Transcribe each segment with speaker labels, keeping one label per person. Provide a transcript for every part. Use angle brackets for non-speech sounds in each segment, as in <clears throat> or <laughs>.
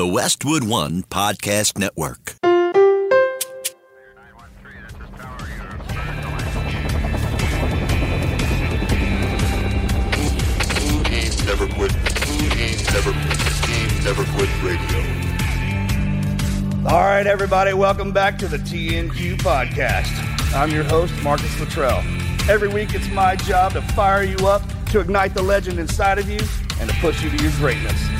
Speaker 1: The Westwood One Podcast Network.
Speaker 2: Team Never Quit. Team Never Quit. Team Never Quit Radio.
Speaker 3: All right, everybody, welcome back to the TNQ podcast. I'm your host, Marcus Luttrell. Every week, it's my job to fire you up, to ignite the legend inside of you, and to push you to your greatness.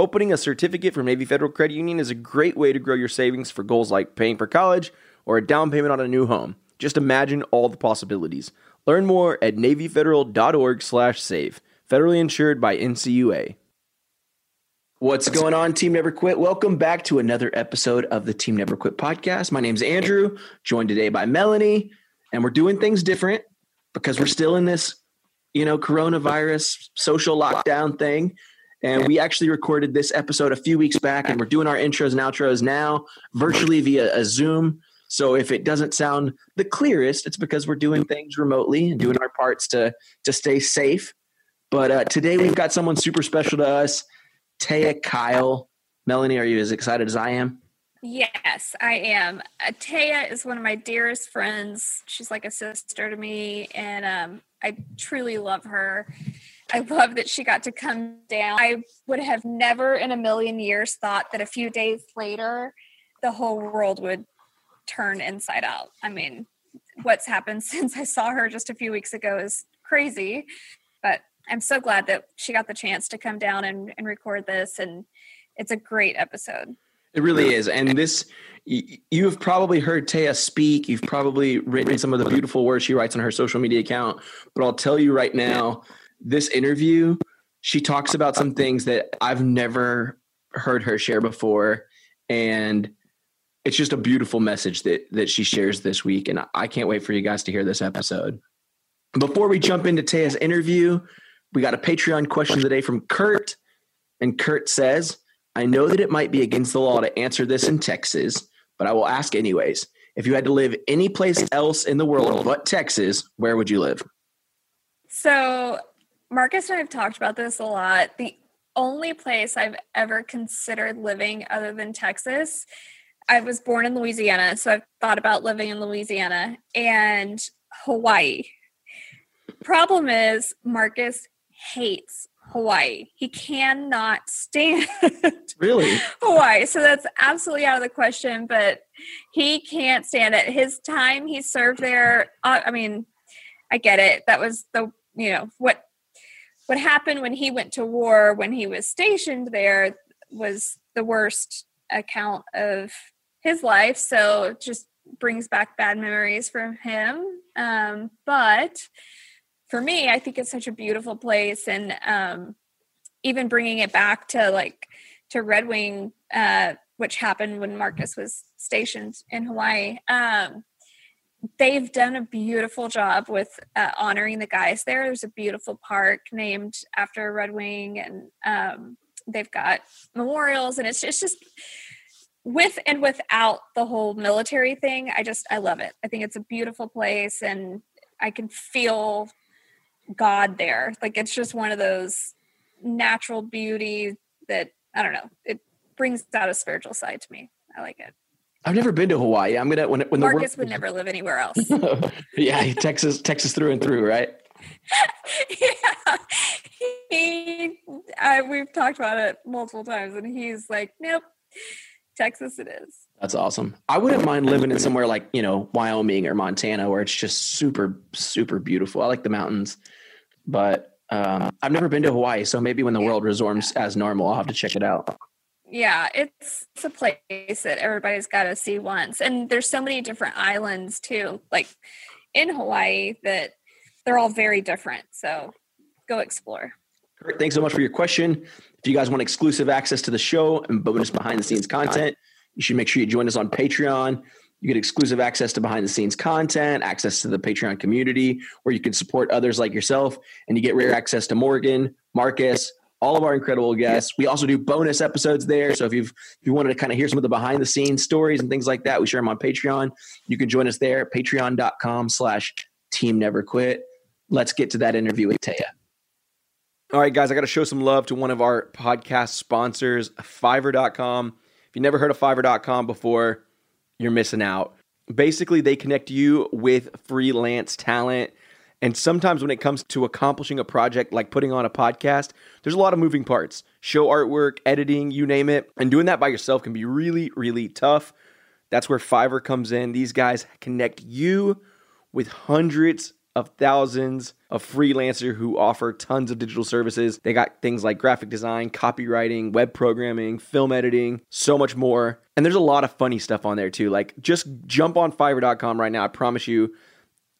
Speaker 4: Opening a certificate from Navy Federal Credit Union is a great way to grow your savings for goals like paying for college or a down payment on a new home. Just imagine all the possibilities. Learn more at navyfederal.org/save. Federally insured by NCUA. What's going on, Team Never Quit? Welcome back to another episode of the Team Never Quit podcast. My name's Andrew, joined today by Melanie, and we're doing things different because we're still in this, you know, coronavirus social lockdown thing. And we actually recorded this episode a few weeks back, and we're doing our intros and outros now virtually via a Zoom. So if it doesn't sound the clearest, it's because we're doing things remotely and doing our parts to to stay safe. But uh, today we've got someone super special to us, Taya Kyle. Melanie, are you as excited as I am?
Speaker 5: Yes, I am. Uh, Taya is one of my dearest friends. She's like a sister to me, and um, I truly love her. I love that she got to come down. I would have never in a million years thought that a few days later, the whole world would turn inside out. I mean, what's happened <laughs> since I saw her just a few weeks ago is crazy, but I'm so glad that she got the chance to come down and, and record this. And it's a great episode.
Speaker 4: It really is. And this, you've probably heard Taya speak. You've probably written some of the beautiful words she writes on her social media account. But I'll tell you right now, this interview, she talks about some things that I've never heard her share before. And it's just a beautiful message that that she shares this week. And I can't wait for you guys to hear this episode. Before we jump into Taya's interview, we got a Patreon question of the day from Kurt. And Kurt says, I know that it might be against the law to answer this in Texas, but I will ask anyways. If you had to live any place else in the world but Texas, where would you live?
Speaker 5: So, Marcus and I have talked about this a lot. The only place I've ever considered living other than Texas, I was born in Louisiana, so I've thought about living in Louisiana and Hawaii. Problem is, Marcus hates Hawaii. He cannot stand <laughs>
Speaker 4: Really?
Speaker 5: Hawaii. So that's absolutely out of the question, but he can't stand it. His time he served there, uh, I mean, I get it. That was the, you know, what what happened when he went to war when he was stationed there was the worst account of his life. So just brings back bad memories from him. Um, but for me, I think it's such a beautiful place, and um, even bringing it back to like to Red Wing, uh, which happened when Marcus was stationed in Hawaii. Um, they've done a beautiful job with uh, honoring the guys there. There's a beautiful park named after Red Wing, and um, they've got memorials, and it's just, it's just with and without the whole military thing. I just I love it. I think it's a beautiful place, and I can feel God there. Like it's just one of those natural beauty that I don't know. It brings out a spiritual side to me. I like it.
Speaker 4: I've never been to Hawaii. I'm gonna when when the
Speaker 5: Marcus would never live anywhere <laughs> else.
Speaker 4: yeah, Texas, Texas through and through, right? <laughs>
Speaker 5: yeah, he. I, we've talked about it multiple times, and he's like, "Nope,
Speaker 6: Texas it is.
Speaker 4: That's awesome. I wouldn't mind living in somewhere like, you know, Wyoming or Montana where it's just super, super beautiful. I like the mountains, but um, I've never been to Hawaii. So maybe when the world resumes as normal, I'll have to check it out.
Speaker 6: Yeah, it's, it's a place that everybody's got to see once. And there's so many different islands too, like in Hawaii, that they're all very different. So go explore.
Speaker 4: Great. Thanks so much for your question. If you guys want exclusive access to the show and bonus behind the scenes content, you should make sure you join us on Patreon. You get exclusive access to behind the scenes content, access to the Patreon community where you can support others like yourself, and you get rare access to Morgan, Marcus, all of our incredible guests. We also do bonus episodes there. So if you've if you wanted to kind of hear some of the behind the scenes stories and things like that, we share them on Patreon. You can join us there, patreon.com slash team never quit. Let's get to that interview with Taya. All right, guys, I got to show some love to one of our podcast sponsors, Fiverr.com. If you never heard of Fiverr.com before, you're missing out. Basically, they connect you with freelance talent. And sometimes when it comes to accomplishing a project like putting on a podcast, there's a lot of moving parts show artwork, editing, you name it. And doing that by yourself can be really, really tough. That's where Fiverr comes in. These guys connect you with hundreds of thousands of freelancers who offer tons of digital services. They got things like graphic design, copywriting, web programming, film editing, so much more. And there's a lot of funny stuff on there too. Like just jump on fiverr.com right now. I promise you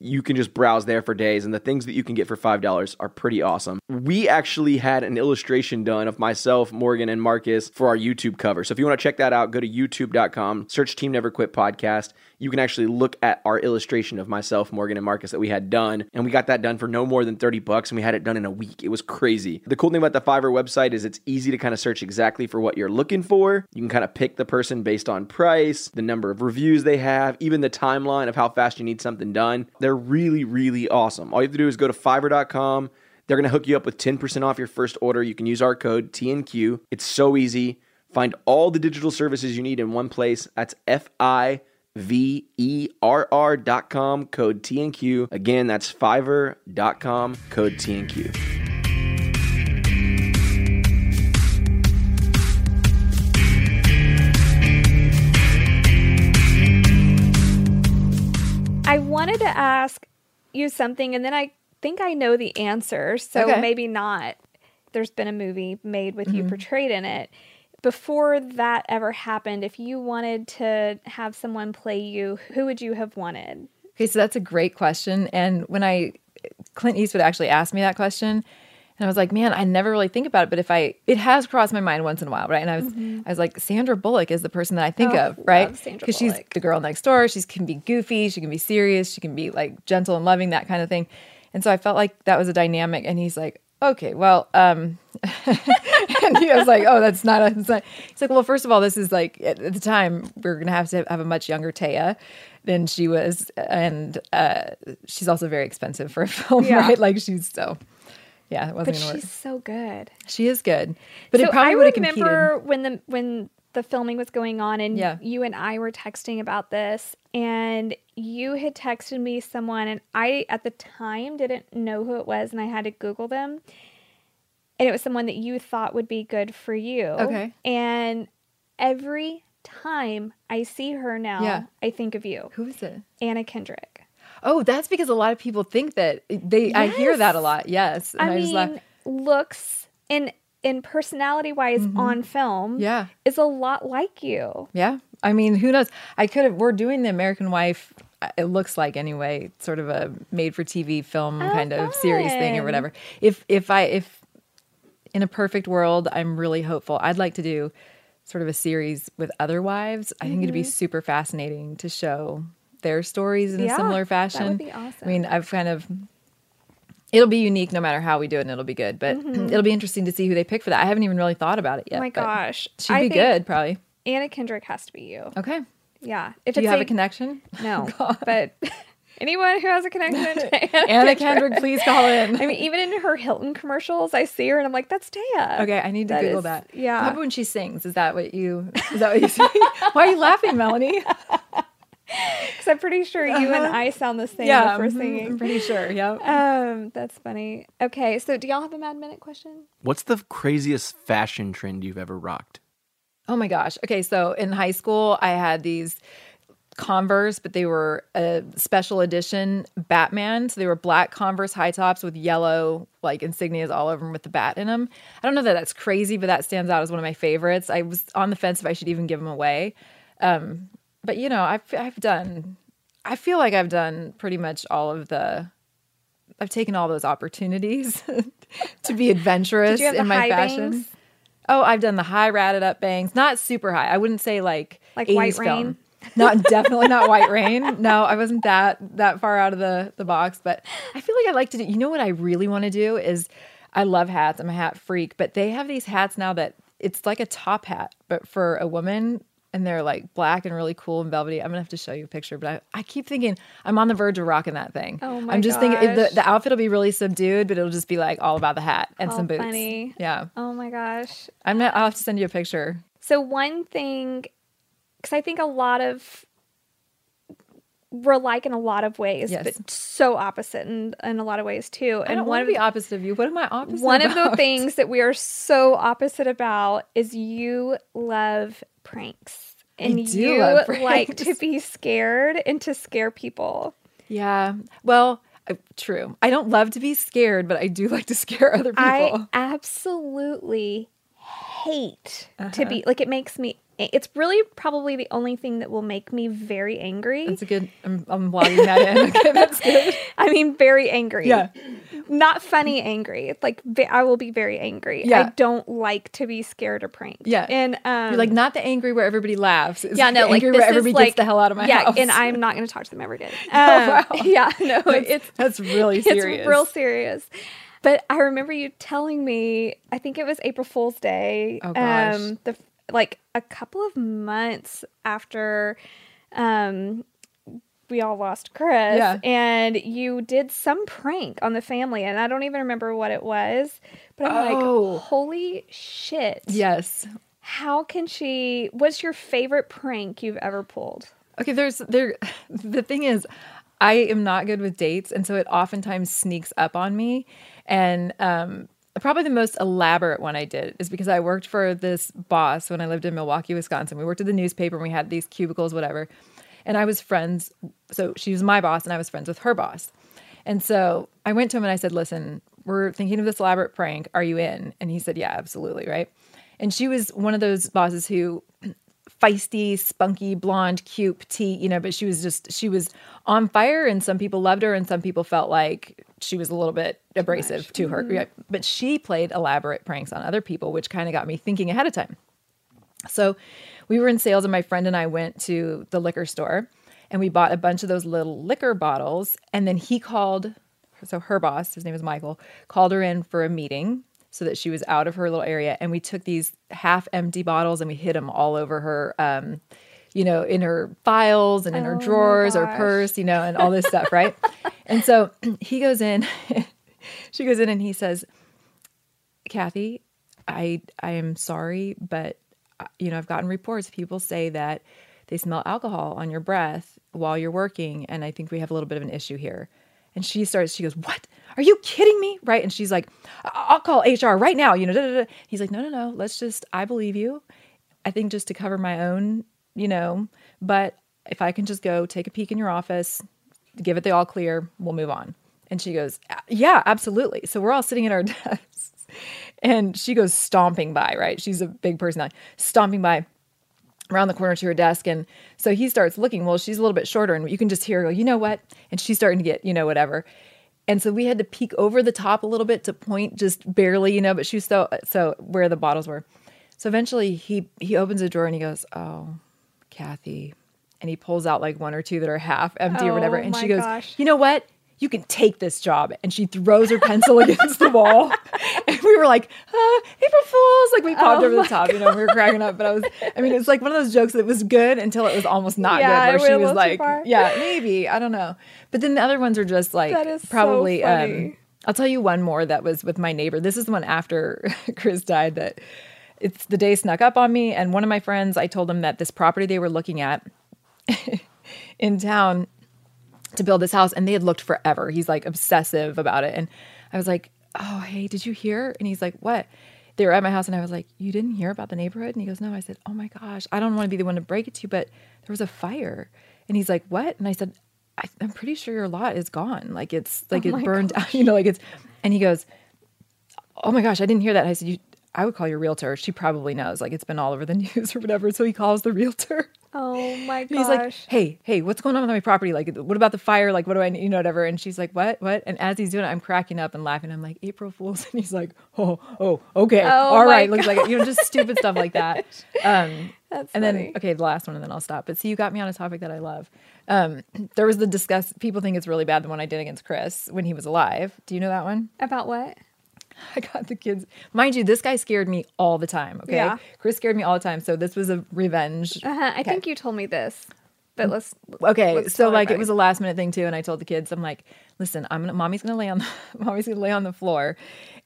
Speaker 4: you can just browse there for days and the things that you can get for $5 are pretty awesome. We actually had an illustration done of myself, Morgan, and Marcus for our YouTube cover. So if you want to check that out, go to youtube.com, search Team Never Quit Podcast. You can actually look at our illustration of myself, Morgan, and Marcus that we had done. And we got that done for no more than 30 bucks and we had it done in a week. It was crazy. The cool thing about the Fiverr website is it's easy to kind of search exactly for what you're looking for. You can kind of pick the person based on price, the number of reviews they have, even the timeline of how fast you need something done. They're really, really awesome. All you have to do is go to fiverr.com. They're going to hook you up with 10% off your first order. You can use our code TNQ. It's so easy. Find all the digital services you need in one place. That's F I V E R R dot com, code TNQ. Again, that's Fiverr dot com, code TNQ.
Speaker 6: I wanted to ask you something, and then I think I know the answer. So
Speaker 7: Okay.
Speaker 6: maybe not. There's been a movie made with
Speaker 7: Mm-hmm.
Speaker 6: you portrayed in it. Before that ever happened, if you wanted to have someone play you, who would you have wanted?
Speaker 7: Okay, so that's a great question. And when I, Clint Eastwood actually asked me that question, and I was like, man, I never really think about it. But if I, it has crossed my mind once in a while, right? And I was, I was like, Sandra Bullock is the person that I think
Speaker 6: Mm-hmm. Oh,
Speaker 7: of, right? Because she's the girl next door. She can be goofy, she can be serious, she can be like gentle and loving, that kind of thing. And so I felt like that was a dynamic. And he's like, okay, well, um, <laughs> and he was like, "Oh, that's not." A, it's not. He's like, "Well, first of all, this is like at, the time we are gonna have to have a much younger Taya than she was, and uh, she's also very expensive for a <laughs> film,
Speaker 6: Yeah.
Speaker 7: right? Like she's so." Yeah, it wasn't
Speaker 6: But
Speaker 7: gonna work.
Speaker 6: she's so good.
Speaker 7: She is good, but it probably
Speaker 6: I
Speaker 7: would have competed.
Speaker 6: remember when the when the filming was going on, and
Speaker 7: Yeah.
Speaker 6: you and I were texting about this, and you had texted me someone, and I at the time didn't know who it was, and I had to Google them, and it was someone that you thought would be good for you.
Speaker 7: Okay.
Speaker 6: and every time I see her now,
Speaker 7: Yeah.
Speaker 6: I think of you,
Speaker 7: Who is it?
Speaker 6: Anna Kendrick.
Speaker 7: Oh, that's because a lot of people think that they. I hear that a lot. Yes, and
Speaker 6: I,
Speaker 7: just
Speaker 6: mean,
Speaker 7: laugh.
Speaker 6: looks and and personality wise on film,
Speaker 7: Mm-hmm. Yeah.
Speaker 6: is a lot like you.
Speaker 7: Yeah. I mean, who knows? I could have, we're doing the American Wife, uh, it looks like anyway, sort of a made for TV film
Speaker 6: Oh,
Speaker 7: kind of series thing or whatever. If, if I, if in a perfect world, I'm really hopeful. I'd like to do sort of a series with other wives. I think it'd be super fascinating to show their stories in
Speaker 6: Mm-hmm. Yeah,
Speaker 7: a similar fashion.
Speaker 6: That would be awesome.
Speaker 7: I mean, I've kind of, it'll be unique no matter how we do it and it'll be good, but mm-hmm. it'll be interesting to see who they pick for that. I haven't even really thought about it yet.
Speaker 6: oh my gosh.
Speaker 7: She'd
Speaker 6: I
Speaker 7: be good, probably.
Speaker 6: Anna Kendrick has to be you.
Speaker 7: Okay.
Speaker 6: Yeah. If
Speaker 7: Do you have a connection?
Speaker 6: No. <laughs> but <laughs> anyone who has a connection to <laughs> Anna,
Speaker 7: Anna Kendrick, please call in.
Speaker 6: I mean, even in her Hilton commercials, I see her and I'm like, that's Taya.
Speaker 7: Okay, I need to
Speaker 6: That
Speaker 7: Google
Speaker 6: is-
Speaker 7: that.
Speaker 6: yeah.
Speaker 7: How about when she sings? Is that what you? Is that what you say? Why are you laughing, Melanie? <laughs>
Speaker 6: Because I'm pretty sure you and I sound the same
Speaker 7: yeah,
Speaker 6: if we're
Speaker 7: mhm, I'm pretty sure. Yeah.
Speaker 6: Um, that's funny. Okay, so do y'all have a Mad Minute question?
Speaker 8: What's the craziest fashion trend you've ever rocked?
Speaker 7: Oh my gosh. Okay, so in high school, I had these Converse, but they were a special edition Batman. So they were black Converse high tops with yellow like insignias all over them with the bat in them. I don't know that that's crazy, but that stands out as one of my favorites. I was on the fence if I should even give them away. Um, but you know, I've I've done. I feel like I've done pretty much all of the. I've taken all those opportunities <laughs> to be <laughs> adventurous in my fashion.
Speaker 6: bangs?
Speaker 7: Oh, I've done the high ratted up bangs, not super high. I wouldn't say like
Speaker 6: Like
Speaker 7: 80s
Speaker 6: White
Speaker 7: film.
Speaker 6: Rain? <laughs>
Speaker 7: Not definitely not white rain. No, I wasn't that that far out of the the box. But I feel like I like to do. You know what I really want to do is, I love hats. I'm a hat freak. But they have these hats now that it's like a top hat, but for a woman, and they're like black and really cool and velvety. I'm gonna have to show you a picture. But I, I keep thinking I'm on the verge of rocking that thing.
Speaker 6: Oh my
Speaker 7: I'm just thinking the the outfit will be really subdued, but it'll just be like all about the hat and
Speaker 6: All
Speaker 7: some boots.
Speaker 6: funny.
Speaker 7: Yeah,
Speaker 6: Oh my gosh.
Speaker 7: I'm not. I'll have to um, send you a picture.
Speaker 6: So one thing, because I think a lot of we're like in a lot of ways,
Speaker 7: Yes.
Speaker 6: but so opposite in, in a lot of ways too.
Speaker 7: I don't
Speaker 6: one of
Speaker 7: to be opposite of you. What am I opposite?
Speaker 6: one of the things that we are so opposite about is you love pranks. And
Speaker 7: do
Speaker 6: you
Speaker 7: love <laughs>
Speaker 6: like to be scared and to scare people.
Speaker 7: Yeah. Well, uh, true. I don't love to be scared, but I do like to <laughs> scare other people.
Speaker 6: I absolutely hate
Speaker 7: Uh-huh.
Speaker 6: to be like it makes me it's really probably the only thing that will make me very angry.
Speaker 7: That's a good. I'm, I'm logging that in. <laughs> Okay, that's good. <laughs>
Speaker 6: I mean very angry.
Speaker 7: Yeah.
Speaker 6: Not funny angry. Like I will be very angry.
Speaker 7: Yeah.
Speaker 6: I don't like to be scared or pranked.
Speaker 7: Yeah.
Speaker 6: And um
Speaker 7: You're like not the angry where everybody laughs. It's
Speaker 6: yeah, no, like
Speaker 7: angry
Speaker 6: this
Speaker 7: where
Speaker 6: is
Speaker 7: everybody
Speaker 6: like
Speaker 7: gets the hell out of my
Speaker 6: yeah,
Speaker 7: house.
Speaker 6: and I'm not going to talk to them ever again. <laughs> Um,
Speaker 7: wow.
Speaker 6: Yeah, no, it's
Speaker 7: that's really serious.
Speaker 6: It's real serious. But I remember you telling me, I think it was April Fool's Day.
Speaker 7: Oh, gosh.
Speaker 6: Um, the like a couple of months after um we all lost Chris
Speaker 7: Yeah.
Speaker 6: and you did some prank on the family and I don't even remember what it was but I'm
Speaker 7: Oh.
Speaker 6: like holy shit.
Speaker 7: Yes.
Speaker 6: How can she what's your favorite prank you've ever pulled?
Speaker 7: Okay, there's there <laughs> the thing is I am not good with dates and so it oftentimes sneaks up on me and um probably the most elaborate one I did is because I worked for this boss when I lived in Milwaukee, Wisconsin. We worked at the newspaper and we had these cubicles whatever. And I was friends so she was my boss and I was friends with her boss. And so I went to him and I said, "Listen, we're thinking of this elaborate prank. Are you in?" And he said, "Yeah, absolutely." Right. And she was one of those bosses who <clears throat> feisty, spunky, blonde, cute, petite, you know, but she was just she was on fire and some people loved her and some people felt like she was a little bit abrasive to her. Yeah, But she played elaborate pranks on other people, which kind of got me thinking ahead of time. So we were in sales and my friend and I went to the liquor store and we bought a bunch of those little liquor bottles and then he called so her boss, his name is Michael, called her in for a meeting so that she was out of her little area and we took these half empty bottles and we hid them all over her um you know in her files and in her
Speaker 6: Oh
Speaker 7: drawers or purse you know and all this stuff right <laughs> and so <clears throat> he goes in <laughs> she goes in and he says Kathy, I I am sorry, but uh, you know I've gotten reports. People say that they smell alcohol on your breath while you're working, and I think we have a little bit of an issue here. And she starts. She goes, "What? Are you kidding me?" Right? And she's like, "I- "I'll call HR right now." You know. Da, da, da. He's like, "No, no, no. Let's just. I believe you. I think just to cover my own, you know. But if I can just go take a peek in your office, give it the all clear, we'll move on." And she goes, "Yeah, absolutely." So we're all sitting at our <laughs> desks. And she goes stomping by, right? She's a big personality, stomping by around the corner to her desk. And so he starts looking. Well, she's a little bit shorter, and you can just hear her go, you know what? And she's starting to get, you know, whatever. And so we had to peek over the top a little bit to point just barely, you know, but she was so so where the bottles were. So eventually he he opens a drawer and he goes, Oh, Kathy. And he pulls out like one or two that are half empty or whatever.
Speaker 6: Oh
Speaker 7: And she goes,
Speaker 6: gosh.
Speaker 7: You know what? You can take this job. And she throws her pencil <laughs> against the wall. And we were like, uh, April Fools. Like we popped
Speaker 6: Oh
Speaker 7: over the top, you know, we were cracking up. But I was, I mean, it's like one of those jokes that was good until it was almost not
Speaker 6: Yeah,
Speaker 7: good, where she was like, yeah, maybe. I don't know. But then the other ones are just like,
Speaker 6: That is so
Speaker 7: probably,
Speaker 6: funny.
Speaker 7: um, I'll tell you one more that was with my neighbor. This is the one after <laughs> Chris died that it's the day snuck up on me. And one of my friends, I told him that this property they were looking at <laughs> in town to build this house and they had looked forever. He's like obsessive about it. And I was like, Oh, hey, did you hear? And he's like, What? they were at my house and I was like, You didn't hear about the neighborhood? And he goes, No. I said, Oh my gosh, I don't want to be the one to break it to you, but there was a fire. And he's like, What? And I said, I, I'm pretty sure your lot is gone. Like it's like oh it burned <laughs> down, you know, like it's, and he goes, Oh my gosh, I didn't hear that. And I said, You, I would call your realtor. She probably knows. Like it's been all over the <laughs> news or whatever. So he calls the realtor.
Speaker 6: Oh my
Speaker 7: And <laughs> he's like, "Hey, hey, what's going on with my property? Like, what about the fire? Like, what do I, need? you know, whatever?" And she's like, "What, what?" And as he's doing it, I'm cracking up and laughing. I'm like, "April Fools," <laughs> and he's like, "Oh, oh, okay,
Speaker 6: Oh
Speaker 7: all
Speaker 6: my.
Speaker 7: Looks like you know, just stupid stuff like that. Um,
Speaker 6: That's
Speaker 7: and
Speaker 6: funny.
Speaker 7: then okay, the last one, and then I'll stop. But see, you got me on a topic that I love. Um, <clears throat> there was the discuss. People think it's really bad the one I did against Chris when he was alive. Do you know that one?
Speaker 6: About what? <laughs>
Speaker 7: I got the kids. Mind you, this guy scared me all the time. Okay,
Speaker 6: Yeah.
Speaker 7: Chris scared me all the time. So this was a revenge.
Speaker 6: Uh-huh. I think you told me this, but let's.
Speaker 7: Okay,
Speaker 6: let's
Speaker 7: so like it was a last minute thing too, and I told the kids, I'm like, listen, I'm gonna, mommy's gonna lay on, the, <laughs> mommy's gonna lay on the floor,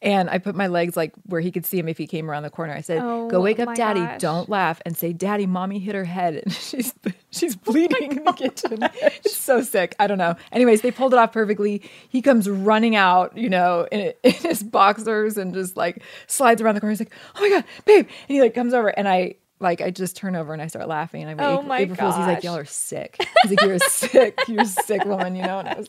Speaker 7: and I put my legs like where he could see him if he came around the corner. I said,
Speaker 6: Oh
Speaker 7: go wake up, daddy,
Speaker 6: gosh.
Speaker 7: don't laugh, and say, daddy, mommy hit her head, and <laughs> she's she's
Speaker 6: Oh
Speaker 7: bleeding in the kitchen. It's so sick. I don't know. Anyways, they pulled it off perfectly. He comes running out, you know, in, <laughs> in his boxers and just like slides around the corner. He's like, oh my god, babe, and he like comes over, and I. Like I just turn over and I start laughing and I'm
Speaker 6: Oh
Speaker 7: April,
Speaker 6: my
Speaker 7: April Fools. He's like, y'all are sick. He's like, you're a sick, you're a sick woman, you know. And I was,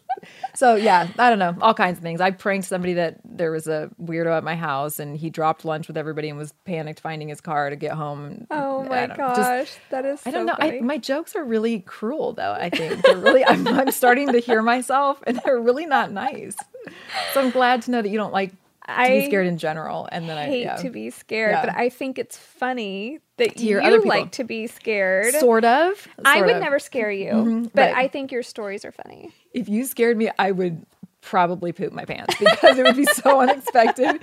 Speaker 7: so yeah, I don't know, all kinds of things. I pranked somebody that there was a weirdo at my house, and he dropped lunch with everybody and was panicked finding his car to get home. And,
Speaker 6: Oh my gosh,
Speaker 7: just-
Speaker 6: that is.
Speaker 7: I don't know. I, my jokes are really cruel, though. I think they're really. I'm, I'm starting to hear myself, and they're really not nice. So I'm glad to know that you don't like to
Speaker 6: I
Speaker 7: be scared in general. And then I
Speaker 6: hate
Speaker 7: yeah.
Speaker 6: to be scared,
Speaker 7: Yeah.
Speaker 6: but I think it's funny that you
Speaker 7: other people.
Speaker 6: like to be scared.
Speaker 7: sort of.
Speaker 6: I would
Speaker 7: of.
Speaker 6: never scare you,
Speaker 7: Mhm,
Speaker 6: but
Speaker 7: right.
Speaker 6: I think your stories are funny.
Speaker 7: if you scared me, I would probably poop my pants because it would be so <laughs> unexpected.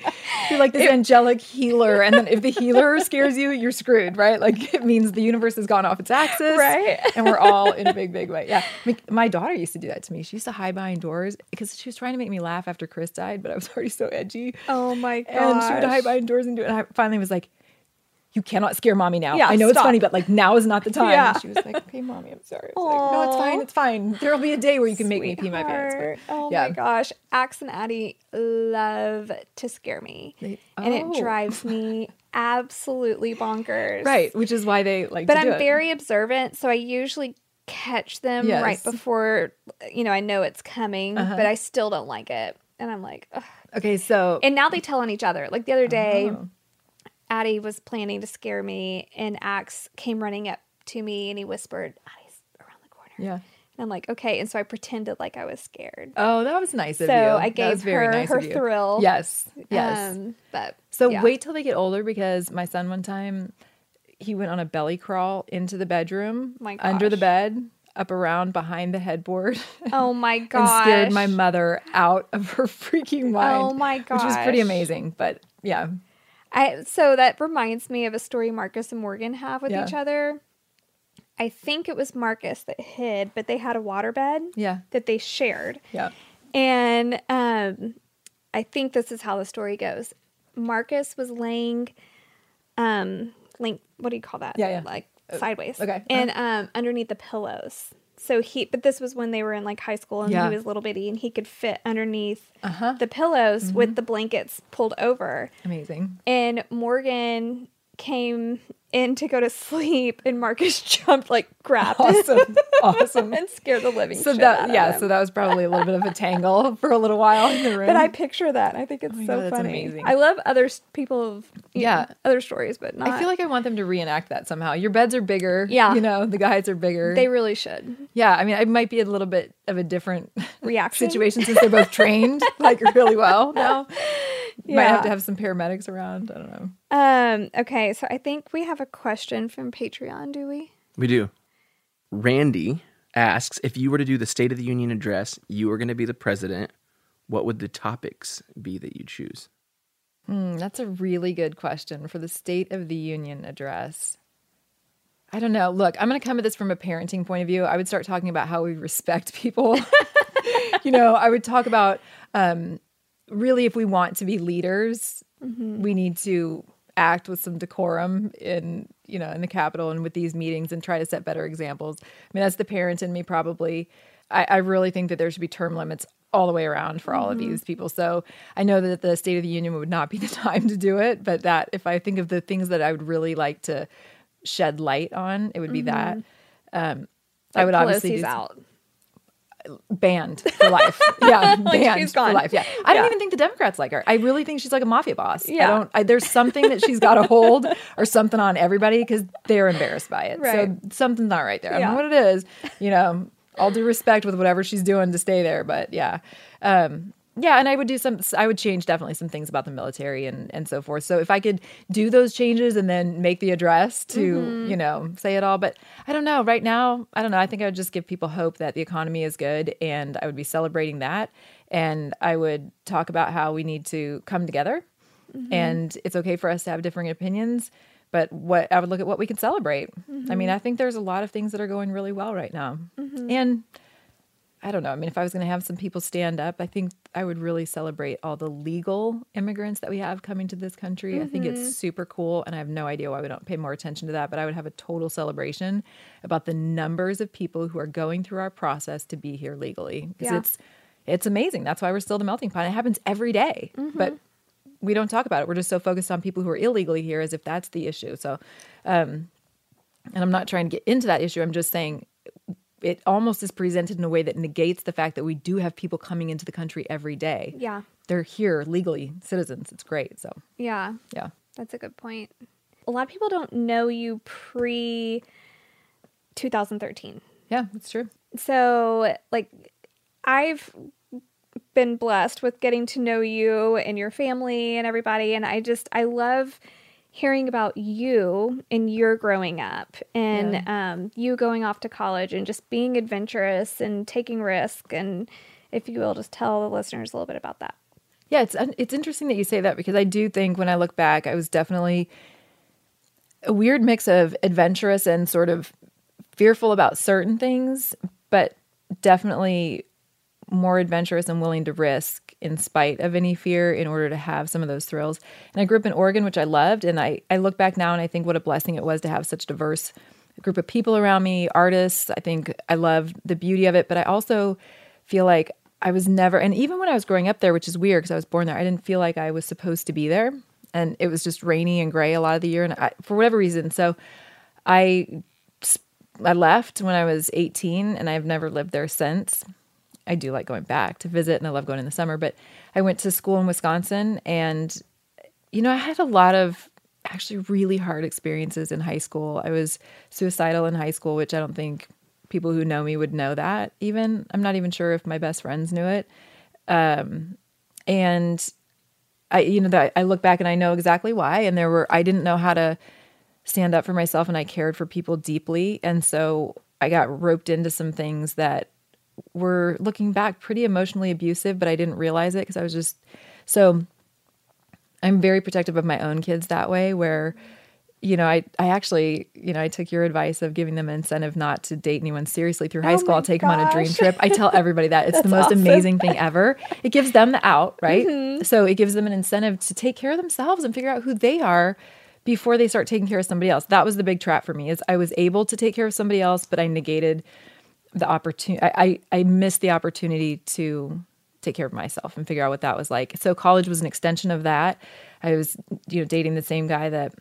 Speaker 7: You're like this angelic healer, and then if the healer scares you, you're screwed, right? Like it means the universe has gone off its axis,
Speaker 6: Right.
Speaker 7: And we're all in a big, <laughs> big way. Yeah, my, my daughter used to do that to me. She used to hide behind doors because she was trying to make me laugh after Chris died, but I was already so edgy.
Speaker 6: Oh my god!
Speaker 7: And she would hide behind doors and do it. And I finally was like, you cannot scare mommy now.
Speaker 6: Yeah,
Speaker 7: I know it's funny, but like now is not the <laughs> time.
Speaker 6: Yeah.
Speaker 7: And she was like, okay, mommy, I'm sorry. I was like, no, it's fine. It's fine. There'll be a day where you can make me pee my pants.
Speaker 6: Sweetheart.
Speaker 7: But,
Speaker 6: Oh
Speaker 7: yeah.
Speaker 6: my gosh. Axe and Addie love to scare me.
Speaker 7: They-
Speaker 6: And
Speaker 7: Oh.
Speaker 6: it drives me <laughs> absolutely bonkers.
Speaker 7: Right, which is why they like
Speaker 6: But
Speaker 7: to do
Speaker 6: I'm
Speaker 7: it.
Speaker 6: very observant, so I usually catch them right before you know I know it's coming,
Speaker 7: Uh-huh.
Speaker 6: but I still don't like it. And I'm like, Ugh.
Speaker 7: Okay, so
Speaker 6: and now they tell on each other. Like the other day,
Speaker 7: Oh.
Speaker 6: Addie was planning to scare me, and Axe came running up to me and he whispered, Addie's around the corner.
Speaker 7: yeah.
Speaker 6: And I'm like, okay. And so I pretended like I was scared.
Speaker 7: Oh, that was nice of
Speaker 6: So
Speaker 7: you.
Speaker 6: I gave her
Speaker 7: nice
Speaker 6: her thrill.
Speaker 7: Yes, yes.
Speaker 6: Um, but
Speaker 7: so
Speaker 6: yeah.
Speaker 7: wait till they get older because my son one time he went on a belly crawl into the bedroom, under the bed, up around behind the headboard.
Speaker 6: Oh <laughs> my god!
Speaker 7: scared my mother out of her <laughs> freaking mind.
Speaker 6: Oh my god!
Speaker 7: Which was pretty amazing. But yeah.
Speaker 6: I so that reminds me of a story Marcus and Morgan have with
Speaker 7: Yeah.
Speaker 6: each other. I think it was Marcus that hid, but they had a waterbed
Speaker 7: Yeah.
Speaker 6: that they shared.
Speaker 7: Yeah.
Speaker 6: And um, I think this is how the story goes. Marcus was laying, um, link. What do you call that?
Speaker 7: Yeah, yeah.
Speaker 6: Like sideways.
Speaker 7: okay, uh-huh.
Speaker 6: And um, underneath the pillows. So he, but this was when they were in like high school and
Speaker 7: Yeah.
Speaker 6: he was little bitty and he could fit underneath
Speaker 7: Uh-huh.
Speaker 6: the pillows with the blankets pulled over.
Speaker 7: Amazing.
Speaker 6: And Morgan came in to go to sleep, and Marcus <laughs> jumped, like grabbed
Speaker 7: Awesome. Awesome. <laughs>
Speaker 6: and scared the living
Speaker 7: So
Speaker 6: shit
Speaker 7: that
Speaker 6: out of
Speaker 7: yeah, so that was probably a little bit of a tangle <laughs> for a little while in the room.
Speaker 6: But I picture that. I think it's
Speaker 7: Oh
Speaker 6: so
Speaker 7: God,
Speaker 6: funny.
Speaker 7: amazing.
Speaker 6: I love other people of
Speaker 7: Yeah.
Speaker 6: know, other stories, but not.
Speaker 7: I feel like I want them to reenact that somehow. Your beds are bigger.
Speaker 6: Yeah.
Speaker 7: You know, the guys are bigger.
Speaker 6: they really should
Speaker 7: yeah, I mean, it might be a little bit of a different
Speaker 6: reaction
Speaker 7: situation since they're both trained like really well now. Might have to have some paramedics around. I don't know.
Speaker 6: Um. Okay. So I think we have a question from Patreon. Do we?
Speaker 4: We do. Randy asks if you were to do the State of the Union address, you were going to be the president. What would the topics be that you choose?
Speaker 7: Hmm, that's a really good question for the State of the Union address. I don't know. Look, I'm going to come at this from a parenting point of view. I would start talking about how we respect <laughs> people. you know, I would talk about um, really if we want to be leaders, we need to act with some decorum in you know in the Capitol and with these meetings and try to set better examples. I mean, that's the parent in me probably. I, I really think that there should be term limits all the way around for all of these people. So I know that the State of the Union would not be the <laughs> time to do it, but that if I think of the things that I would really like to shed light on, it would be that. Um, I would obviously
Speaker 5: Pelosi's
Speaker 7: do
Speaker 5: out.
Speaker 7: Banned for life. Yeah, <laughs>
Speaker 5: Like,
Speaker 7: banned for life. Yeah, I don't even think the Democrats like her. I really think she's like a mafia boss. Yeah, I
Speaker 5: Yeah.
Speaker 7: don't. I, there's something that she's got to hold or something on everybody because they're embarrassed by it.
Speaker 5: Right.
Speaker 7: So something's not right there. I don't know what it is. You know, all due respect with whatever she's doing to stay there, but yeah. Um, yeah, and I would do some. I would change definitely some things about the military and and so forth. So if I could do those changes and then make the address to
Speaker 5: Mm-hmm.
Speaker 7: you know say it all, but I don't know. Right now, I don't know. I think I would just give people hope that the economy is good, and I would be celebrating that, and I would talk about how we need to come together,
Speaker 5: Mm-hmm.
Speaker 7: and it's okay for us to have differing opinions. But what I would look at what we can celebrate. I mean, I think there's a lot of things that are going really well right now, and I don't know. I mean, if I was going to have some people stand up, I think I would really celebrate all the legal immigrants that we have coming to this country. I think it's super cool, and I have no idea why we don't pay more attention to that. But I would have a total celebration about the numbers of people who are going through our process to be here legally because
Speaker 5: Yeah.
Speaker 7: it's it's amazing. That's why we're still the melting pot. It happens every day, but we don't talk about it. We're just so focused on people who are illegally here as if that's the issue. So, um, and I'm not trying to get into that issue. I'm just saying it almost is presented in a way that negates the fact that we do have people coming into the country every day.
Speaker 5: Yeah.
Speaker 7: They're here legally, citizens. It's great. So,
Speaker 5: Yeah.
Speaker 7: yeah.
Speaker 5: That's a good point. A lot of people don't know you pre 2013.
Speaker 7: Yeah, that's true.
Speaker 5: So, like, I've been blessed with getting to know you and your family and everybody. And I just, I love hearing about you and your growing up and um, you going off to college and just being adventurous and taking risk. And if you will, just tell the listeners a little bit about that.
Speaker 7: Yeah, it's it's interesting that you say that because I do think when I look back, I was definitely a weird mix of adventurous and sort of fearful about certain things, but definitely more adventurous and willing to risk in spite of any fear in order to have some of those thrills. And I grew up in Oregon, which I loved, and I I look back now and I think what a blessing it was to have such diverse group of people around me, artists. I think I love the beauty of it, but I also feel like I was never, and even when I was growing up there, which is weird because I was born there, I didn't feel like I was supposed to be there. And it was just rainy and gray a lot of the year, and I, for whatever reason. So I, I left when I was 18, and I've never lived there since. I do like going back to visit, and I love going in the summer. But I went to school in Wisconsin, and you know, I had a lot of actually really hard experiences in high school. I was suicidal in high school, which I don't think people who know me would know that even. I'm not even sure if my best friends knew it. Um, and I, you know, that I look back and I know exactly why. And there were, I didn't know how to stand up for myself and I cared for people deeply. And so I got roped into some things that were looking back pretty emotionally abusive, but I didn't realize it because I was just so I'm very protective of my own kids that way where you know, I, I actually, you know, I took your advice of giving them an incentive not to date anyone seriously through high
Speaker 5: Oh
Speaker 7: school. I'll take them on a dream trip. I tell <laughs> everybody that it's the most
Speaker 5: awesome.
Speaker 7: amazing thing ever. It gives them the out, right?
Speaker 5: Mm-hmm.
Speaker 7: So it gives them an incentive to take care of themselves and figure out who they are before they start taking care of somebody else. That was the big trap for me is I was able to take care of somebody else, but I negated the opportunity. I, I, I missed the opportunity to take care of myself and figure out what that was like. So college was an extension of that. I was, you know, dating the same guy that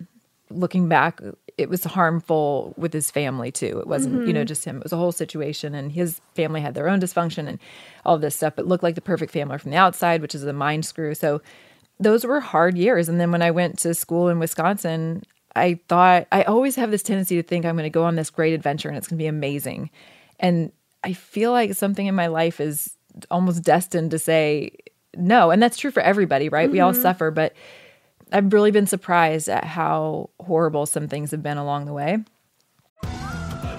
Speaker 7: looking back, it was harmful with his family too. It wasn't, you know, mm-hmm. just him. It was a whole situation and his family had their own dysfunction and all this stuff. It looked like the perfect family from the outside, which is a mind screw. So those were hard years. And then when I went to school in Wisconsin, I thought I always have this tendency to think I'm going to go on this great adventure and it's going to be amazing. And I feel like something in my life is almost destined to say no. And that's true for everybody, right? We all mm-hmm. suffer, but I've really been surprised at how horrible some things have been along the way.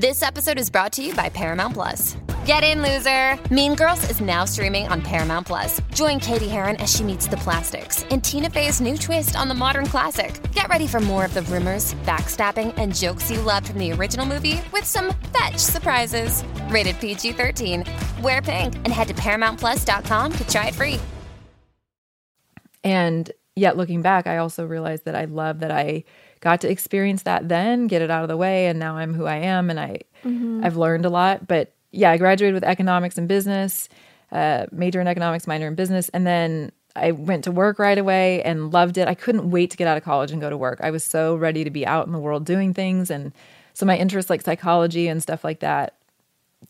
Speaker 9: This episode is brought to you by Paramount Plus. Get in, loser! Mean Girls is now streaming on Paramount Plus. Join Cady Heron as she meets the plastics in Tina Fey's new twist on the modern classic. Get ready for more of the rumors, backstabbing, and jokes you loved from the original movie with some fetch surprises. Rated PG 13. Wear pink and head to ParamountPlus.com to try it free.
Speaker 7: And yet, looking back, I also realized that I love that I got to experience that then, get it out of the way, and now I'm who I am, and I
Speaker 6: Mhm.
Speaker 7: I've learned a lot. But yeah, I graduated with economics and business, uh, major in economics, minor in business, and then I went to work right away and loved it. I couldn't wait to get out of college and go to work. I was so ready to be out in the world doing things, and so my interests like psychology and stuff like that.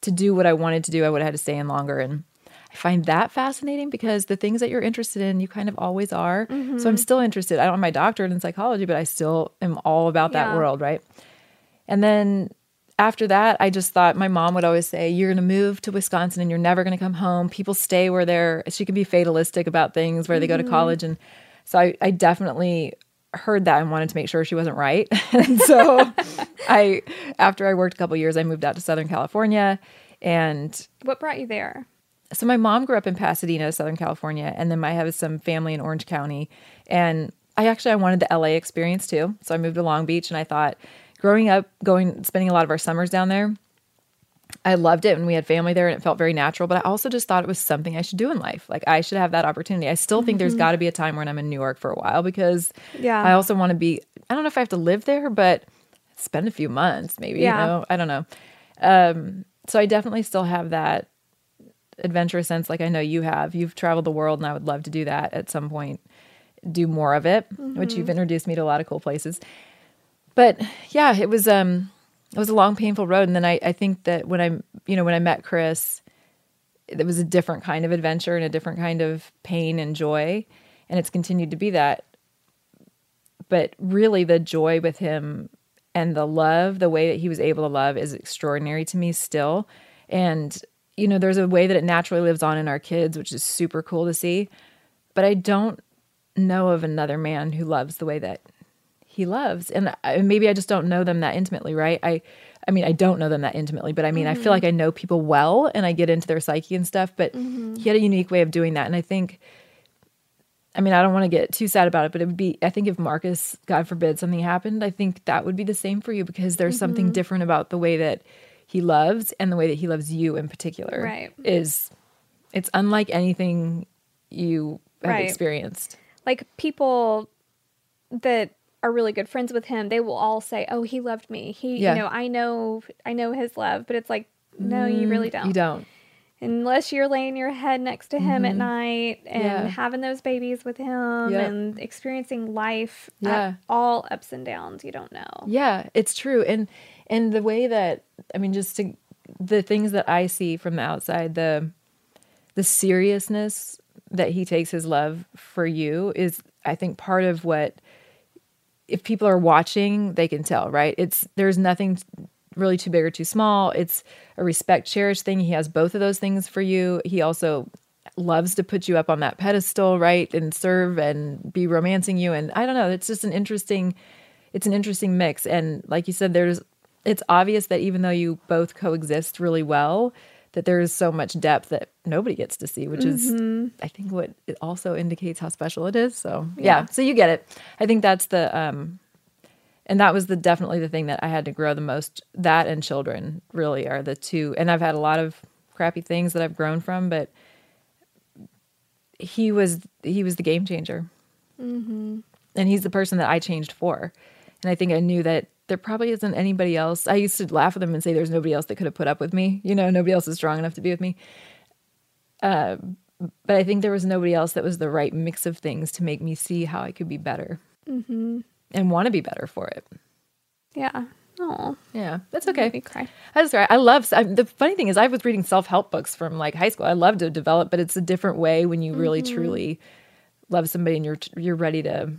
Speaker 7: To do what I wanted to do, I would have had to stay in longer and. I find that fascinating because the things that you're interested in, you kind of always are. So I'm
Speaker 6: Mhm.
Speaker 7: still interested. I don't have my doctorate in psychology, but I still am all about that
Speaker 6: Yeah.
Speaker 7: world, right? And then after that, I just thought my mom would always say, You're going to move to Wisconsin and you're never going to come home. People stay where they're, she can be fatalistic about things where they go to
Speaker 6: Mhm.
Speaker 7: college. And so I, I definitely heard that and wanted to make sure she wasn't right. <laughs> and so <laughs> I, after I worked a couple years, I moved out to Southern California. And
Speaker 6: What brought you there?
Speaker 7: So my mom grew up in Pasadena, Southern California, and then I have some family in Orange County. And I actually I wanted the LA experience too. So I moved to Long Beach and I thought growing up, going spending a lot of our summers down there, I loved it and we had family there and it felt very natural, but I also just thought it was something I should do in life. Like I should have that opportunity. I still think there's
Speaker 6: Mhm.
Speaker 7: got to be a time when I'm in New York for a while because
Speaker 6: Yeah.
Speaker 7: I also want to be I don't know if I have to live there, but spend a few months maybe,
Speaker 6: Yeah.
Speaker 7: you know. I don't know. Um so I definitely still have that adventurous sense like I know you have. You've traveled the world and I would love to do that at some point. Do more of it, which
Speaker 6: Mhm.
Speaker 7: you've introduced me to a lot of cool places. But yeah, it was um it was a long painful road and then I I think that when I you know when I met Chris it was a different kind of adventure and a different kind of pain and joy and it's continued to be that but really the joy with him and the love the way that he was able to love is extraordinary to me still and you know there's a way that it naturally lives on in our kids which is super cool to see but i don't know of another man who loves the way that he loves and I, maybe i just don't know them that intimately right i i mean i don't know them that intimately but i mean i feel like i know people well and i get into their psyche and stuff but
Speaker 6: Mhm.
Speaker 7: he had a unique way of doing that and i think I mean, I don't want to get too sad about it, but it would be, I think if Marcus, God forbid, something happened, I think that would be the same for you because there's something
Speaker 6: Mhm.
Speaker 7: different about the way that he loves and the way that he loves you in particular.
Speaker 6: Right.
Speaker 7: Is it's unlike anything you have
Speaker 6: Right.
Speaker 7: experienced.
Speaker 6: Like people that are really good friends with him, they will all say, "Oh, he loved me. He,
Speaker 7: Yeah.
Speaker 6: you know, I know, I know his love." But it's like, no, you
Speaker 7: Mm,
Speaker 6: really don't.
Speaker 7: You don't.
Speaker 6: Unless you're laying your head next to him at
Speaker 7: Mhm.
Speaker 6: night and
Speaker 7: Yeah.
Speaker 6: having those babies with him
Speaker 7: Yep.
Speaker 6: and experiencing life
Speaker 7: Yeah.
Speaker 6: at all ups and downs, you don't know.
Speaker 7: Yeah, it's true. And and the way that I mean just to the things that I see from the outside, the the seriousness that he takes his love for you is I think part of what if people are watching, they can tell, right? It's there's nothing really too big or too small. It's a respect cherish thing. He has both of those things for you. He also loves to put you up on that pedestal, right? And serve and be romancing you and I don't know, it's just an interesting it's an interesting mix and like you said there's it's obvious that even though you both coexist really well that there is so much depth that nobody gets to see which is
Speaker 6: Mhm.
Speaker 7: i think what it also indicates how special it is so yeah.
Speaker 6: Yeah.
Speaker 7: so you get it i think that's the um and that was the definitely the thing that i had to grow the most that and children really are the two and i've had a lot of crappy things that i've grown from but he was he was the game changer
Speaker 6: Mm-hmm.
Speaker 7: and he's the person that I changed for. And I think I knew that there probably isn't anybody else. I used to laugh at them and say there's nobody else that could have put up with me. You know, nobody else is strong enough to be with me. Uh, but I think there was nobody else that was the right mix of things to make me see how I could be better
Speaker 6: Mm-hmm.
Speaker 7: And want to be better for it.
Speaker 6: Yeah. Oh,
Speaker 7: Yeah, that's okay.
Speaker 6: me cry.
Speaker 7: I just I love I, the funny thing is I was reading self help books from like high school. I love to develop, but it's a different way when you really
Speaker 6: Mhm.
Speaker 7: truly love somebody and you're you're ready to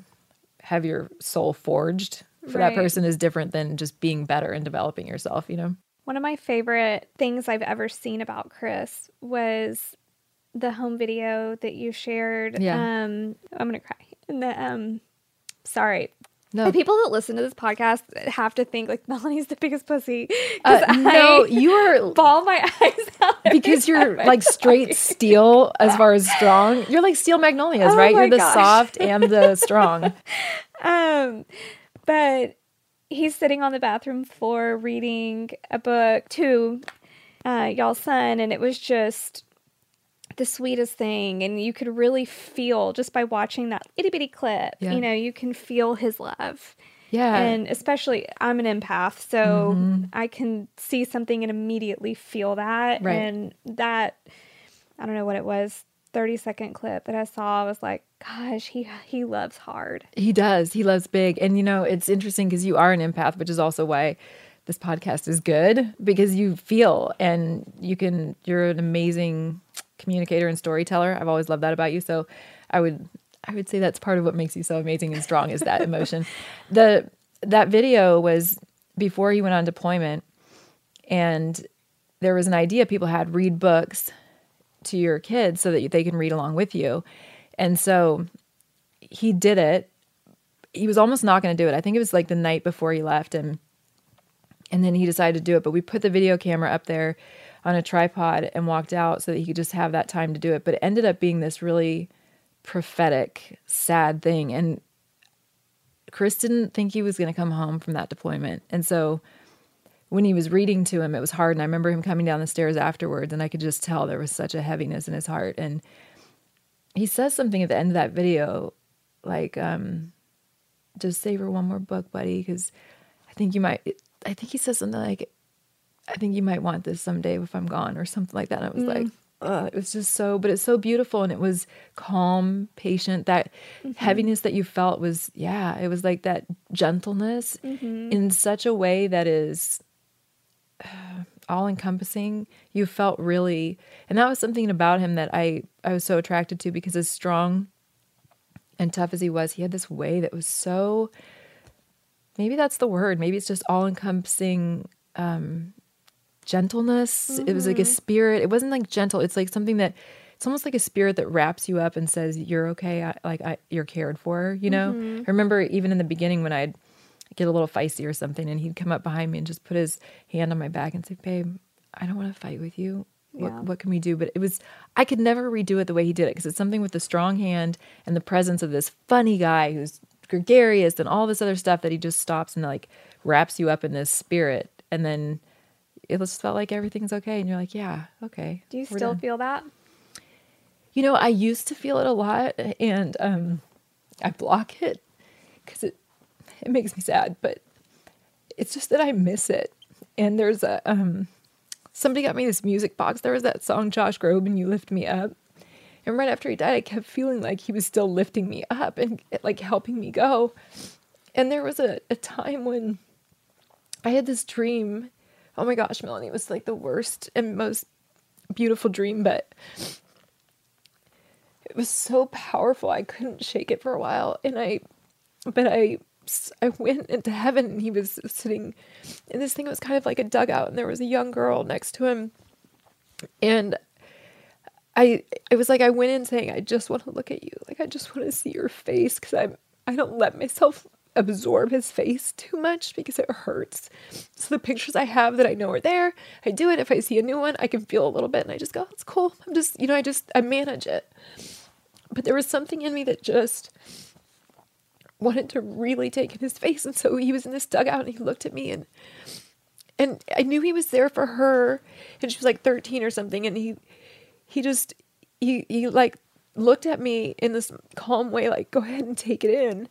Speaker 7: have your soul forged for that person is different than just being better and developing yourself. You know.
Speaker 6: One of my favorite things I've ever seen about Chris was the home video that you shared.
Speaker 7: Yeah.
Speaker 6: Um, I'm gonna cry. And the um, sorry,
Speaker 7: No.
Speaker 5: The people that listen to this podcast have to think like <laughs> Melanie's the biggest pussy.
Speaker 7: Uh, no,
Speaker 5: I
Speaker 7: you are <laughs>
Speaker 5: ball my eyes out
Speaker 7: because you're like straight
Speaker 5: you.
Speaker 7: steel as far as strong. You're like steel magnolias,
Speaker 5: Oh
Speaker 7: right? You're the
Speaker 5: gosh.
Speaker 7: soft <laughs> and the strong.
Speaker 5: Um, but he's sitting on the bathroom floor reading a book to uh, y'all's son, and it was just the sweetest thing. And you could really feel just by watching that itty bitty clip,
Speaker 7: Yeah.
Speaker 5: you know, you can feel his love.
Speaker 7: Yeah.
Speaker 5: And especially, I'm an empath, so
Speaker 7: Mhm.
Speaker 5: I can see something and immediately feel that.
Speaker 7: Right.
Speaker 5: And that, I don't know what it was, 30 second clip that I saw, I was like, gosh, he he loves hard.
Speaker 7: He does. He loves big. And you know, it's interesting because you are an empath, which is also why this podcast is good because you feel and you can you're an amazing communicator and storyteller. I've always loved that about you. So I would I would say that's part of what makes you so amazing and strong is that <laughs> emotion. The that video was before he went on deployment and there was an idea people had read books to your kids so that they can read along with you. And so he did it. He was almost not going to do it. I think it was like the night before he left and and then he decided to do it, but we put the video camera up there on a tripod and walked out so that he could just have that time to do it. But it ended up being this really prophetic, sad thing and Chris didn't think he was going to come home from that deployment. And so when he was reading to him, it was hard. And I remember him coming down the stairs afterwards, and I could just tell there was such a heaviness in his heart. And he says something at the end of that video, like, um, just savor one more book, buddy, because I think you might, I think he says something like, I think you might want this someday if I'm gone, or something like that. And I was
Speaker 5: Mm.
Speaker 7: like, Ugh, it was just so, but it's so beautiful and it was calm, patient. That heaviness that you felt was, yeah, it was like that gentleness
Speaker 5: Mhm.
Speaker 7: in such a way that is <sighs> all encompassing. You felt really, and that was something about him that I I was so attracted to because as strong and tough as he was, he had this way that was so. Maybe that's the word. Maybe it's just all encompassing um, gentleness. It was like a
Speaker 5: Mhm.
Speaker 7: spirit. It wasn't like gentle. It's like something that. It's almost like a spirit that wraps you up and says you're okay. I, like I, you're cared for. You know.
Speaker 5: Mhm.
Speaker 7: I remember even in the beginning when I'd get a little feisty or something, and he'd come up behind me and just put his hand on my back and say, "Babe, I don't want to fight with you.
Speaker 5: Yeah.
Speaker 7: What, what can we do?" But it was I could never redo it the way he did it because it's something with the strong hand and the presence of this funny guy who's gregarious and all this other stuff that he just stops and like wraps you up in this spirit, and then it just felt like everything's okay, and you're like, "Yeah, okay."
Speaker 5: Do you still
Speaker 7: done."
Speaker 5: feel that?
Speaker 7: You know, I used to feel it a lot, and um, I block it because it it makes me sad. But it's just that I miss it. And there's a um, somebody got me this music box. There was that song Josh Groban, "You Lift Me Up," and right after he died, I kept feeling like he was still lifting me up and like helping me go. And there was a, a time when I had this dream. Oh my gosh, Melanie, it was like the worst and most beautiful dream, but it was so powerful i couldn't shake it for a while and i but i i went into heaven and he was sitting in this thing that was kind of like a dugout and there was a young girl next to him and i it was like i went in saying i just want to look at you. Like i just want to see your face because i i don't let myself absorb his face too much because it hurts. So the pictures i have that i know are there i do it. If i see a new one i can feel a little bit and i just go it's cool. I'm just you know i just i manage it. But there was something in me that just wanted to really take in his face. And so he was in this dugout and he looked at me and and I knew he was there for her. And she was like 13 or something. And he he just he he like looked at me in this calm way like go ahead and take it in.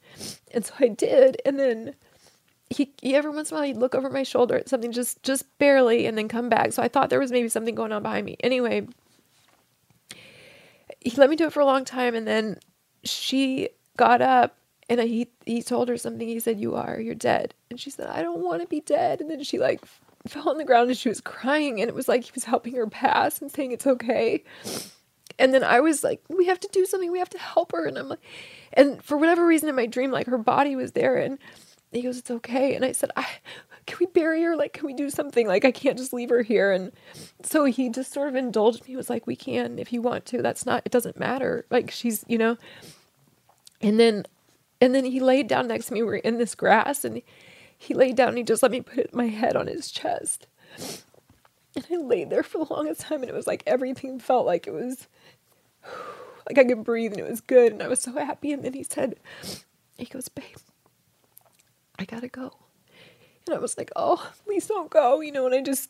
Speaker 7: And so I did and then he, he every once in a while he'd look over my shoulder at something just just barely and then come back. So I thought there was maybe something going on behind me. Anyway he let me do it for a long time and then she got up and he he told her something. He said you are you're dead. And she said i don't want to be dead. And then she like fell on the ground and she was crying and it was like he was helping her pass and saying it's okay. And then i was like we have to do something. We have to help her. And i'm like and for whatever reason in my dream like her body was there and he goes it's okay. And i said i can we bury her? Like can we do something? Like i can't just leave her here. And so he just sort of indulged me. He was like we can if you want to. That's not it doesn't matter. Like she's you know? And then And then he laid down next to me. We're in this grass and he laid down and he just let me put my head on his chest. And I laid there for the longest time and it was like everything felt like it was like I could breathe and it was good and I was so happy. And then he said, he goes, babe, I gotta go. And I was like, oh, please don't go, you know, and I just,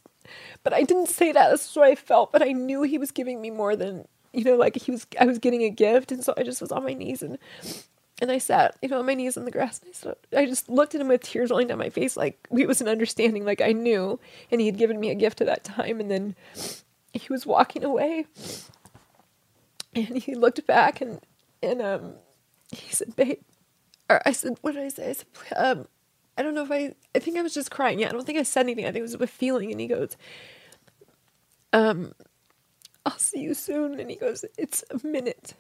Speaker 7: but I didn't say that. That's what I felt, but I knew he was giving me more than, you know, like he was, I was getting a gift. And so I just was on my knees and, and I sat, you know, on my knees in the grass and I stood, I just looked at him with tears rolling down my face. Like it was an understanding, like I knew, and he had given me a gift at that time. And then he was walking away and he looked back and, and, um, he said, babe, or I said, what did I say? I said, um, I don't know if I, I think I was just crying. Yeah, I don't think I said anything. I think it was a feeling. And he goes, um, I'll see you soon. And he goes, it's a minute.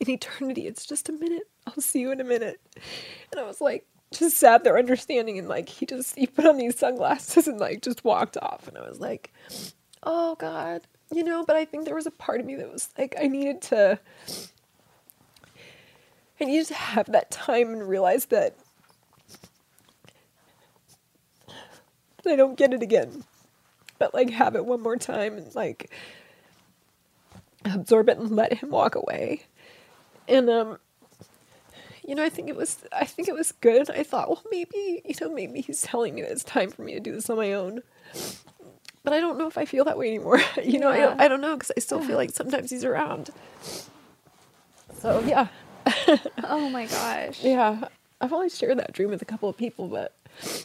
Speaker 7: In eternity, it's just a minute. I'll see you in a minute. And I was like, just sat there understanding. And like, he just, he put on these sunglasses and like just walked off. And I was like, oh God, you know, but I think there was a part of me that was like, I needed to, I needed to have that time and realize that I don't get it again. But like have it one more time and like absorb it and let him walk away. And um you know, I think it was I think it was good. I thought, well maybe, you know, maybe he's telling me that it's time for me to do this on my own. But I don't know if I feel that way anymore. <laughs> you know, I don't, I don't know because I still feel like sometimes he's around. So yeah. <laughs>
Speaker 5: oh my gosh. <laughs>
Speaker 7: Yeah. I've only shared that dream with a couple of people, but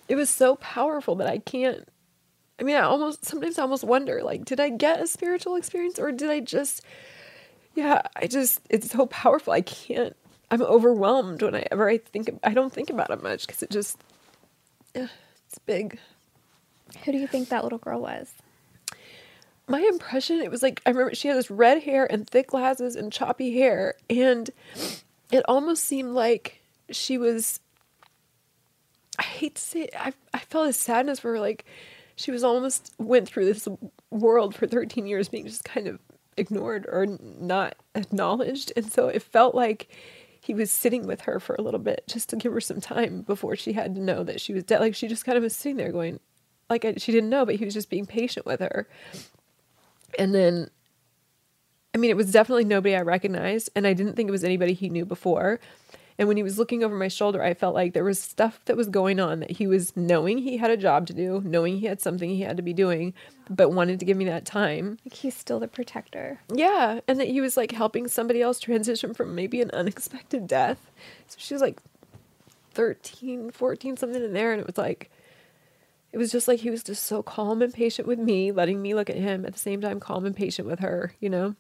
Speaker 7: it was so powerful that I can't. I mean, I almost sometimes I almost wonder like, did I get a spiritual experience or did I just, yeah, I just, it's so powerful. I can't, I'm overwhelmed whenever I think, I don't think about it much because it just it's big.
Speaker 5: Who do you think that little girl was?
Speaker 7: my impression it was like i remember she had this red hair and thick glasses and choppy hair and it almost seemed like she was i hate to say it, I, I felt a sadness for her like she was almost went through this world for 13 years being just kind of ignored or not acknowledged. And so it felt like he was sitting with her for a little bit just to give her some time before she had to know that she was dead. Like she just kind of was sitting there going like I, she didn't know but he was just being patient with her. And then, I mean, it was definitely nobody I recognized, and I didn't think it was anybody he knew before. And when he was looking over my shoulder, I felt like there was stuff that was going on that he was knowing he had a job to do, knowing he had something he had to be doing, but wanted to give me that time.
Speaker 5: Like he's still the protector.
Speaker 7: Yeah. And that he was like helping somebody else transition from maybe an unexpected death. So she was like 13, 14, something in there. And it was like, it was just like he was just so calm and patient with me, letting me look at him at the same time, calm and patient with her, you know,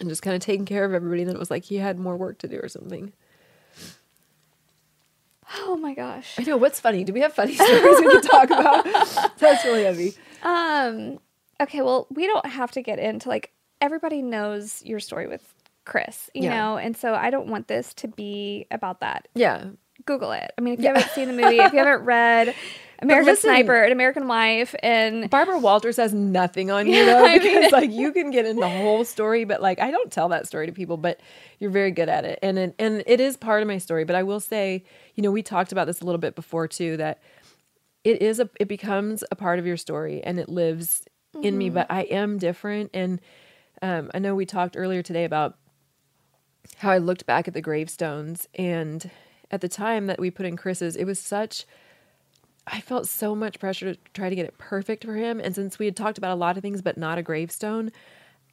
Speaker 7: and just kind of taking care of everybody. And then it was like he had more work to do or something.
Speaker 5: Oh my gosh.
Speaker 7: I know. What's funny? Do we have funny <laughs> stories we can talk about? <laughs> That's really heavy.
Speaker 5: Um. Okay. Well, we don't have to get into like everybody knows your story with Chris, you
Speaker 7: Yeah.
Speaker 5: know, and so I don't want this to be about that.
Speaker 7: Yeah.
Speaker 5: Google it. I mean, if you
Speaker 7: Yeah.
Speaker 5: haven't seen the movie, if you haven't read <laughs> American
Speaker 7: listen-
Speaker 5: Sniper, An American Wife, and
Speaker 7: Barbara Walters has nothing on you though, <laughs>
Speaker 5: I
Speaker 7: because
Speaker 5: mean-
Speaker 7: like you can get in the whole story, but like I don't tell that story to people, but you're very good at it, and it, and it is part of my story. But I will say, you know, we talked about this a little bit before too, that it is a it becomes a part of your story and it lives in me.
Speaker 5: Mhm.
Speaker 7: But I am different, and um, I know we talked earlier today about how I looked back at the gravestones and at the time that we put in Chris's, it was such I felt so much pressure to try to get it perfect for him. And since we had talked about a lot of things but not a gravestone,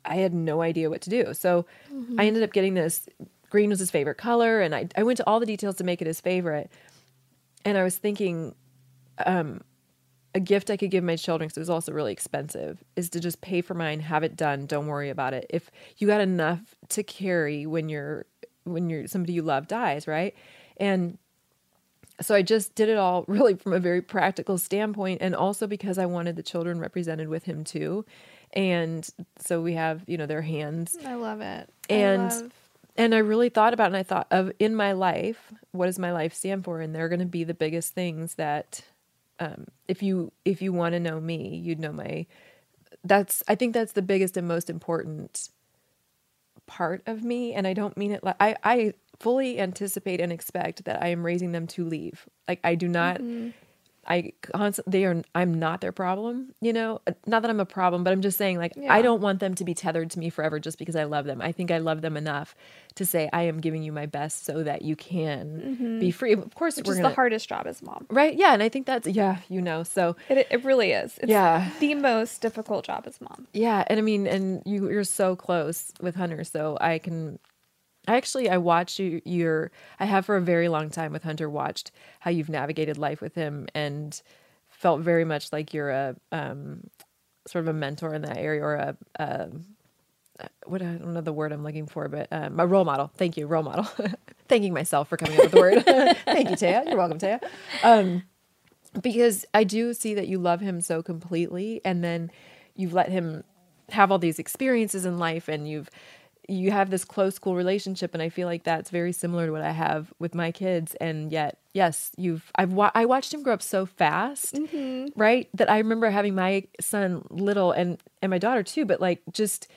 Speaker 7: I had no idea what to do. So
Speaker 5: Mhm.
Speaker 7: I ended up getting this green was his favorite color and I, I went to all the details to make it his favorite. And I was thinking um a gift I could give my children because it was also really expensive is to just pay for mine, have it done, don't worry about it. If you got enough to carry when you're when you're somebody you love dies, right? And so I just did it all <laughs> really from a very practical standpoint and also because I wanted the children represented with him too. And so we have, you know, their hands
Speaker 5: I love it. I
Speaker 7: and
Speaker 5: love-
Speaker 7: and I really thought about it and I thought of in my life, what does my life stand for? And they're going to be the biggest things that um, if you if you want to know me, you'd know my that's I think that's the biggest and most important part of me and I don't mean it like I I fully anticipate and expect that I am raising them to leave. Like I do not
Speaker 6: Mm-hmm.
Speaker 7: I constantly they are I'm not their problem, you know? Not that I'm a problem, but I'm just saying like
Speaker 6: Yeah.
Speaker 7: I don't want them to be tethered to me forever just because I love them. I think I love them enough to say I am giving you my best so that you can be free. Of course,
Speaker 6: Mm-hmm. Which is
Speaker 7: gonna,
Speaker 6: the hardest job as mom.
Speaker 7: right? Yeah, and I think that's yeah, you know. So
Speaker 6: It, it really is. It's
Speaker 7: Yeah.
Speaker 6: the most difficult job as mom.
Speaker 7: yeah, and I mean, and you you're so close with Hunter, so I can. I actually I watched you. Your I have for a very long time with Hunter watched how you've navigated life with him and felt very much like you're a um, sort of a mentor in that area or a. what I don't know the word I'm looking for, but um, a role model. Thank you, role model. <laughs> Thanking myself for coming up with the word. <laughs> Thank you, Taya. You're welcome, Taya. Um, because I do see that you love him so completely and then you've let him have all these experiences in life and you've you have this close school relationship and I feel like that's very similar to what I have with my kids and yet yes you've I've wa- I watched him grow up so fast mm-hmm. right that I remember having my son little and and my daughter too but like just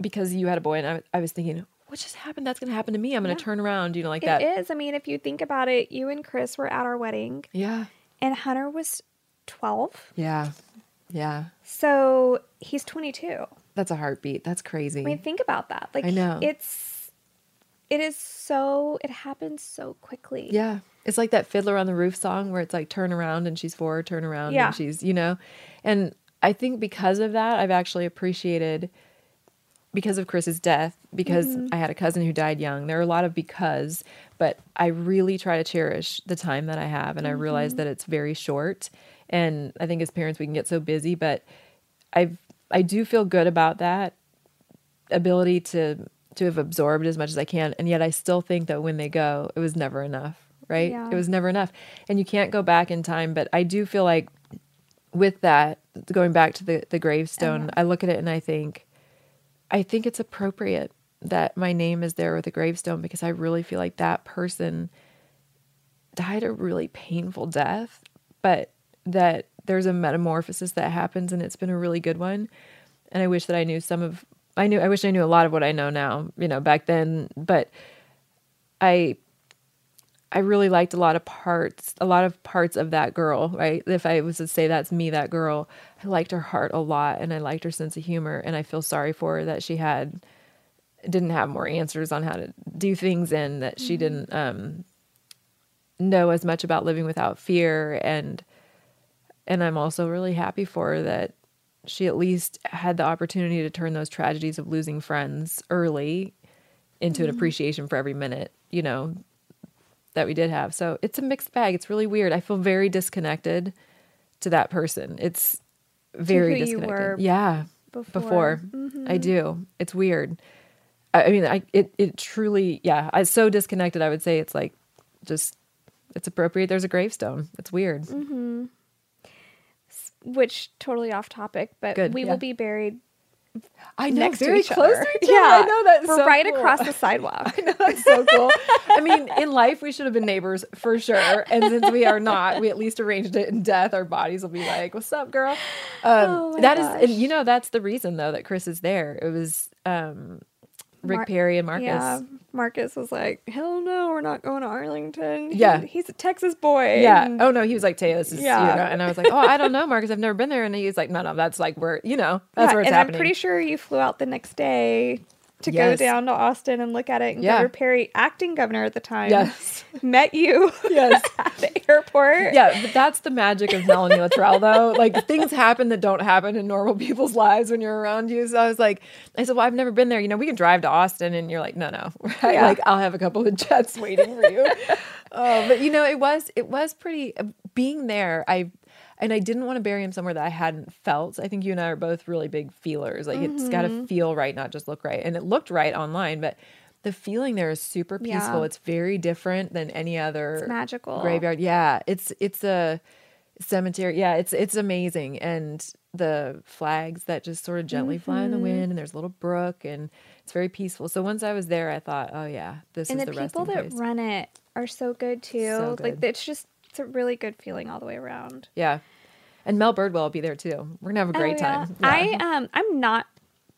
Speaker 7: because you had a boy and I, I was thinking what just happened? That's going to happen to me. I'm going to turn around you know like
Speaker 6: It
Speaker 7: that.
Speaker 6: is. I mean, if you think about it, you and Chris were at our wedding,
Speaker 7: yeah.
Speaker 6: And Hunter was 12.
Speaker 7: yeah. Yeah.
Speaker 6: So he's 22.
Speaker 7: That's a heartbeat that's crazy
Speaker 6: I mean, think about that. Like,
Speaker 7: I know.
Speaker 6: It's, it is so, it happens so quickly.
Speaker 7: Yeah. It's like that Fiddler on the Roof song where it's like turn around and she's four, turn around
Speaker 6: Yeah.
Speaker 7: and she's, you know. And I think because of that, I've actually appreciated because of Chris's death, because
Speaker 6: Mm-hmm.
Speaker 7: I had a cousin who died young. There are a lot of because, but I really try to cherish the time that I have and I
Speaker 6: Mm-hmm.
Speaker 7: realize that it's very short. And I think as parents we can get so busy, but I've I do feel good about that ability to to have absorbed as much as I can and yet I still think that when they go it was never enough right?
Speaker 6: Yeah.
Speaker 7: it was never enough. And you can't go back in time but I do feel like with that going back to the the gravestone uh-huh. I look at it and I think I think it's appropriate that my name is there with a gravestone because I really feel like that person died a really painful death, but that there's a metamorphosis that happens and it's been a really good one. And I wish that I knew some of I knew I wish I knew a lot of what I know now, you know, back then, but I I really liked a lot of parts, a lot of parts of that girl, right? If I was to say that's me, that girl, I liked her heart a lot and I liked her sense of humor and I feel sorry for her that she had didn't have more answers on how to do things and that she didn't um know as much about living without fear and and I'm also really happy for her that she at least had the opportunity to turn those tragedies of losing friends early into an appreciation for every minute, you know, that we did have. So it's a mixed bag. It's really weird. I feel very disconnected to that person. It's very disconnected. yeah.
Speaker 6: before.
Speaker 7: I do. It's weird. I, I mean, I it it truly, yeah. I so disconnected. I would say it's like just it's appropriate. There's a gravestone. It's weird.
Speaker 6: Mm-hmm. Which totally off topic, but
Speaker 7: Good,
Speaker 6: we
Speaker 7: yeah.
Speaker 6: will be buried
Speaker 7: I know,
Speaker 6: next
Speaker 7: very
Speaker 6: to each
Speaker 7: close
Speaker 6: other.
Speaker 7: to each other. I know that's
Speaker 6: We're
Speaker 7: so
Speaker 6: right
Speaker 7: cool.
Speaker 6: across the <laughs> sidewalk.
Speaker 7: I know That's so cool. I mean, in life, we should have been neighbors for sure. And since we are not, we at least arranged it in death. Our bodies will be like, "What's up, girl?" Um,
Speaker 6: Oh
Speaker 7: that is,
Speaker 6: gosh.
Speaker 7: and you know, that's the reason though that Chris is there. It was um, Rick
Speaker 6: Mar-
Speaker 7: Perry and Marcus.
Speaker 6: Yeah, Marcus was like, "Hell no, we're not going to Arlington." He-
Speaker 7: Yeah.
Speaker 6: he's a Texas boy.
Speaker 7: Yeah.
Speaker 6: and-
Speaker 7: Oh no, he was like, "Tay, this is
Speaker 6: Yeah.
Speaker 7: you know," and I was like, "Oh, I don't know, Marcus. I've never been there." And he was like, "No, no, that's like where you know that's
Speaker 6: Yeah,
Speaker 7: where it's
Speaker 6: and
Speaker 7: happening."
Speaker 6: I'm pretty sure you flew out the next day to
Speaker 7: Yes.
Speaker 6: go down to Austin and look at it. And
Speaker 7: Yeah.
Speaker 6: Governor Perry, acting governor at the time,
Speaker 7: Yes. <laughs>
Speaker 6: met you <laughs>
Speaker 7: Yes.
Speaker 6: at the airport.
Speaker 7: Yeah, but that's the magic of Melanie Luttrell, though. <laughs> Like things happen that don't happen in normal people's lives when you're around you. So I was like, I said, well, I've never been there. You know, we can drive to Austin, and you're like, no, no, right?
Speaker 6: Yeah.
Speaker 7: Like I'll have a couple of jets waiting for you. uh, but you know, it was it was pretty uh, being there. I and I didn't want to bury him somewhere that I hadn't felt. I think you and I are both really big feelers. Like it's got
Speaker 6: Mm-hmm.
Speaker 7: to feel right, not just look right. And it looked right online, but. The feeling there is super peaceful.
Speaker 6: Yeah.
Speaker 7: It's very different than any other
Speaker 6: It's magical.
Speaker 7: graveyard. Yeah, it's it's a cemetery. Yeah, it's it's amazing, and the flags that just sort of gently fly in the
Speaker 6: Mm-hmm.
Speaker 7: wind, and there's a little brook, and it's very peaceful. So once I was there, I thought, oh yeah, this
Speaker 6: and
Speaker 7: is
Speaker 6: the
Speaker 7: the,
Speaker 6: people that
Speaker 7: place.
Speaker 6: run it are so good too.
Speaker 7: So
Speaker 6: Like it's just it's a really good feeling all the way around.
Speaker 7: yeah, and Mel Birdwell will be there too. We're gonna have a great
Speaker 6: Oh, yeah.
Speaker 7: time.
Speaker 6: I
Speaker 7: Yeah.
Speaker 6: um I'm not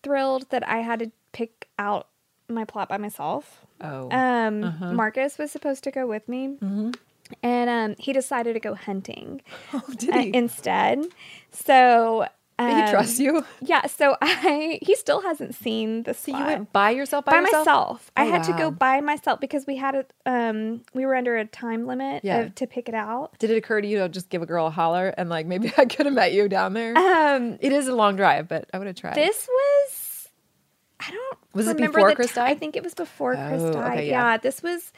Speaker 6: thrilled that I had to pick out my plot by myself.
Speaker 7: Oh.
Speaker 6: Um,
Speaker 7: Uh-huh.
Speaker 6: Marcus was supposed to go with me, and um, he decided to go hunting <laughs>
Speaker 7: Oh, did
Speaker 6: uh, instead. So
Speaker 7: Did he trusts you?
Speaker 6: Yeah. So <laughs> I he still hasn't seen the
Speaker 7: So you went by yourself by,
Speaker 6: by
Speaker 7: yourself?
Speaker 6: myself. I
Speaker 7: Oh,
Speaker 6: had to go
Speaker 7: wow.
Speaker 6: by myself because we had a um we were under a time limit
Speaker 7: Yeah.
Speaker 6: of, to pick it out.
Speaker 7: Did it occur to you to just give a girl a holler and like maybe <laughs> I could have met you down there?
Speaker 6: Um,
Speaker 7: it is a long drive, but I would have tried.
Speaker 6: This was I don't
Speaker 7: Was it before Chris
Speaker 6: ti- I think it was before Chris
Speaker 7: Oh,
Speaker 6: died.
Speaker 7: okay,
Speaker 6: yeah.
Speaker 7: yeah.
Speaker 6: this was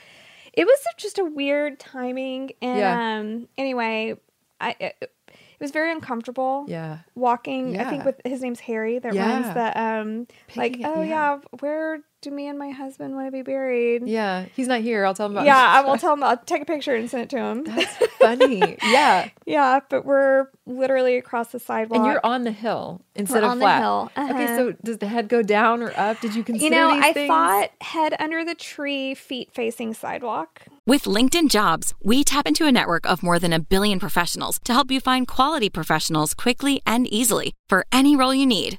Speaker 6: it was just a weird timing and
Speaker 7: Yeah.
Speaker 6: um anyway, I it, it was very uncomfortable.
Speaker 7: Yeah.
Speaker 6: Walking, yeah. I think with his name's Harry that
Speaker 7: Yeah.
Speaker 6: runs the um like
Speaker 7: it-
Speaker 6: oh
Speaker 7: yeah.
Speaker 6: yeah, where do me and my husband want to be buried?
Speaker 7: Yeah, he's not here. I'll tell him about.
Speaker 6: Yeah, I will tell him. I'll take a picture and send it to him.
Speaker 7: That's funny. <laughs> Yeah,
Speaker 6: yeah, but we're literally across the sidewalk.
Speaker 7: and you're on the hill instead
Speaker 6: We're
Speaker 7: of
Speaker 6: on the
Speaker 7: flat.
Speaker 6: hill,
Speaker 7: Okay,
Speaker 6: uh-huh.
Speaker 7: so does the head go down or up? Did you consider
Speaker 6: you know,
Speaker 7: these
Speaker 6: I
Speaker 7: things?
Speaker 6: thought head under the tree, feet facing sidewalk.
Speaker 10: With LinkedIn Jobs, we tap into a network of more than a billion professionals to help you find quality professionals quickly and easily for any role you need.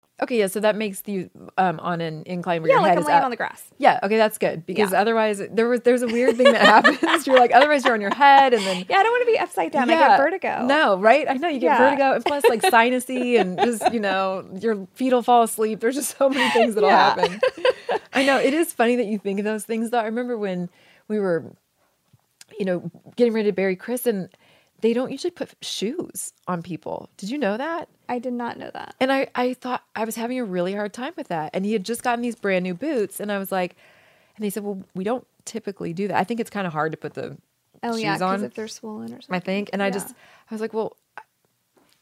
Speaker 7: Okay, yeah, so that makes you um, on an incline where
Speaker 6: Yeah,
Speaker 7: your
Speaker 6: like
Speaker 7: head
Speaker 6: I'm
Speaker 7: is
Speaker 6: laying
Speaker 7: up.
Speaker 6: on the grass.
Speaker 7: Yeah, okay, that's good because
Speaker 6: Yeah.
Speaker 7: otherwise there was there's a weird thing that happens. you're like otherwise you're on your head and then <laughs>
Speaker 6: Yeah, I don't want to be upside down. I
Speaker 7: Yeah.
Speaker 6: get vertigo.
Speaker 7: No, right? I know you get
Speaker 6: Yeah.
Speaker 7: vertigo and plus like <laughs> sinusy and just, you know, your feet will fall asleep. There's just so many things that'll happen. <laughs> I know. It is funny that you think of those things though. I remember when we were, you know, getting ready to bury Chris and they don't usually put shoes on people. Did you know that?
Speaker 6: I did not know that.
Speaker 7: And I, I thought I was having a really hard time with that. And he had just gotten these brand new boots. And I was like, and they said, well, we don't typically do that. I think it's kind of hard to put the
Speaker 6: Oh
Speaker 7: shoes
Speaker 6: yeah,
Speaker 7: on.
Speaker 6: if they're swollen or something.
Speaker 7: I think. And I just, I was like, well,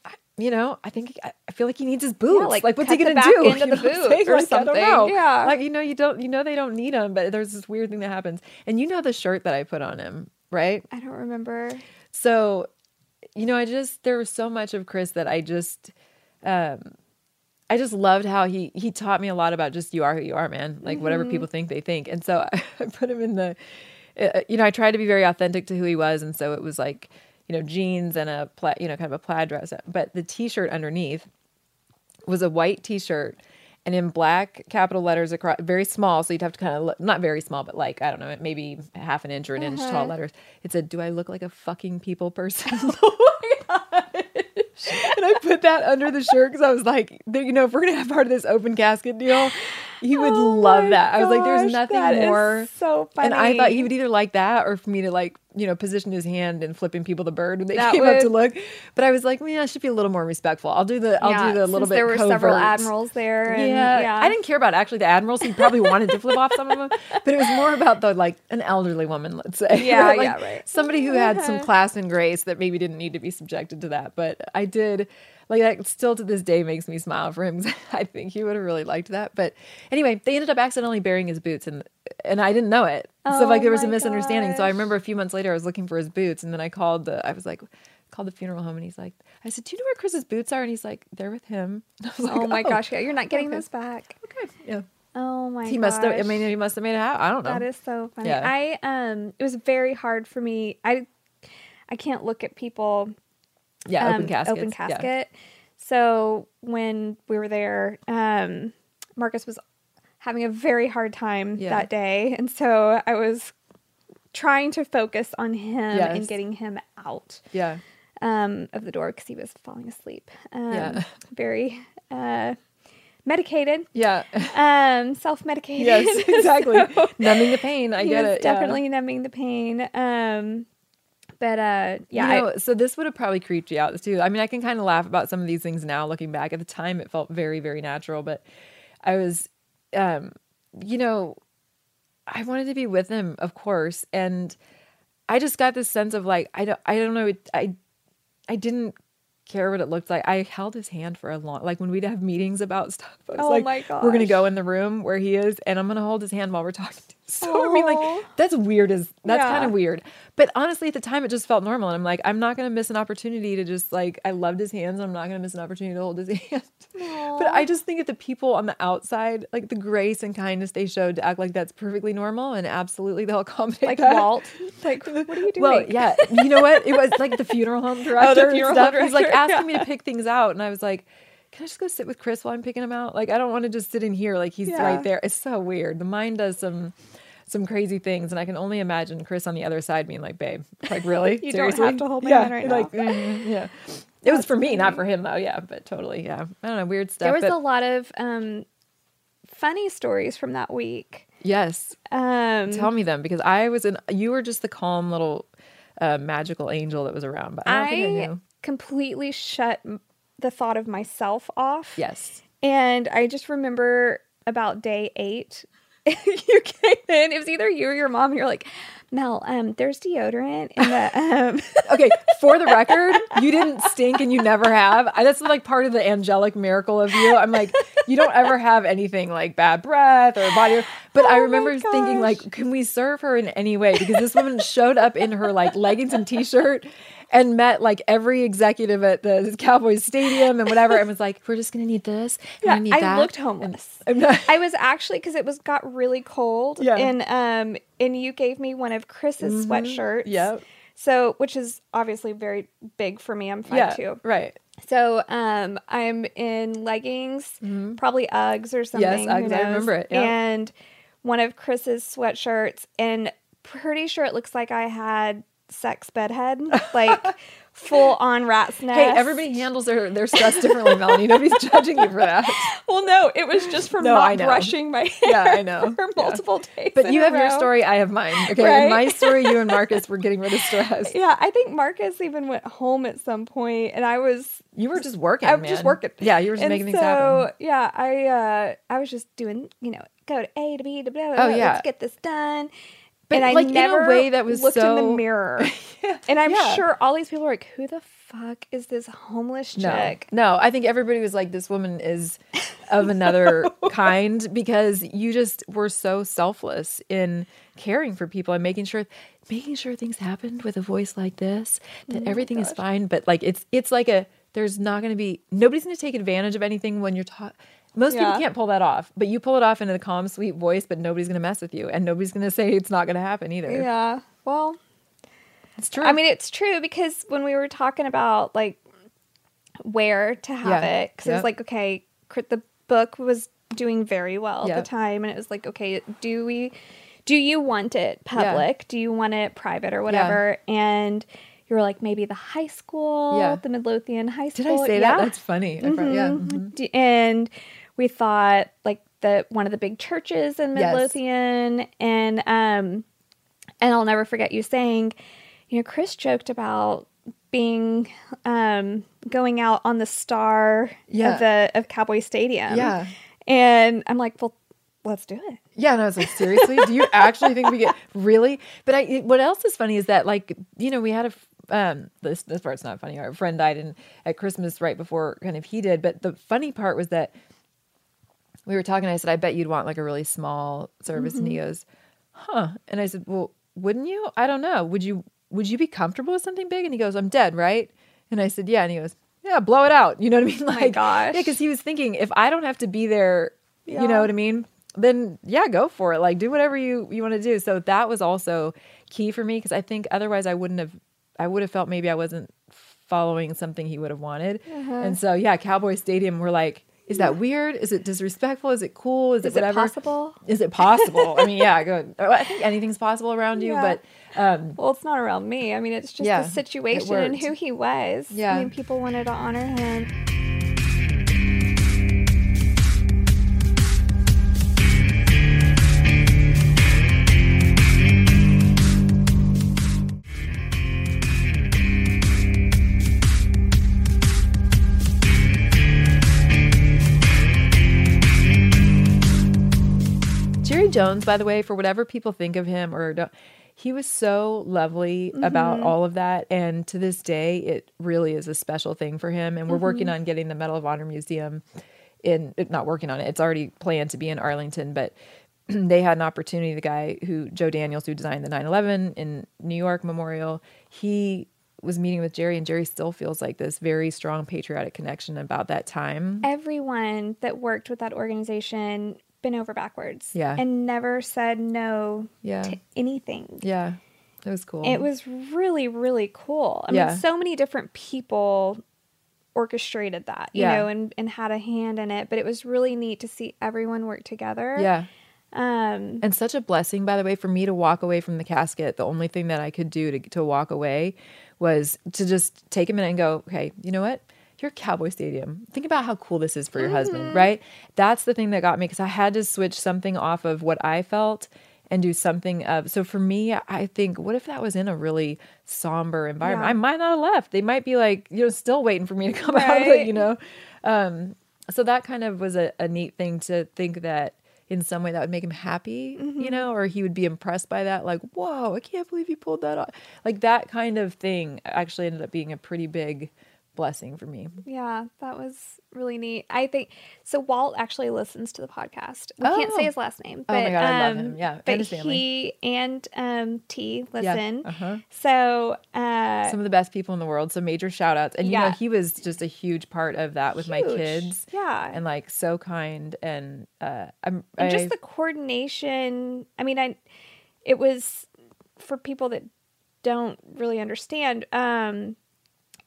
Speaker 7: I, you know, I think I, I feel like he needs his boots.
Speaker 6: like,
Speaker 7: like, what's he gonna
Speaker 6: back
Speaker 7: do? <laughs> You
Speaker 6: the
Speaker 7: know what I'm
Speaker 6: boot or <laughs>
Speaker 7: Like, I don't
Speaker 6: something.
Speaker 7: know.
Speaker 6: Yeah.
Speaker 7: like you know, you don't, you know, they don't need them, but there's this weird thing that happens. And you know the shirt that I put on him, right?
Speaker 6: I don't remember.
Speaker 7: So, you know, I just there was so much of Chris that I just um I just loved how he he taught me a lot about just you are who you are, man. Like whatever
Speaker 6: Mhm.
Speaker 7: people think they think. And so <laughs> I, put him in the uh, you know, I tried to be very authentic to who he was and so it was like, you know, jeans and a plaid, you know, kind of a plaid dress, but the t-shirt underneath was a white t-shirt and in black capital letters across very small so you'd have to kind of look not very small but like i don't know maybe half an inch or an inch tall
Speaker 6: Uh-huh.
Speaker 7: letters. It said do i look like a fucking people person? <laughs> And I put that under the shirt because I was like, you know, if we're gonna have part of this open casket deal, he would oh love that. I was like, there's
Speaker 6: Oh
Speaker 7: nothing more.
Speaker 6: so funny.
Speaker 7: And I thought he would either like that or for me to like, you know, position his hand and flipping people the bird when they <laughs>
Speaker 6: That
Speaker 7: came up to look. But I was like, yeah, I should be a little more respectful. I'll do the, I'll
Speaker 6: Yeah,
Speaker 7: do the little bit.
Speaker 6: there were several admirals there. And,
Speaker 7: yeah,
Speaker 6: yeah,
Speaker 7: I didn't care about actually the admirals. He probably wanted to flip off some of them, <laughs> but it was more about the like an elderly woman, let's say. <laughs>
Speaker 6: Yeah,
Speaker 7: Like,
Speaker 6: yeah, right.
Speaker 7: Somebody who had some class and grace that maybe didn't need to be subjected to that. But I did like that. Still to this day makes me smile for him. <laughs> I think he would have really liked that. But anyway, they ended up accidentally burying his boots, and and I didn't know it. so like
Speaker 6: Oh
Speaker 7: there was a misunderstanding. So I remember a few months later, I was looking for his boots, and then I called the. I was like. Called the funeral home and he's like, I said, Do you know where Chris's boots are? And he's like, They're with him. And <laughs> I was like,
Speaker 6: oh my gosh, yeah, you're not getting
Speaker 7: okay.
Speaker 6: those back.
Speaker 7: Okay. Yeah.
Speaker 6: Oh my
Speaker 7: He must have. I mean, he must have made it out. I don't know.
Speaker 6: That is so funny.
Speaker 7: Yeah.
Speaker 6: I um it was very hard for me. I I can't look at people
Speaker 7: Yeah, open
Speaker 6: um, Open
Speaker 7: yeah.
Speaker 6: casket. So when we were there, um Marcus was having a very hard time
Speaker 7: Yeah.
Speaker 6: that day. <laughs> And so I was trying to focus on him
Speaker 7: Yes.
Speaker 6: and getting him out
Speaker 7: Yeah.
Speaker 6: um of the door because he was falling asleep. Um
Speaker 7: Yeah.
Speaker 6: very uh medicated.
Speaker 7: Yeah.
Speaker 6: Um self-medicated.
Speaker 7: Yes, <laughs> exactly.
Speaker 6: So-
Speaker 7: Numbing the pain. I get it. yeah.
Speaker 6: Definitely numbing the pain. Um, but uh, yeah,
Speaker 7: You
Speaker 6: I-
Speaker 7: so this would have probably creeped you out too. I mean, I can kind of laugh about some of these things now looking back. At the time, it felt very, very natural, but I was, um, you know, I wanted to be with him, of course, and I just got this sense of like I don't, I don't know, I, I didn't care what it looked like. I held his hand for a long, like when we'd have meetings about stuff. I was
Speaker 6: Oh
Speaker 7: like,
Speaker 6: my
Speaker 7: we're gonna go in the room where he is, and I'm gonna hold his hand while we're talking to So I mean, like that's weird. As that's
Speaker 6: Yeah.
Speaker 7: kind of weird. But honestly, at the time, it just felt normal, and I'm like, I'm not gonna miss an opportunity to just like I loved his hands. and I'm not gonna miss an opportunity to hold his <laughs> hand. But I just think of the people on the outside, like the grace and kindness they showed to act like that's perfectly normal, and absolutely they'll accommodate
Speaker 6: Like
Speaker 7: that.
Speaker 6: Walt. <laughs> Like, what are you doing?
Speaker 7: Well, yeah, you know what? It was like the funeral home <laughs> director. and
Speaker 6: funeral
Speaker 7: stuff.
Speaker 6: home
Speaker 7: He's like
Speaker 6: director,
Speaker 7: asking me to pick things out, and I was like, "Can I just go sit with Chris while I'm picking them out? Like, I don't want to just sit in here like he's
Speaker 6: Yeah.
Speaker 7: right there. It's so weird. The mind does some some crazy things, and I can only imagine Chris on the other side being like, "Babe, like really? <laughs>
Speaker 6: You don't
Speaker 7: Seriously?
Speaker 6: have to hold my
Speaker 7: yeah,
Speaker 6: hand right
Speaker 7: like,
Speaker 6: now.
Speaker 7: mhm, yeah." It was for me, not for him, though. Yeah, but totally, yeah. I don't know, weird stuff.
Speaker 6: there was
Speaker 7: but
Speaker 6: a lot of um, funny stories from that week.
Speaker 7: yes.
Speaker 6: Um,
Speaker 7: Tell me them because I was in. You were just the calm little uh, magical angel that was around, but I don't think I
Speaker 6: I
Speaker 7: knew.
Speaker 6: completely shut the thought of myself off.
Speaker 7: Yes.
Speaker 6: And I just remember about day eight, <laughs> you came in. It was either you or your mom. And you're like, Mel, um, there's deodorant in the. <laughs> Um. <laughs>
Speaker 7: okay, for the record, you didn't stink and you never have. I, that's like part of the angelic miracle of you. I'm like, you don't ever have anything like bad breath or body. But I remember thinking, like, can we serve her in any way? Because this woman showed up in her like leggings and t-shirt and met like every executive at the Cowboys stadium and whatever, and was like, we're just gonna need this. And
Speaker 6: Yeah,
Speaker 7: I need
Speaker 6: I
Speaker 7: that.
Speaker 6: looked homeless.
Speaker 7: Not-
Speaker 6: I was actually because it was got really cold.
Speaker 7: Yeah.
Speaker 6: And um and you gave me one of Chris's
Speaker 7: Mhm.
Speaker 6: sweatshirts.
Speaker 7: Yep.
Speaker 6: So which is obviously very big for me. I'm five
Speaker 7: Yeah,
Speaker 6: two.
Speaker 7: right.
Speaker 6: So um I'm in leggings, probably Uggs or something. who
Speaker 7: Uggs, I remember it, yeah.
Speaker 6: And one of Chris's sweatshirts, and pretty sure it looks like I had sex bedhead, like <laughs> full on rat's nest.
Speaker 7: Hey, everybody handles their, their stress differently, Melanie. Nobody's <laughs> judging you for that.
Speaker 6: Well, no, it was just from
Speaker 7: No,
Speaker 6: not
Speaker 7: I know.
Speaker 6: brushing my hair. <laughs>
Speaker 7: Yeah, I know.
Speaker 6: For
Speaker 7: Yeah.
Speaker 6: multiple days.
Speaker 7: But
Speaker 6: in
Speaker 7: you
Speaker 6: a
Speaker 7: have your story, I have mine. Okay,
Speaker 6: Right?
Speaker 7: in my story, you and Marcus were getting rid of stress.
Speaker 6: Yeah, I think Marcus even went home at some point, and I was.
Speaker 7: You were just working.
Speaker 6: I was just working.
Speaker 7: Yeah, you were just
Speaker 6: And
Speaker 7: making things
Speaker 6: so,
Speaker 7: happen.
Speaker 6: Yeah, I uh, I was just doing, you know, go to A to B to blah, blah,
Speaker 7: Oh, yeah.
Speaker 6: let's get this done.
Speaker 7: But,
Speaker 6: and I
Speaker 7: like, in a
Speaker 6: never
Speaker 7: way that was
Speaker 6: looked in the
Speaker 7: so-
Speaker 6: mirror. <laughs> and I'm
Speaker 7: Yeah.
Speaker 6: sure all these people are like, "Who the fuck is this homeless
Speaker 7: No,
Speaker 6: chick?"
Speaker 7: no, I think everybody was like, this woman is of another <laughs> kind because you just were so selfless in caring for people and making sure making sure things happened with a voice like this that
Speaker 6: Oh
Speaker 7: everything is fine but like it's it's like a there's not going to be nobody's going to take advantage of anything when you're taught most
Speaker 6: Yeah.
Speaker 7: people can't pull that off but you pull it off in a calm sweet voice but nobody's going to mess with you and nobody's going <laughs> to say it's not going to happen either
Speaker 6: Yeah. Well,
Speaker 7: it's true
Speaker 6: I mean, it's true because when we were talking about like where to have
Speaker 7: Yeah.
Speaker 6: it, because it was like, okay, cr- the book was doing very well at the time, and it was like, okay, do we, do you want it public? Do you want it private or whatever? And you were like, maybe the high school,
Speaker 7: Yeah.
Speaker 6: the Midlothian High School.
Speaker 7: did i say
Speaker 6: yeah.
Speaker 7: that that's funny forgot- yeah
Speaker 6: Mhm.
Speaker 7: mhm.
Speaker 6: D- And we thought like the one of the big churches in
Speaker 7: Yes.
Speaker 6: Midlothian, and um, and I'll never forget you saying, you know, Chris joked about being um going out on the star
Speaker 7: Yeah.
Speaker 6: of the of Cowboy Stadium.
Speaker 7: Yeah.
Speaker 6: and I'm like, well, let's do it.
Speaker 7: Yeah, and I was like, seriously, do you actually think we get <laughs> really? But I, what else is funny is that like you know we had a um this this part's not funny. Our friend died in at Christmas right before kind of he did. But the funny part was that we were talking. I said, I bet you'd want like a really small service, and he goes, huh? And I said, well, wouldn't you? I don't know. Would you? Would you be comfortable with something big? And he goes, I'm dead, right? And I said, yeah. And he goes, yeah, blow it out. <laughs> You know what I mean?
Speaker 6: my
Speaker 7: Like,
Speaker 6: gosh.
Speaker 7: yeah, because he was thinking if I don't have to be there,
Speaker 6: Yeah.
Speaker 7: you know what I mean? Then yeah, go for it. Like do whatever you you want to do. So that was also key for me because I think otherwise I wouldn't have. I would have felt maybe I wasn't following something he would have wanted.
Speaker 6: Uh-huh.
Speaker 7: And so yeah, Cowboy Stadium. We're like. Is that weird? Is it disrespectful? Is it cool? Is,
Speaker 6: Is
Speaker 7: it
Speaker 6: it
Speaker 7: whatever?
Speaker 6: possible?
Speaker 7: Is it possible? I mean, yeah, good. <laughs> I think anything's possible around you,
Speaker 6: Yeah.
Speaker 7: but um,
Speaker 6: Well, it's not around me. I mean, it's just
Speaker 7: Yeah,
Speaker 6: the situation and who he was.
Speaker 7: Yeah.
Speaker 6: I mean, people wanted to honor him.
Speaker 7: Jones, by the way, for whatever people think of him or don't, he was so lovely about
Speaker 6: Mhm.
Speaker 7: all of that. And to this day, it really is a special thing for him. And we're working
Speaker 6: Mhm.
Speaker 7: on getting the Medal of Honor Museum in, not working on it, it's already planned to be in Arlington, but <clears throat> they had an opportunity. The guy who Joe Daniels, who designed the 9/11 in New York Memorial, he was meeting with Jerry, and Jerry still feels like this very strong patriotic connection about that time.
Speaker 6: Everyone that worked with that organization bent over backwards.
Speaker 7: Yeah.
Speaker 6: And never said no
Speaker 7: Yeah.
Speaker 6: to anything.
Speaker 7: Yeah, it was cool.
Speaker 6: It was really, really cool. I
Speaker 7: Yeah.
Speaker 6: mean, so many different people orchestrated that, you
Speaker 7: Yeah.
Speaker 6: know, and, and had a hand in it. But it was really neat to see everyone work together.
Speaker 7: Yeah.
Speaker 6: Um,
Speaker 7: and such a blessing, by the way, for me to walk away from the casket. The only thing that I could do to, to walk away was to just take a minute and go, okay, you know what? You're Cowboy Stadium. Think about how cool this is for your husband, right? That's the thing that got me because I had to switch something off of what I felt and do something of. So for me, I think, what if that was in a really somber environment?
Speaker 6: Yeah.
Speaker 7: I might not have left. They might be like, you know, still waiting for me to <laughs> come out,
Speaker 6: Right.
Speaker 7: you know? Um, so that kind of was a, a neat thing to think that in some way that would make him happy,
Speaker 6: Mm-hmm.
Speaker 7: you know, or he would be impressed by that, like, whoa, I can't believe you pulled that off. Like that kind of thing actually ended up being a pretty big blessing for me.
Speaker 6: Yeah, that was really neat. I think so. Walt actually listens to the podcast. We can't say
Speaker 7: Oh.
Speaker 6: his last name. But, Oh
Speaker 7: my God, I love
Speaker 6: um,
Speaker 7: him. Yeah, and
Speaker 6: but
Speaker 7: his
Speaker 6: he and um, T
Speaker 7: Yeah,
Speaker 6: listen.
Speaker 7: uh-huh.
Speaker 6: So uh,
Speaker 7: Some of the best people in the world. So major shout outs. And you know,
Speaker 6: Yeah.
Speaker 7: he was just a huge part of that with my kids.
Speaker 6: Yeah.
Speaker 7: And like so kind and uh I'm
Speaker 6: and
Speaker 7: I-
Speaker 6: just the coordination. I mean, I it was for people that don't really understand. Um,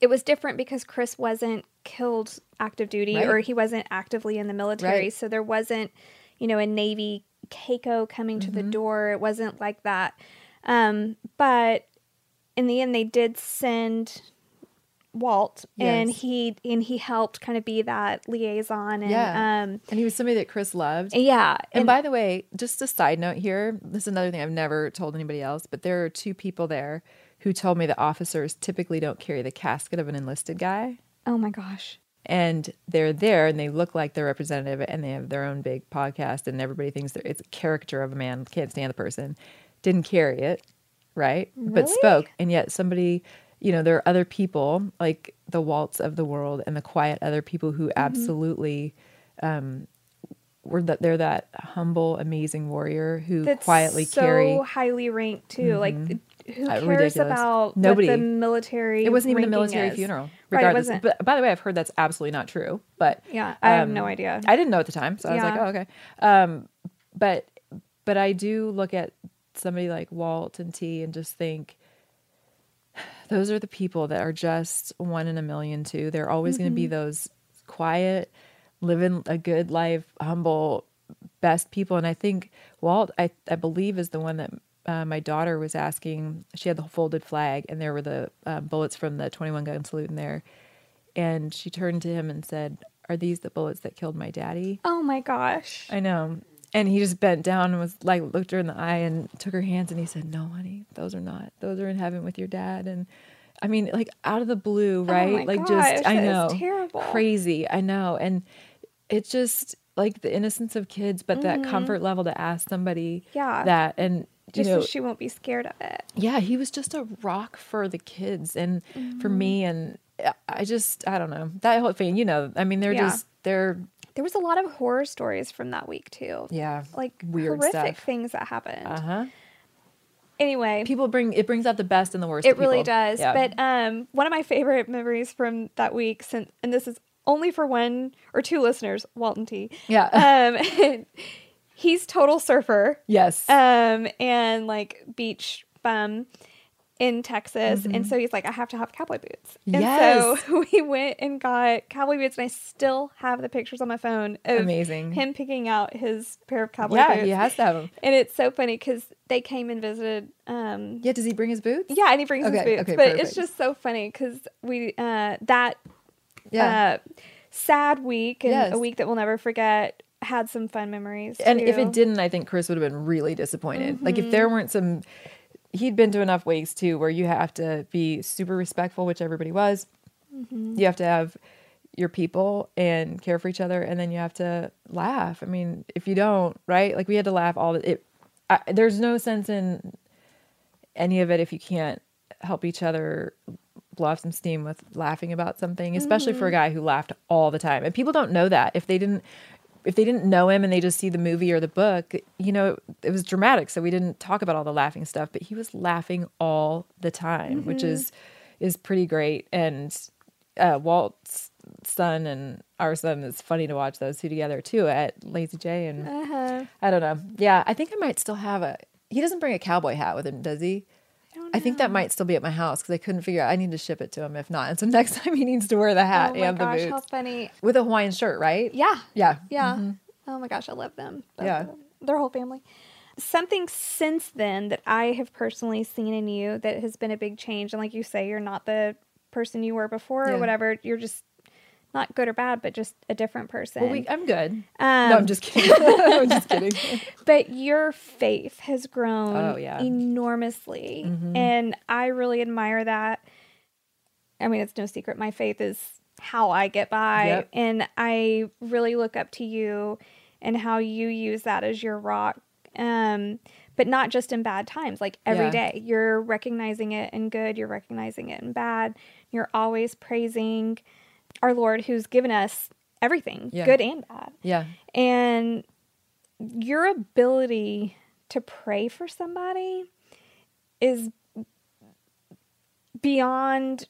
Speaker 6: it was different because Chris wasn't killed active duty
Speaker 7: Right.
Speaker 6: or he wasn't actively in the military,
Speaker 7: Right.
Speaker 6: so there wasn't, you know, a Navy CACO coming to
Speaker 7: Mm-hmm.
Speaker 6: the door. It wasn't like that. Um, but in the end, they did send Walt, and he and he helped kind of be that liaison. And
Speaker 7: yeah.
Speaker 6: um,
Speaker 7: and he was somebody that Chris loved.
Speaker 6: yeah,
Speaker 7: And, by the way, just a side note here, this is another thing I've never told anybody else, but there are two people there who told me that officers typically don't carry the casket of an enlisted guy.
Speaker 6: oh my gosh.
Speaker 7: And they're there and they look like their representative and they have their own big podcast and everybody thinks they're, it's a caricature of a man, can't stand the person. Didn't carry it, right? But spoke. And yet somebody, you know, there are other people like the Waltz of the world and the quiet other people who
Speaker 6: Mm-hmm.
Speaker 7: absolutely um were that they're that humble, amazing warrior who
Speaker 6: That's
Speaker 7: quietly
Speaker 6: so
Speaker 7: carry
Speaker 6: highly ranked too. Like, th- who
Speaker 7: Uh,
Speaker 6: cares
Speaker 7: ridiculous.
Speaker 6: about
Speaker 7: Nobody.
Speaker 6: The military?
Speaker 7: It wasn't even a military
Speaker 6: is?
Speaker 7: funeral,
Speaker 6: Right,
Speaker 7: regardless.
Speaker 6: wasn't.
Speaker 7: but by the way, I've heard that's absolutely not true. But
Speaker 6: Yeah, I have
Speaker 7: um,
Speaker 6: no idea.
Speaker 7: I didn't know at the time, so I was like, oh, okay. Um, but but I do look at somebody like Walt and T and just think those are the people that are just one in a million too. They're always going to be those quiet, living a good life, humble, best people. And I think Walt, I, I believe, is the one that uh, my daughter was asking. She had the folded flag, and there were the uh, bullets from the 21 gun salute in there. And she turned to him and said, Are these the bullets that killed my daddy?
Speaker 6: Oh my gosh.
Speaker 7: I know. And he just bent down and was like, looked her in the eye and took her hands and he said, No, honey, those are not. Those are in heaven with your dad. And I mean, like out of the blue, right?
Speaker 6: Oh
Speaker 7: like
Speaker 6: gosh,
Speaker 7: just, I know.
Speaker 6: terrible.
Speaker 7: Crazy. I know. And it's just like the innocence of kids, but that
Speaker 6: Mhm.
Speaker 7: comfort level to ask somebody
Speaker 6: Yeah.
Speaker 7: that. And, you
Speaker 6: Just
Speaker 7: know,
Speaker 6: so she won't be scared of it.
Speaker 7: yeah, he was just a rock for the kids and for
Speaker 6: Mm-hmm.
Speaker 7: me. And I- just, I don't know. That whole thing, you know, I mean, they're
Speaker 6: Yeah.
Speaker 7: just, they're,
Speaker 6: There was a lot of horror stories from that week too.
Speaker 7: yeah,
Speaker 6: Like
Speaker 7: weird
Speaker 6: horrific
Speaker 7: stuff.
Speaker 6: things that happened.
Speaker 7: Uh huh.
Speaker 6: Anyway,
Speaker 7: People bring it brings out the best and the worst.
Speaker 6: it really does.
Speaker 7: Yeah.
Speaker 6: But um, one of my favorite memories from that week, since and this is only for one or two listeners, Walt and T.
Speaker 7: Yeah.
Speaker 6: Um, <laughs> he's total surfer.
Speaker 7: yes.
Speaker 6: Um, and like beach bum in Texas, and so he's like, I have to have cowboy boots. And
Speaker 7: Mm-hmm. Yes.
Speaker 6: so <laughs> we went and got cowboy boots, and I still have the pictures on my phone of
Speaker 7: Amazing.
Speaker 6: him picking out his pair of cowboy
Speaker 7: yeah,
Speaker 6: boots.
Speaker 7: Yeah, he has to have them.
Speaker 6: And it's so funny because they came and visited. Um,
Speaker 7: Yeah. Does he bring his boots?
Speaker 6: yeah, and he brings his boots.
Speaker 7: okay,
Speaker 6: but
Speaker 7: perfect.
Speaker 6: it's just so funny because we uh, that
Speaker 7: Yeah.
Speaker 6: uh, sad week and
Speaker 7: Yes.
Speaker 6: a week that we'll never forget had some fun memories.
Speaker 7: and if it didn't, I think Chris would have been really disappointed. Like if
Speaker 6: Mm-hmm.
Speaker 7: there weren't some, he'd been to enough wakes too, where you have to be super respectful, which everybody was.
Speaker 6: Mm-hmm.
Speaker 7: You have to have your people and care for each other, and then you have to laugh. I mean, if you don't, right? Like we had to laugh all the. It, I, there's no sense in any of it if you can't help each other blow off some steam with laughing about something, especially for a
Speaker 6: Mm-hmm.
Speaker 7: guy who laughed all the time. And people don't know that if they didn't if they didn't know him and they just see the movie or the book, you know, it was dramatic. So we didn't talk about all the laughing stuff, but he was laughing all the time, which
Speaker 6: Mhm.
Speaker 7: is is pretty great. And uh, Walt's son and our son is funny to watch those two together too at Lazy J. And
Speaker 6: Uh-huh.
Speaker 7: I don't know. Yeah, I think I might still have a. He doesn't bring a cowboy hat with him, does he? I think that might still be at my house because I couldn't figure out. I need to ship it to him if not. And so <laughs> next time he needs to wear the hat
Speaker 6: oh my
Speaker 7: and the boots
Speaker 6: how funny.
Speaker 7: with a Hawaiian shirt, right?
Speaker 6: Yeah.
Speaker 7: Yeah.
Speaker 6: Yeah.
Speaker 7: Mhm.
Speaker 6: Oh my gosh, I love them.
Speaker 7: Yeah.
Speaker 6: them. Their whole family. Something since then that I have personally seen in you that has been a big change. And like you say, you're not the person you were before
Speaker 7: Yeah.
Speaker 6: or whatever. You're just not good or bad, but just a different person.
Speaker 7: Well, we, I'm good.
Speaker 6: Um,
Speaker 7: no, I'm just kidding. <laughs> I'm just <laughs> kidding.
Speaker 6: but your faith has grown
Speaker 7: Oh, yeah.
Speaker 6: enormously.
Speaker 7: Mhm.
Speaker 6: And I really admire that. I mean, it's no secret. My faith is how I get by.
Speaker 7: Yep.
Speaker 6: And I really look up to you and how you use that as your rock. Um, but not just in bad times, like every
Speaker 7: Yeah.
Speaker 6: day. You're recognizing it in good, you're recognizing it in bad. You're always praising our Lord who's given us everything,
Speaker 7: Yeah.
Speaker 6: good and bad.
Speaker 7: Yeah.
Speaker 6: And your ability to pray for somebody is beyond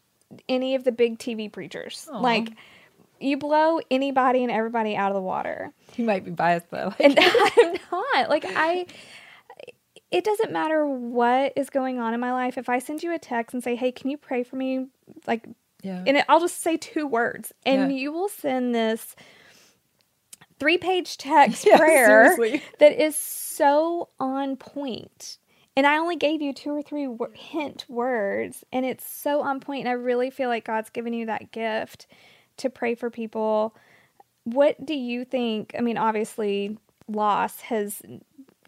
Speaker 6: any of the big TV preachers.
Speaker 7: Aw.
Speaker 6: Like you blow anybody and everybody out of the water.
Speaker 7: You might be biased, though. Like
Speaker 6: And <laughs> I'm not. Like I it doesn't matter what is going on in my life. If I send you a text and say, "Hey, can you pray for me?" like
Speaker 7: Yeah.
Speaker 6: and it, I'll just say two words and
Speaker 7: Yeah.
Speaker 6: you will send this three-page text <laughs>
Speaker 7: Yeah,
Speaker 6: prayer
Speaker 7: seriously.
Speaker 6: that is so on point. And I only gave you two or three wo- hint words, and it's so on point. And I really feel like God's given you that gift to pray for people. What do you think? I mean, obviously, loss has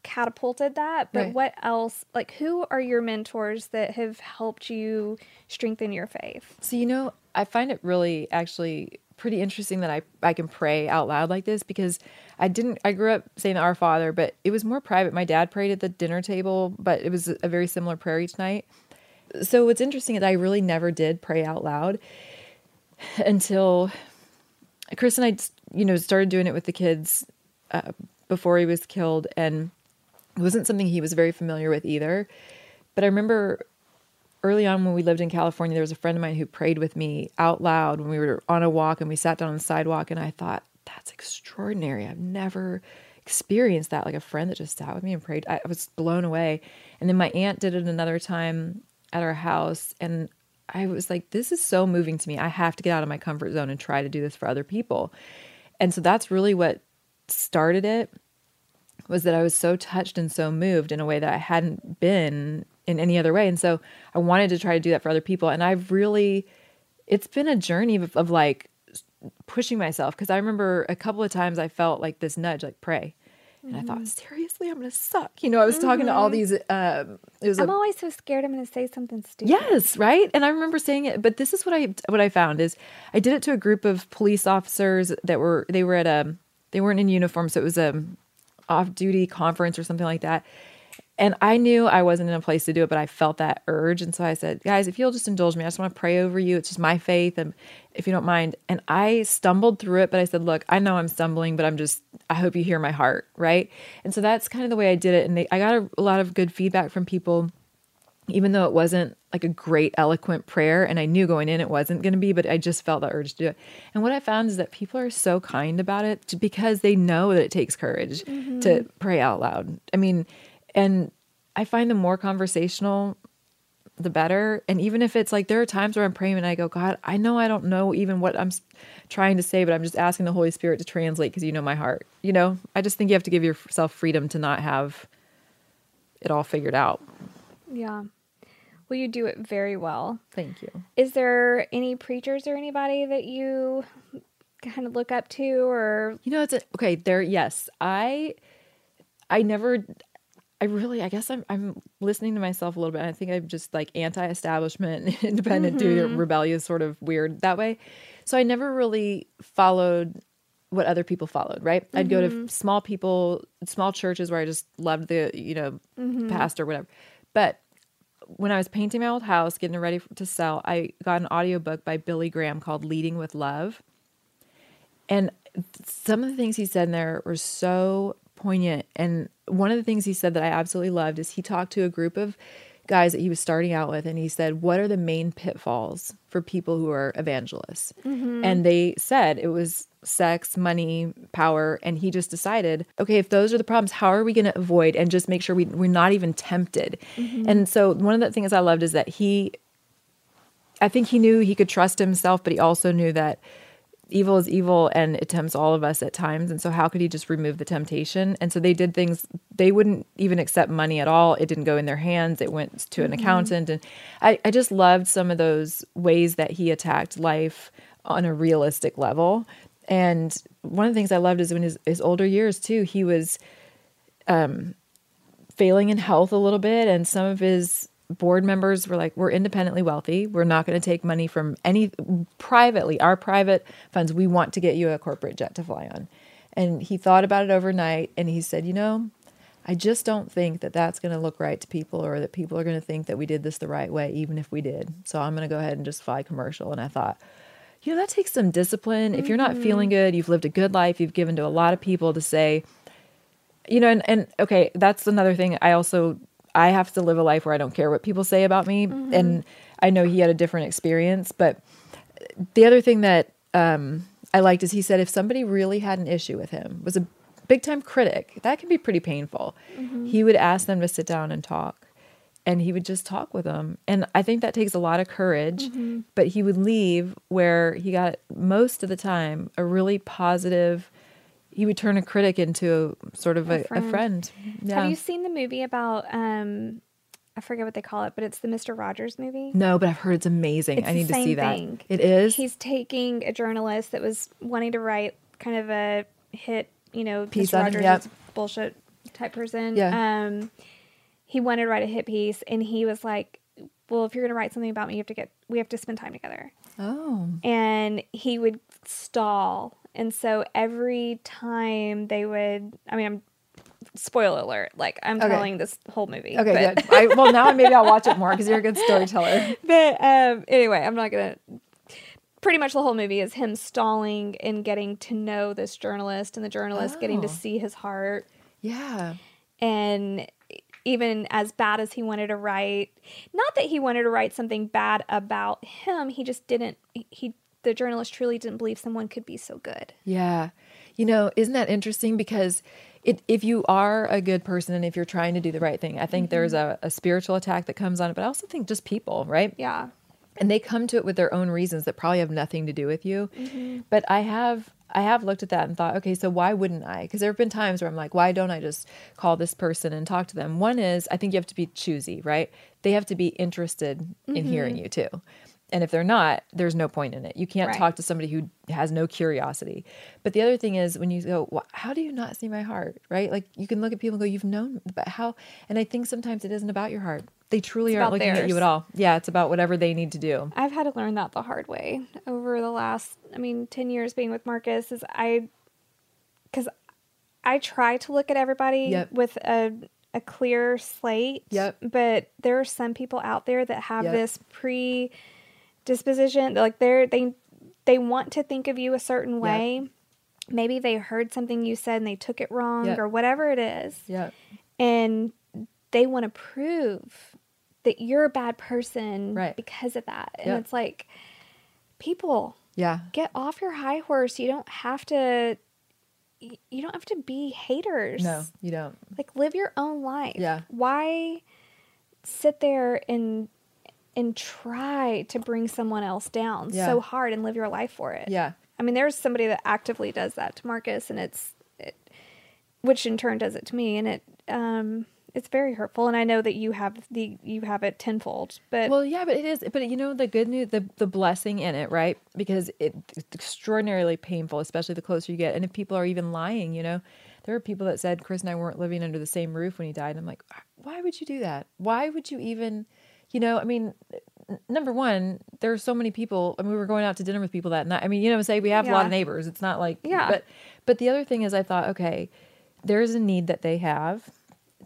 Speaker 6: catapulted that, but
Speaker 7: Right.
Speaker 6: what else? Like, who are your mentors that have helped you strengthen your faith?
Speaker 7: So you know, I find it really actually pretty interesting that I I can pray out loud like this because I didn't I grew up saying Our Father, but it was more private. My dad prayed at the dinner table, but it was a very similar prayer each night. So what's interesting is I really never did pray out loud until Chris and I, you know, started doing it with the kids uh, before he was killed, and it wasn't something he was very familiar with either. But I remember early on when we lived in California, there was a friend of mine who prayed with me out loud when we were on a walk and we sat down on the sidewalk. And I thought, that's extraordinary. I've never experienced that. Like a friend that just sat with me and prayed. I was blown away. And then my aunt did it another time at our house. And I was like, this is so moving to me. I have to get out of my comfort zone and try to do this for other people. And so that's really what started it was that I was so touched and so moved in a way that I hadn't been in any other way. And so I wanted to try to do that for other people. And I've really, it's been a journey of, of like pushing myself because I remember a couple of times I felt like this nudge, like pray. And I thought,
Speaker 6: Mhm.
Speaker 7: seriously, I'm going to suck. You know, I was talking to all
Speaker 6: Mhm.
Speaker 7: these, um, it was
Speaker 6: I'm
Speaker 7: a,
Speaker 6: always so scared I'm going to say something stupid.
Speaker 7: Yes, right. And I remember saying it, but this is what I what I found is I did it to a group of police officers that were they were at a they weren't in uniform, so it was a off duty conference or something like that. And I knew I wasn't in a place to do it, but I felt that urge. And so I said, guys, if you'll just indulge me, I just want to pray over you. It's just my faith. And if you don't mind. And I stumbled through it, but I said, look, I know I'm stumbling, but I'm just, I hope you hear my heart. Right. And so that's kind of the way I did it. And they, I got a, a lot of good feedback from people even though it wasn't like a great eloquent prayer and I knew going in it wasn't going to be, but I just felt the urge to do it. And what I found is that people are so kind about it because they know that it takes courage to
Speaker 6: Mhm.
Speaker 7: pray out loud. I mean, and I find the more conversational, the better. And even if it's like there are times where I'm praying and I go, God, I know I don't know even what I'm trying to say, but I'm just asking the Holy Spirit to translate because you know my heart. You know, I just think you have to give yourself freedom to not have it all figured out.
Speaker 6: Yeah. Well, you do it very well.
Speaker 7: Thank you.
Speaker 6: Is there any preachers or anybody that you kind of look up to or
Speaker 7: You know, it's a, okay. There, yes, I, I never, I really, I guess I'm, I'm listening to myself a little bit. I think I'm just like anti-establishment, <laughs> independent, do
Speaker 6: Mhm.
Speaker 7: rebellious, sort of weird that way. So I never really followed what other people followed. Right? I'd go to
Speaker 6: Mhm.
Speaker 7: small people, small churches where I just loved the, you know,
Speaker 6: Mhm.
Speaker 7: pastor, whatever. But when I was painting my old house, getting it ready to sell, I got an audiobook by Billy Graham called Leading with Love. And some of the things he said in there were so poignant. And one of the things he said that I absolutely loved is he talked to a group of guys that he was starting out with and he said, What are the main pitfalls for people who are evangelists?
Speaker 6: Mhm.
Speaker 7: And they said it was sex, money, power. And he just decided, okay, if those are the problems, how are we going to avoid and just make sure we, we're not even tempted?
Speaker 6: Mhm.
Speaker 7: And so one of the things I loved is that he, I think he knew he could trust himself, but he also knew that evil is evil and it tempts all of us at times. And so, how could he just remove the temptation? And so, they did things, they wouldn't even accept money at all. It didn't go in their hands, it went to an
Speaker 6: Mhm.
Speaker 7: accountant. And I, I just loved some of those ways that he attacked life on a realistic level. And one of the things I loved is in his, his older years, too, he was um, failing in health a little bit. And some of his board members were like, We're independently wealthy. We're not going to take money from any privately, our private funds. We want to get you a corporate jet to fly on. And he thought about it overnight and he said, You know, I just don't think that that's going to look right to people or that people are going to think that we did this the right way, even if we did. So I'm going to go ahead and just fly commercial. And I thought, you know, that takes some discipline. If you're not feeling good, you've lived a good life, you've given to a lot of people to say, you know, and, and okay, that's another thing. I also I have to live a life where I don't care what people say about me.
Speaker 6: Mhm.
Speaker 7: And I know he had a different experience, but the other thing that um, I liked is he said if somebody really had an issue with him, was a big time critic, that can be pretty painful.
Speaker 6: Mhm.
Speaker 7: He would ask them to sit down and talk, and he would just talk with them. And I think that takes a lot of courage,
Speaker 6: Mhm.
Speaker 7: but he would leave where he got most of the time a really positive. He would turn a critic into a, sort of a, a friend. Yeah.
Speaker 6: Have you seen the movie about um I forget what they call it, but it's the Mr. Rogers movie?
Speaker 7: No, but I've heard it's amazing.
Speaker 6: It's
Speaker 7: I need to see that.
Speaker 6: thing.
Speaker 7: It is.
Speaker 6: He's taking a journalist that was wanting to write kind of a hit, you know,
Speaker 7: Piece
Speaker 6: Mr. Rogers
Speaker 7: yep.
Speaker 6: bullshit type person.
Speaker 7: Yeah.
Speaker 6: Um, he wanted to write a hit piece, and he was like, "Well, if you're going to write something about me, you have to get, we have to spend time together."
Speaker 7: Oh.
Speaker 6: and he would stall. And so every time they would, I mean, I'm spoiler alert, like I'm
Speaker 7: Okay.
Speaker 6: telling this whole movie.
Speaker 7: Okay,
Speaker 6: but-
Speaker 7: good. I, well, now maybe I'll watch it more because you're a good storyteller. <laughs>
Speaker 6: but um, anyway, I'm not gonna. Pretty much the whole movie is him stalling and getting to know this journalist, and the journalist getting to
Speaker 7: Oh.
Speaker 6: see his heart.
Speaker 7: Yeah.
Speaker 6: And even as bad as he wanted to write, not that he wanted to write something bad about him, he just didn't. He the journalist truly didn't believe someone could be so good.
Speaker 7: Yeah. You know, isn't that interesting? Because it, if you are a good person and if you're trying to do the right thing, I think there's a, a spiritual attack that comes on it, but I also think just people, right?
Speaker 6: Yeah.
Speaker 7: And they come to it with their own reasons that probably have nothing to do with you.
Speaker 6: Mhm.
Speaker 7: But I have I have looked at that and thought, okay, so why wouldn't I? Because there have been times where I'm like, why don't I just call this person and talk to them? One is I think you have to be choosy, right? They have to be interested in
Speaker 6: Mhm.
Speaker 7: hearing you too. And if they're not, there's no point in it. You can't
Speaker 6: Right.
Speaker 7: talk to somebody who has no curiosity. But the other thing is when you go, well, how do you not see my heart? Right? Like you can look at people and go, you've known, but how? And I think sometimes it isn't about your heart. They truly
Speaker 6: It's
Speaker 7: aren't looking at you at all. Yeah, it's about whatever they need to do.
Speaker 6: I've had to learn that the hard way over the last, I mean, 10 years being with Marcus is I, because I try to look at everybody
Speaker 7: Yep.
Speaker 6: with a, a clear slate.
Speaker 7: Yep.
Speaker 6: But there are some people out there that have
Speaker 7: Yep.
Speaker 6: this predisposition, like they're, they, they want to think of you a certain way. Maybe they heard something you said and they took it wrong
Speaker 7: Yep.
Speaker 6: or whatever it is.
Speaker 7: Yeah.
Speaker 6: And they want to prove that you're a bad person
Speaker 7: Right.
Speaker 6: because of that. And
Speaker 7: Yep.
Speaker 6: it's like, people,
Speaker 7: Yeah.
Speaker 6: get off your high horse. You don't have to. You don't have to be haters.
Speaker 7: No, you don't.
Speaker 6: Like live your own life.
Speaker 7: Yeah.
Speaker 6: Why sit there and and try to bring someone else down
Speaker 7: Yeah.
Speaker 6: so hard and live your life for it?
Speaker 7: Yeah.
Speaker 6: I mean, there's somebody that actively does that to Marcus, and it's it, which in turn does it to me, and it um it's very hurtful. And I know that you have the you have it tenfold, but
Speaker 7: Well, yeah, but it is. But you know, the good news, the the blessing in it, right? Because it, it's extraordinarily painful, especially the closer you get. And if people are even lying, you know, there are people that said Chris and I weren't living under the same roof when he died. And I'm like, why would you do that? Why would you even, you know? I mean, number one, there are so many people. I mean, we were going out to dinner with people that night. I mean, you know, say we have a lot of neighbors. It's not like,
Speaker 6: Yeah.
Speaker 7: But but the other thing is, I thought, okay, there's a need that they have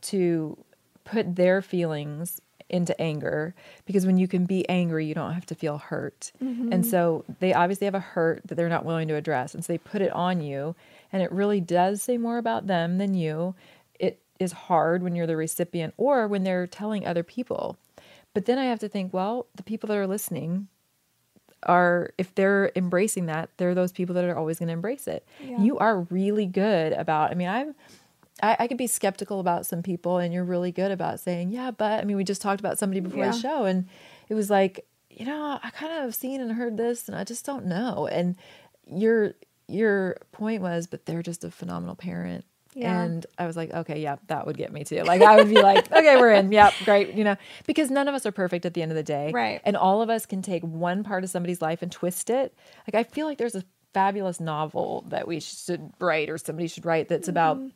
Speaker 7: to put their feelings into anger because when you can be angry, you don't have to feel hurt.
Speaker 6: Mhm.
Speaker 7: And so they obviously have a hurt that they're not willing to address. And so they put it on you. And it really does say more about them than you. It is hard when you're the recipient or when they're telling other people. But then I have to think, well, the people that are listening are, if they're embracing that, they're those people that are always going to embrace it.
Speaker 6: Yeah.
Speaker 7: You are really good about, I mean, I'm, I, I could be skeptical about some people, and you're really good about saying, yeah, but I mean, we just talked about somebody before
Speaker 6: Yeah.
Speaker 7: the show, and it was like, you know, I kind of have seen and heard this, and I just don't know. And your your point was, but they're just a phenomenal parent.
Speaker 6: Yeah.
Speaker 7: And I was like, okay, yeah, that would get me too. Like I would be like, <laughs> okay, we're in. Yep, great. You know, because none of us are perfect at the end of the day.
Speaker 6: Right.
Speaker 7: And all of us can take one part of somebody's life and twist it. Like I feel like there's a fabulous novel that we should write or somebody should write that's about
Speaker 6: Mhm.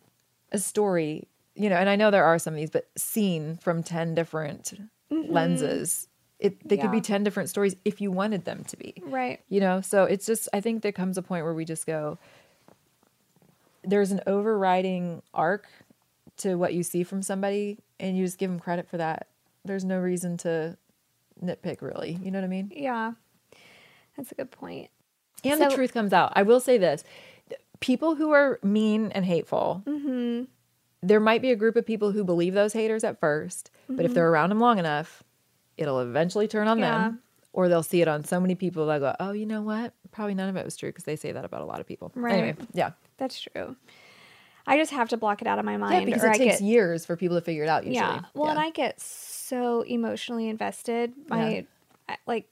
Speaker 7: a story, you know, and I know there are some of these, but seen from 10 different
Speaker 6: Mhm.
Speaker 7: lenses. It they could be 10 different stories if you wanted them to be.
Speaker 6: Right.
Speaker 7: You know, so it's just I think there comes a point where we just go there's an overriding arc to what you see from somebody and you just give them credit for that. There's no reason to nitpick really. You know what I mean?
Speaker 6: Yeah. That's a good point.
Speaker 7: And the truth comes out. I will say this. People who are mean and hateful,
Speaker 6: Mhm.
Speaker 7: there might be a group of people who believe those haters at 1st but if
Speaker 6: Mhm.
Speaker 7: they're around them long enough, it'll eventually turn on
Speaker 6: Yeah.
Speaker 7: them or they'll see it on so many people that go, "Oh, you know what? Probably none of it was true" because they say that about a lot of people.
Speaker 6: Right.
Speaker 7: Anyway, yeah.
Speaker 6: That's true. I just have to block it out of my mind.
Speaker 7: Yeah, because it
Speaker 6: I
Speaker 7: takes
Speaker 6: get,
Speaker 7: years for people to figure it out usually.
Speaker 6: Yeah. Well, and I get so emotionally invested. My
Speaker 7: Yeah.
Speaker 6: I, like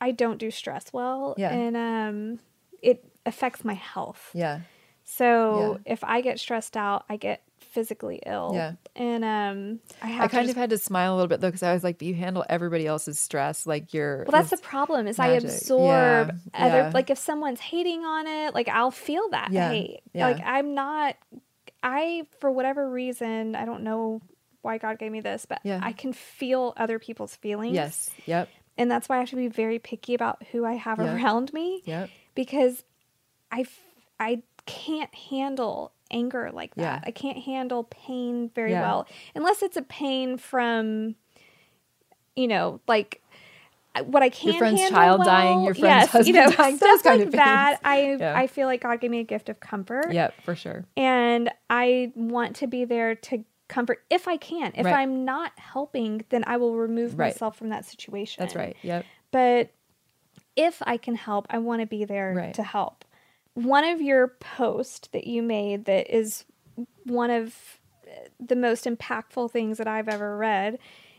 Speaker 6: I don't do stress well
Speaker 7: Yeah.
Speaker 6: and um it affects my health.
Speaker 7: Yeah.
Speaker 6: So, if I get stressed out, I get physically ill.
Speaker 7: Yeah.
Speaker 6: And um I have
Speaker 7: I kind
Speaker 6: just-
Speaker 7: of had to smile a little bit though because I was like, "But you handle everybody else's stress like you're."
Speaker 6: Well, that's the problem is I absorb
Speaker 7: Yeah,
Speaker 6: other
Speaker 7: yeah.
Speaker 6: like if someone's hating on it, like I'll feel that
Speaker 7: Yeah,
Speaker 6: hate. Like I'm not I for whatever reason, I don't know why God gave me this, but
Speaker 7: Yeah.
Speaker 6: I can feel other people's feelings.
Speaker 7: Yes. Yep.
Speaker 6: And that's why I have to be very picky about who I have
Speaker 7: Yep.
Speaker 6: around me
Speaker 7: Yep.
Speaker 6: because I I can't handle anger like that.
Speaker 7: Yeah.
Speaker 6: I can't handle pain very
Speaker 7: Yeah.
Speaker 6: well unless it's a pain from you know, like what I can
Speaker 7: Your
Speaker 6: friend's
Speaker 7: child
Speaker 6: well,
Speaker 7: dying, your friend's
Speaker 6: yes, you know,
Speaker 7: husband <laughs> dying,
Speaker 6: stuff
Speaker 7: kind
Speaker 6: like
Speaker 7: of
Speaker 6: that. I
Speaker 7: Yeah.
Speaker 6: I feel like God gave me a gift of comfort.
Speaker 7: Yep, for sure.
Speaker 6: And I want to be there to comfort if I can. If
Speaker 7: Right.
Speaker 6: I'm not helping, then I will remove
Speaker 7: Right.
Speaker 6: myself from that situation.
Speaker 7: That's right. Yep.
Speaker 6: But if I can help, I want to be there
Speaker 7: Right.
Speaker 6: to help. One of your posts that you made that is one of the most impactful things that I've ever read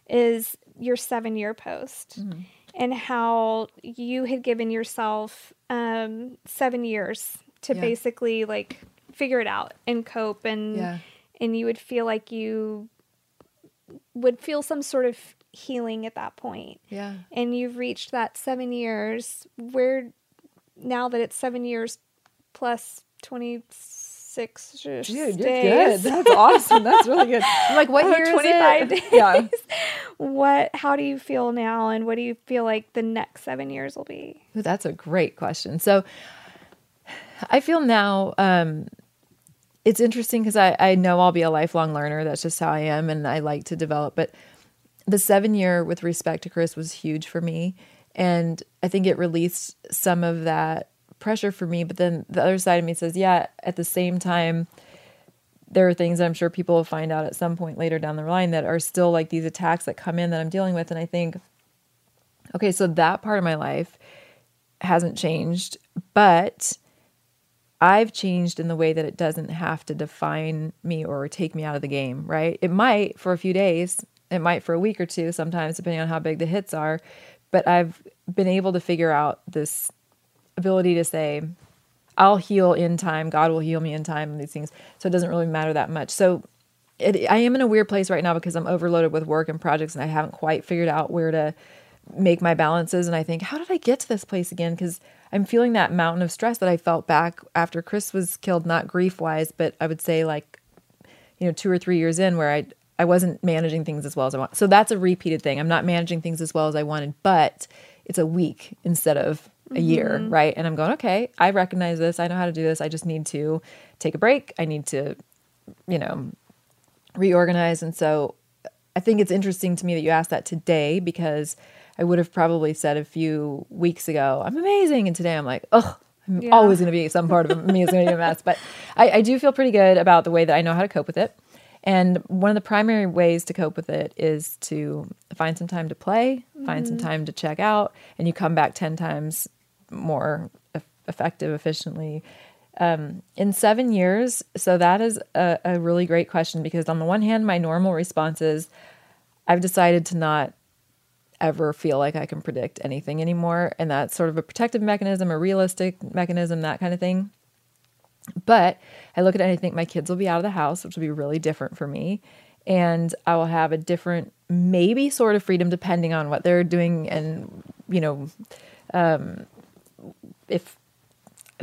Speaker 6: is your seven year post
Speaker 7: Mm-hmm.
Speaker 6: and how you had given yourself um, seven years to
Speaker 7: Yeah.
Speaker 6: basically like figure it out and cope and
Speaker 7: Yeah.
Speaker 6: and you would feel like you would feel some sort of healing at that point
Speaker 7: Yeah.
Speaker 6: and you've reached that seven years where now that it's seven years plus 26
Speaker 7: Dude, you're
Speaker 6: days,
Speaker 7: good. That's awesome. That's really good. I'm <laughs> like, what
Speaker 6: Or
Speaker 7: year is
Speaker 6: 25
Speaker 7: it?
Speaker 6: days.
Speaker 7: Yeah.
Speaker 6: what how do you feel now and what do you feel like the next seven years will be
Speaker 7: Ooh, That's a great question. So I feel now um, it's interesting because I, I know I'll be a lifelong learner. That's just how I am, and I like to develop. But the seven year with respect to Chris was huge for me. And I think it released some of that pressure for me. But then the other side of me says, yeah, at the same time, there are things that I'm sure people will find out at some point later down the line that are still like these attacks that come in that I'm dealing with. And I think, okay, so that part of my life hasn't changed, but I've changed in the way that it doesn't have to define me or take me out of the game, right? It might for a few days, it might for a week or two, sometimes, depending on how big the hits are. But I've been able to figure out this ability to say, I'll heal in time. God will heal me in time, and these things. So it doesn't really matter that much. So it, I am in a weird place right now because I'm overloaded with work and projects, and I haven't quite figured out where to make my balances. And I think, how did I get to this place again? Because I'm feeling that mountain of stress that I felt back after Chris was killed, not grief wise, but I would say like, you know, two or three years in where I I wasn't managing things as well as I want. So that's a repeated thing. I'm not managing things as well as I wanted, but it's a week instead of a year,
Speaker 6: Mhm.
Speaker 7: right? And I'm going, okay, I recognize this. I know how to do this. I just need to take a break. I need to, you know, reorganize. And so I think it's interesting to me that you asked that today because I would have probably said a few weeks ago, I'm amazing. And today I'm like, oh, I'm
Speaker 6: Yeah.
Speaker 7: always going to be some part of me is going to be a mess. But I, I do feel pretty good about the way that I know how to cope with it. And one of the primary ways to cope with it is to find some time to play, find some
Speaker 6: Mhm.
Speaker 7: time to check out, and you come back 10 times more effective, efficiently. Um, in seven years, so that is a, a really great question because, on the one hand, my normal response is I've decided to not ever feel like I can predict anything anymore. And that's sort of a protective mechanism, a realistic mechanism, that kind of thing. But I look at it and I think my kids will be out of the house, which will be really different for me. And I will have a different, maybe sort of freedom depending on what they're doing and, you know, um, if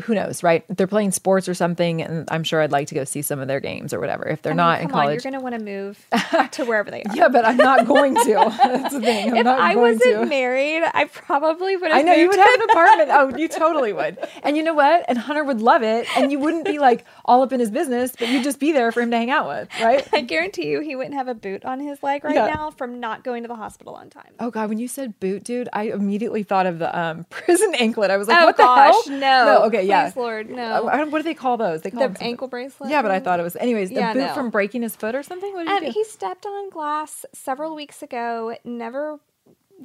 Speaker 7: who knows, right? If they're playing sports or something, and I'm sure I'd like to go see some of their games or whatever. If they're
Speaker 6: I mean,
Speaker 7: not in
Speaker 6: come on,
Speaker 7: college,
Speaker 6: you're going to want to move <laughs> to wherever they are.
Speaker 7: yeah, but I'm not going to. <laughs> That's the <laughs> thing. I'm
Speaker 6: if I wasn't
Speaker 7: to.
Speaker 6: married, I probably would have.
Speaker 7: I know you would have an apartment. Oh, you totally would. And you know what? And Hunter would love it. And you wouldn't be like all up in his business, but you'd just be there for him to hang out with, right?
Speaker 6: I guarantee you he wouldn't have a boot on his leg right
Speaker 7: Yeah.
Speaker 6: now from not going to the hospital on time.
Speaker 7: Oh God, when you said boot, dude, I immediately thought of the um, prison anklet. I was like,
Speaker 6: Oh,
Speaker 7: what
Speaker 6: gosh,
Speaker 7: the hell?
Speaker 6: no.
Speaker 7: okay, yeah.
Speaker 6: Lord, no.
Speaker 7: Uh, what do they call those? They call
Speaker 6: The
Speaker 7: them
Speaker 6: ankle bracelet
Speaker 7: Yeah, but I thought it was. Anyways, the
Speaker 6: Yeah,
Speaker 7: boot
Speaker 6: no.
Speaker 7: from breaking his foot or something. What did
Speaker 6: Um,
Speaker 7: he do?
Speaker 6: he stepped on glass several weeks ago, never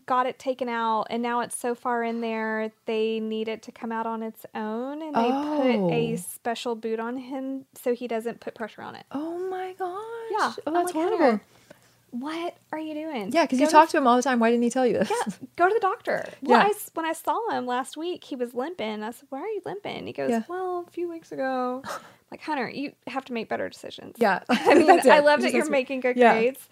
Speaker 6: got it taken out, and now it's so far in there they need it to come out on its own, and they put a
Speaker 7: Oh.
Speaker 6: special boot on him so he doesn't put pressure on it.
Speaker 7: Oh my gosh!
Speaker 6: Yeah,
Speaker 7: Oh, that's
Speaker 6: like,
Speaker 7: horrible.
Speaker 6: Hunter, What are you doing?
Speaker 7: Yeah, because you talk to him all the time. Why didn't he tell you this?
Speaker 6: Yeah, go to the doctor. <laughs> Well,
Speaker 7: Yeah.
Speaker 6: I when I saw him last week, he was limping. I said, "Why are you limping?" He goes,
Speaker 7: Yeah.
Speaker 6: "Well, a few weeks ago." <laughs> like Hunter, you have to make better decisions.
Speaker 7: Yeah. <laughs>
Speaker 6: I mean. I love that you're making good
Speaker 7: yeah.
Speaker 6: grades,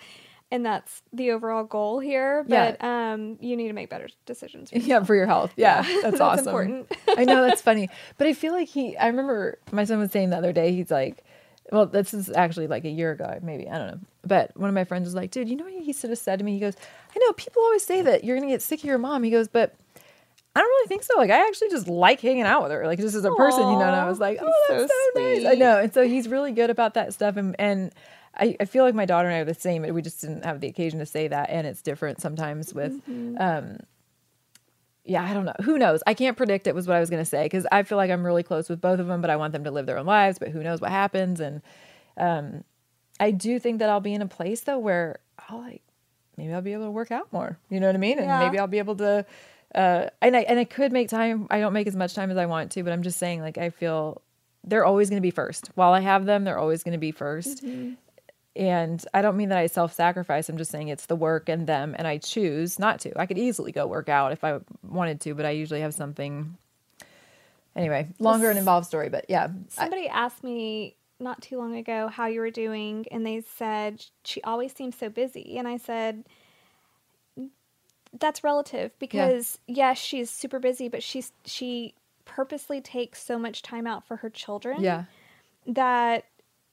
Speaker 6: and that's the overall goal here.
Speaker 7: Yeah.
Speaker 6: But um, you need to make better decisions. for
Speaker 7: Yeah, for your health. Yeah,
Speaker 6: Yeah,
Speaker 7: that's,
Speaker 6: that's
Speaker 7: awesome.
Speaker 6: important.
Speaker 7: I know that's funny, but I feel like he. I remember my son was saying the other day. He's like, well, this is actually like a year ago, maybe I don't know. But one of my friends was like, dude, you know what he sort of said to me? He goes, I know people always say that you're gonna get sick of your mom. He goes, but. I don't really think so. Like, I actually just like hanging out with her, like just as a person, you know. And I was like, "Oh, that's
Speaker 6: so
Speaker 7: so, nice." I know, and so he's really good about that stuff. And and I, I feel like my daughter and I are the same. We just didn't have the occasion to say that, and it's different sometimes with
Speaker 6: Mhm.
Speaker 7: um, yeah, I don't know. Who knows? I can't predict it was what I was going to say because I feel like I'm really close with both of them, but I want them to live their own lives, but who knows what happens. And um, I do think that I'll be in a place though where I'll like, maybe I'll be able to work out more. You know what I mean? And
Speaker 6: Yeah.
Speaker 7: maybe I'll be able to, uh, and I, and I could make time. I don't make as much time as I want to, but I'm just saying like, I feel they're always going to be first. While I have them, they're always going to be 1st
Speaker 6: Mhm.
Speaker 7: And I don't mean that I self sacrifice. I'm just saying it's the work and them, and I choose not to. I could easily go work out if I wanted to, but I usually have something. Anyway, longer and involved story, but yeah. I-
Speaker 6: Somebody asked me not too long ago how you were doing, and they said she always seems so busy. And I said, that's relative because yes, she's super busy, but she's she purposely takes so much time out for her children.
Speaker 7: Yeah.
Speaker 6: that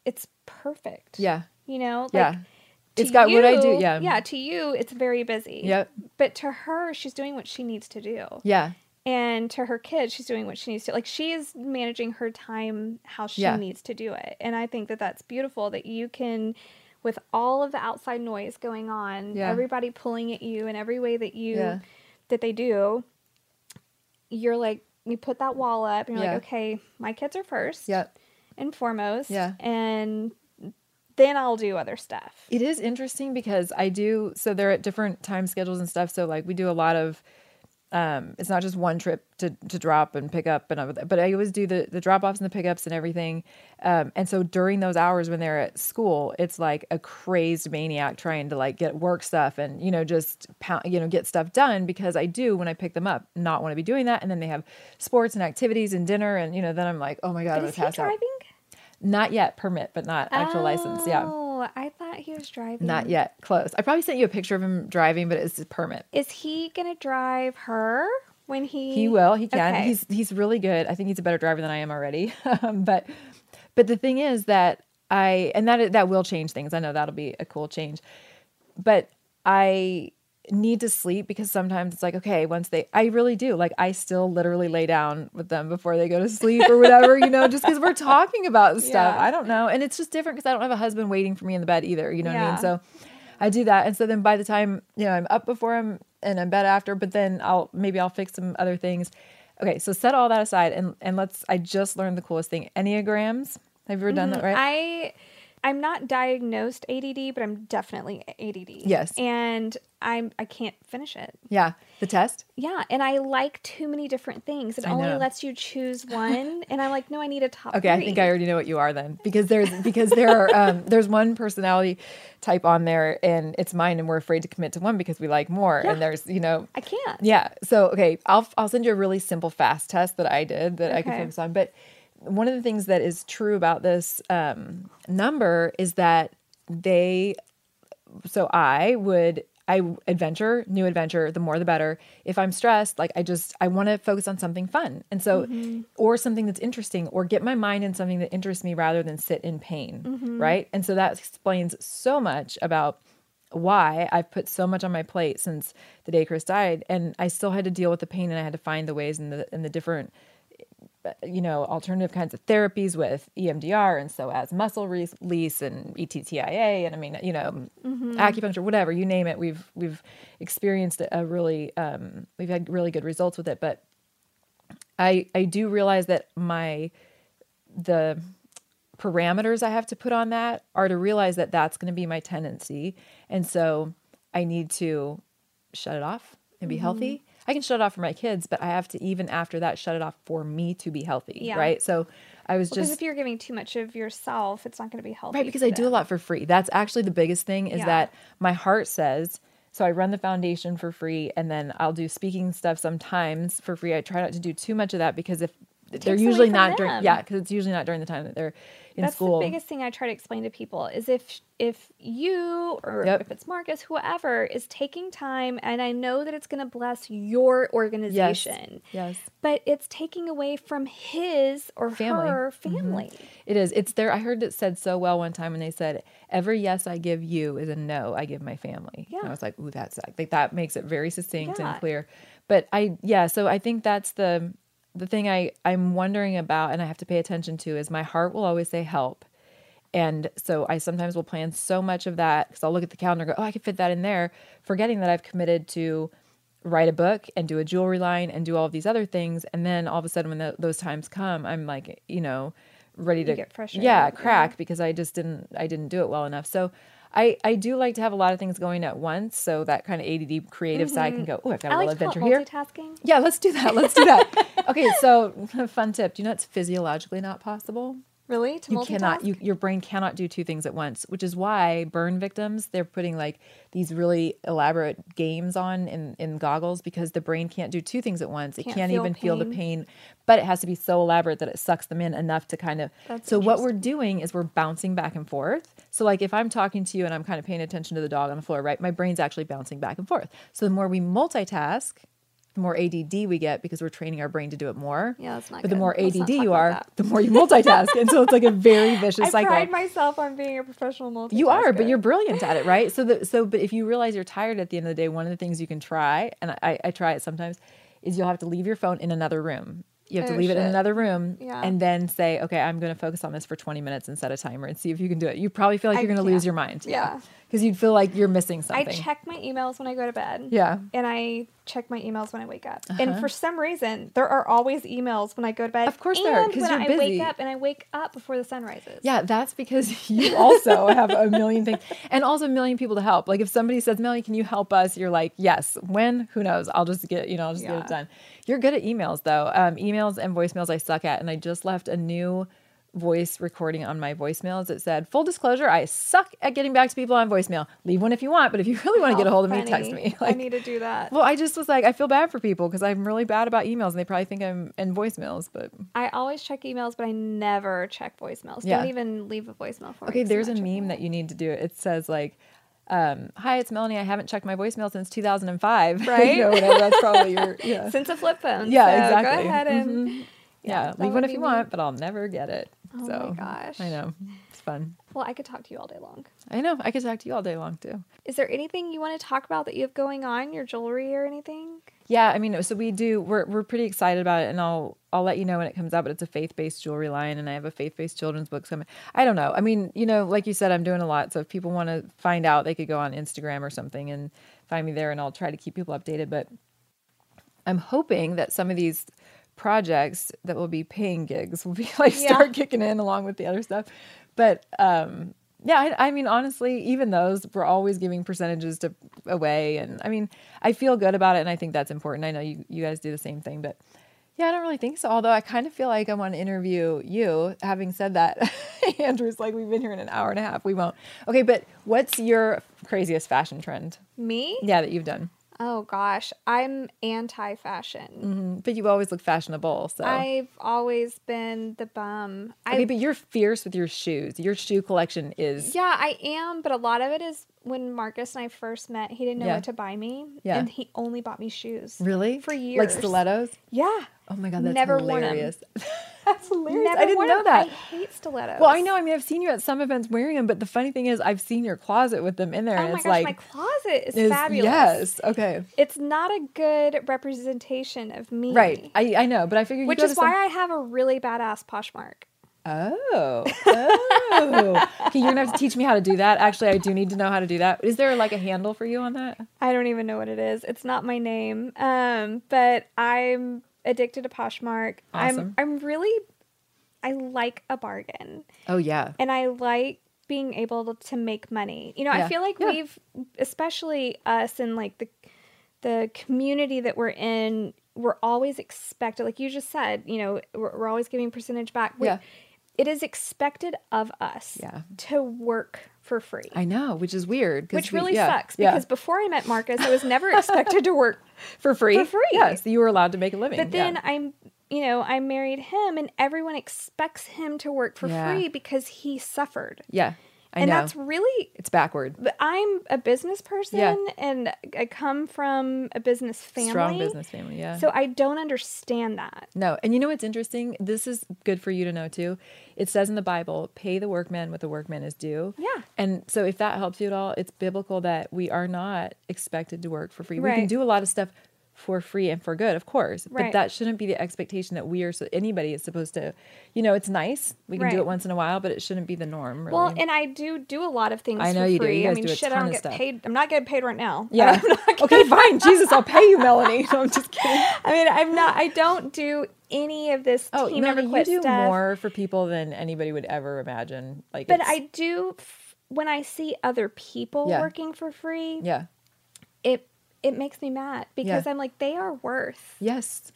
Speaker 6: it's perfect.
Speaker 7: Yeah.
Speaker 6: You know. Like,
Speaker 7: Yeah. It's got what I do, yeah.
Speaker 6: yeah. To you, it's very busy.
Speaker 7: Yep.
Speaker 6: But to her, she's doing what she needs to do.
Speaker 7: Yeah.
Speaker 6: And to her kids, she's doing what she needs to. Like she is managing her time how she
Speaker 7: Yeah.
Speaker 6: needs to do it. And I think that that's beautiful that you can, with all of the outside noise going on,
Speaker 7: Yeah.
Speaker 6: everybody pulling at you in every way that you
Speaker 7: Yeah.
Speaker 6: that they do. You're like you put that wall up, and you're like, okay, my kids are first,
Speaker 7: Yep.
Speaker 6: and foremost,
Speaker 7: Yeah.
Speaker 6: and then I'll do other stuff.
Speaker 7: It is interesting because I do so they're at different time schedules and stuff. So like we do a lot of um it's not just one trip to to drop and pick up and but I always do the the drop offs and the pickups and everything. Um and so during those hours when they're at school, it's like a crazed maniac trying to like get work stuff and you know just pound, you know get stuff done because I do when I pick them up not want to be doing that and then they have sports and activities and dinner and you know then I'm like, "Oh my god, I'm
Speaker 6: But
Speaker 7: going
Speaker 6: is
Speaker 7: to
Speaker 6: he
Speaker 7: pass out."
Speaker 6: driving?
Speaker 7: Not yet permit, but not actual license. Yeah.
Speaker 6: Oh, I thought he was driving.
Speaker 7: Not yet. Close. I probably sent you a picture of him driving, but it's a permit.
Speaker 6: Is he gonna drive her when he?
Speaker 7: He will. He can.
Speaker 6: Okay.
Speaker 7: He's he's really good. I think he's a better driver than I am already. <laughs> Um, but but the thing is that I and that that will change things. I know that'll be a cool change. But I need to sleep because sometimes it's like okay once they i really do like i still literally lay down with them before they go to sleep or whatever you know just because we're <laughs> talking about stuff
Speaker 6: Yeah.
Speaker 7: i don't know and it's just different because i don't have a husband waiting for me in the bed either you know what i mean so I do that, and so then by the time you know I'm up before I'm and I'm bed after, but then I'll maybe I'll fix some other things. Okay, so set all that aside and and let's. I just learned the coolest thing: enneagrams. Have you ever done that?
Speaker 6: Mhm.
Speaker 7: Right?
Speaker 6: I I'm not diagnosed ADD, but I'm definitely ADD.
Speaker 7: Yes.
Speaker 6: And I'm I can't finish it.
Speaker 7: yeah, the test.
Speaker 6: Yeah, and I like too many different things. It
Speaker 7: I
Speaker 6: only
Speaker 7: know.
Speaker 6: lets you choose one, and I'm like, no, I need a top.
Speaker 7: Okay, I think I already know what you are then, because there's because there are um, <laughs> there's one personality type on there, and it's mine, and we're afraid to commit to one because we like more.
Speaker 6: Yeah.
Speaker 7: And there's you know
Speaker 6: I can't.
Speaker 7: Yeah. So okay, I'll I'll send you a really simple fast test that I did that I can focus on. But one of the things that is true about this um, number is that they. So I would I adventure new adventure the more the better. If I'm stressed, like I just I want to focus on something fun, and so
Speaker 6: Mhm.
Speaker 7: or something that's interesting, or get my mind in something that interests me rather than sit in pain,
Speaker 6: Mhm.
Speaker 7: right? And so that explains so much about why I've put so much on my plate since the day Chris died, and I still had to deal with the pain, and I had to find the ways and the and the different, you know, alternative kinds of therapies with EMDR and so as muscle release and ETTIA, and I mean, you know,
Speaker 6: Mhm.
Speaker 7: acupuncture, whatever you name it, we've we've experienced a really um, we've had really good results with it, but I I do realize that my the parameters I have to put on that are to realize that that's going to be my tendency. And so I need to shut it off and be
Speaker 6: Mhm.
Speaker 7: healthy. I can shut it off for my kids, but I have to even after that shut it off for me to be healthy,
Speaker 6: Yeah.
Speaker 7: right? So I was just.
Speaker 6: Because
Speaker 7: just
Speaker 6: if you're giving too much of yourself, it's not going to be healthy.
Speaker 7: Right, because I do a lot for free. That's actually the biggest thing is
Speaker 6: Yeah.
Speaker 7: that my heart says so I run the foundation for free and then I'll do speaking stuff sometimes for free. I try not to do too much of that because if they're usually not during yeah, because it's usually not during the time that they're in
Speaker 6: That's
Speaker 7: school.
Speaker 6: the biggest thing I try to explain to people is if if you or
Speaker 7: Yep.
Speaker 6: if it's Marcus, whoever is taking time, and I know that it's going to bless your organization,
Speaker 7: Yes.
Speaker 6: but it's taking away from his or
Speaker 7: Family.
Speaker 6: her
Speaker 7: Mhm.
Speaker 6: family.
Speaker 7: It is. It's there. I heard it said so well one time when they said, "Every yes I give you is a no I give my family." And I was like, "Ooh, that's like that makes it very succinct
Speaker 6: Yeah.
Speaker 7: and clear." But I, yeah. So I think that's the the thing I I'm wondering about, and I have to pay attention to is my heart will always say help, and so I sometimes will plan so much of that because I'll look at the calendar and go, "Oh, I could fit that in there," forgetting that I've committed to write a book and do a jewelry line and do all of these other things. And then all of a sudden when tho- those times come i'm like you know ready
Speaker 6: You
Speaker 7: to
Speaker 6: get frustrated,
Speaker 7: yeah
Speaker 6: yeah.
Speaker 7: crack because i just didn't i didn't do it well enough. So i i do like to have a lot of things going at once so that kind of add creative side can
Speaker 6: Mhm.
Speaker 7: go oh i've got a
Speaker 6: I
Speaker 7: little
Speaker 6: like
Speaker 7: adventure here
Speaker 6: multitasking.
Speaker 7: yeah let's do that let's do that <laughs> okay so <laughs> fun tip do you know it's physiologically not possible
Speaker 6: Really? To
Speaker 7: you cannot you, your brain cannot do two things at once which is why burn victims they're putting like these really elaborate games on in, in goggles because the brain can't do two things at once. It
Speaker 6: Can't
Speaker 7: can't
Speaker 6: feel
Speaker 7: even feel the
Speaker 6: pain.
Speaker 7: pain but it has to be so elaborate that it sucks them in enough to kind of
Speaker 6: That's
Speaker 7: so what we're doing is we're bouncing back and forth. So like if i'm talking to you and i'm kind of paying attention to the dog on the floor right my brain's actually bouncing back and forth. So the more we multitask the more ADD we get because we're training our brain to do it more.
Speaker 6: Yeah, that's not
Speaker 7: But the more
Speaker 6: Let's
Speaker 7: ADD you are, the more you multitask. and so it's like a very <laughs> vicious
Speaker 6: I
Speaker 7: cycle.
Speaker 6: I pride myself on being a professional multitasker.
Speaker 7: You are, but you're brilliant at it, right? So the so but if you realize you're tired at the end of the day, one of the things you can try, and I, I try it sometimes, is you'll have to leave your phone in another room. You have to
Speaker 6: Oh,
Speaker 7: leave it in another room
Speaker 6: Yeah.
Speaker 7: and then say, okay, I'm going to focus on this for 20 minutes and set a timer and see if you can do it. You probably feel like
Speaker 6: I-
Speaker 7: you're going to
Speaker 6: yeah.
Speaker 7: lose your mind.
Speaker 6: Yeah.
Speaker 7: Because you'd feel like you're missing something.
Speaker 6: I check my emails when I go to bed.
Speaker 7: Yeah.
Speaker 6: And I check my emails when I wake up. And
Speaker 7: Uh-huh.
Speaker 6: for some reason, there are always emails when I go to bed.
Speaker 7: Of course
Speaker 6: and
Speaker 7: there are, 'cause
Speaker 6: when
Speaker 7: you're
Speaker 6: I
Speaker 7: busy.
Speaker 6: wake up and I wake up before the sun rises.
Speaker 7: Yeah, that's because <laughs> you also have a million things and also a million people to help. Like if somebody says, Melanie, can you help us? You're like, yes. When? Who knows? I'll just get, you know, I'll just get it done. You're good at emails though. Um, emails and voicemails I suck at. And I just left a new voice recording on my voicemails. It said, full disclosure, I suck at getting back to people on voicemail. Leave one if you want, but if you <laughs> really want to get a hold of me, text
Speaker 6: funny.
Speaker 7: me.
Speaker 6: I need to do that.
Speaker 7: well, I just was like, I feel bad for people because I'm really bad about emails and they probably think I'm in voicemails, but
Speaker 6: I always check emails, but I never check voicemails.
Speaker 7: Yeah.
Speaker 6: Don't even leave a voicemail for me.
Speaker 7: Okay, there's a meme that you need to do. It says like, um, "Hi, it's Melanie. I haven't checked my voicemail since 2005." <laughs>
Speaker 6: Right?
Speaker 7: you know, whatever. That's probably your <laughs> yeah.
Speaker 6: Since a flip phone.
Speaker 7: Yeah,
Speaker 6: so
Speaker 7: exactly.
Speaker 6: Go ahead and
Speaker 7: Mhm. yeah,
Speaker 6: that
Speaker 7: leave one if you
Speaker 6: me.
Speaker 7: want, but I'll never get it.
Speaker 6: Oh my
Speaker 7: so
Speaker 6: gosh.
Speaker 7: I know it's fun.
Speaker 6: Well, I could talk to you all day long.
Speaker 7: I know. I could talk to you all day long too.
Speaker 6: Is there anything you want to talk about that you have going on, your jewelry or anything?
Speaker 7: Yeah, I mean, so we do. We're we're pretty excited about it, and I'll I'll let you know when it comes out. But it's a faith based jewelry line, and I have a faith based children's book coming. I don't know. I mean, you know, like you said, I'm doing a lot. So if people want to find out, they could go on Instagram or something and find me there, and I'll try to keep people updated. But I'm hoping that some of these projects that will be paying gigs will be <laughs> like
Speaker 6: Yeah.
Speaker 7: start kicking in along with the other stuff. But um yeah, I, I mean honestly, even those we're always giving percentages to away and I mean, I feel good about it and I think that's important. I know you you guys do the same thing, but yeah, I don't really think so. Although I kind of feel like I want to interview you. Having said that, <laughs> Andrew's like, we've been here in an hour and a half. We won't. Okay, but what's your craziest fashion trend?
Speaker 6: Me?
Speaker 7: Yeah, that you've done.
Speaker 6: Oh gosh, I'm anti-fashion.
Speaker 7: hmm But you always look fashionable. So
Speaker 6: I've always been the bum.
Speaker 7: Okay,
Speaker 6: I,
Speaker 7: but you're fierce with your shoes. Your shoe collection is
Speaker 6: yeah, I am, but a lot of it is when Marcus and I first met. He didn't know
Speaker 7: Yeah.
Speaker 6: what to buy me,
Speaker 7: Yeah.
Speaker 6: and he only bought me shoes.
Speaker 7: really
Speaker 6: For years,
Speaker 7: like stilettos.
Speaker 6: Yeah.
Speaker 7: Oh my god, that's
Speaker 6: Never
Speaker 7: hilarious. <laughs> that's hilarious.
Speaker 6: Never
Speaker 7: I didn't know that.
Speaker 6: I hate stilettos.
Speaker 7: Well, I know. I mean, I've seen you at some events wearing them, but the funny thing is, I've seen your closet with them in there,
Speaker 6: Oh
Speaker 7: and
Speaker 6: my
Speaker 7: it's
Speaker 6: gosh,
Speaker 7: like
Speaker 6: my closet is
Speaker 7: is-
Speaker 6: fabulous.
Speaker 7: Yes. Okay.
Speaker 6: It's not a good representation of me.
Speaker 7: Right. I I know, but I figured
Speaker 6: Which is
Speaker 7: to some-
Speaker 6: why I have a really badass Poshmark.
Speaker 7: Oh. Oh. okay, you're gonna have to teach me how to do that. Actually, I do need to know how to do that. Is there like a handle for you on that?
Speaker 6: I don't even know what it is. It's not my name. Um, but I'm addicted to Poshmark.
Speaker 7: Awesome.
Speaker 6: I'm I'm really I like a bargain.
Speaker 7: Oh yeah.
Speaker 6: And I like being able to, make money. You know,
Speaker 7: Yeah.
Speaker 6: I feel like
Speaker 7: Yeah.
Speaker 6: we've especially us and like the the community that we're in, we're always expected like you just said, you know, we're, we're always giving percentage back. We-
Speaker 7: Yeah.
Speaker 6: It is expected of us
Speaker 7: Yeah.
Speaker 6: to work for free.
Speaker 7: I know, which is weird.
Speaker 6: Which
Speaker 7: we-
Speaker 6: really
Speaker 7: yeah,
Speaker 6: sucks
Speaker 7: yeah.
Speaker 6: because before I met Marcus, I was never <laughs> expected to work
Speaker 7: for free.
Speaker 6: For free.
Speaker 7: Yes, you were allowed to make a living.
Speaker 6: But then
Speaker 7: yeah.
Speaker 6: I'm, you know, I married him, and everyone expects him to work for
Speaker 7: Yeah.
Speaker 6: free because he suffered.
Speaker 7: yeah, I
Speaker 6: and
Speaker 7: know.
Speaker 6: that's really.
Speaker 7: it's backward.
Speaker 6: I'm a business person,
Speaker 7: Yeah.
Speaker 6: and I come from a business family.
Speaker 7: Strong business family. Yeah.
Speaker 6: So I don't understand that.
Speaker 7: No, and you know what's interesting? This is good for you to know too. It says in the Bible, "Pay the workman what the workman is due."
Speaker 6: Yeah.
Speaker 7: And so, if that helps you at all, it's biblical that we are not expected to work for free. We can do a lot of stuff for free and for good, of course,
Speaker 6: Right.
Speaker 7: but that shouldn't be the expectation that we are. So anybody is supposed to, you know, it's nice we can do it once in a while, but it shouldn't be the norm. Really.
Speaker 6: Well, and I do do a lot of things.
Speaker 7: I know
Speaker 6: for
Speaker 7: you do.
Speaker 6: free.
Speaker 7: You guys
Speaker 6: I mean,
Speaker 7: do
Speaker 6: shit, I don't get
Speaker 7: stuff.
Speaker 6: paid. I'm not getting paid right now. <laughs>
Speaker 7: yeah. okay, fine. <laughs> Jesus, I'll pay you, Melanie. No, I'm just kidding.
Speaker 6: I mean, I'm not. I don't do any of this
Speaker 7: Oh,
Speaker 6: team never
Speaker 7: you do
Speaker 6: stuff.
Speaker 7: more for people than anybody would ever imagine. Like,
Speaker 6: But I do f- when I see other people
Speaker 7: Yeah.
Speaker 6: working for free.
Speaker 7: yeah,
Speaker 6: It it makes me mad because
Speaker 7: Yeah.
Speaker 6: I'm like they are worth
Speaker 7: yes,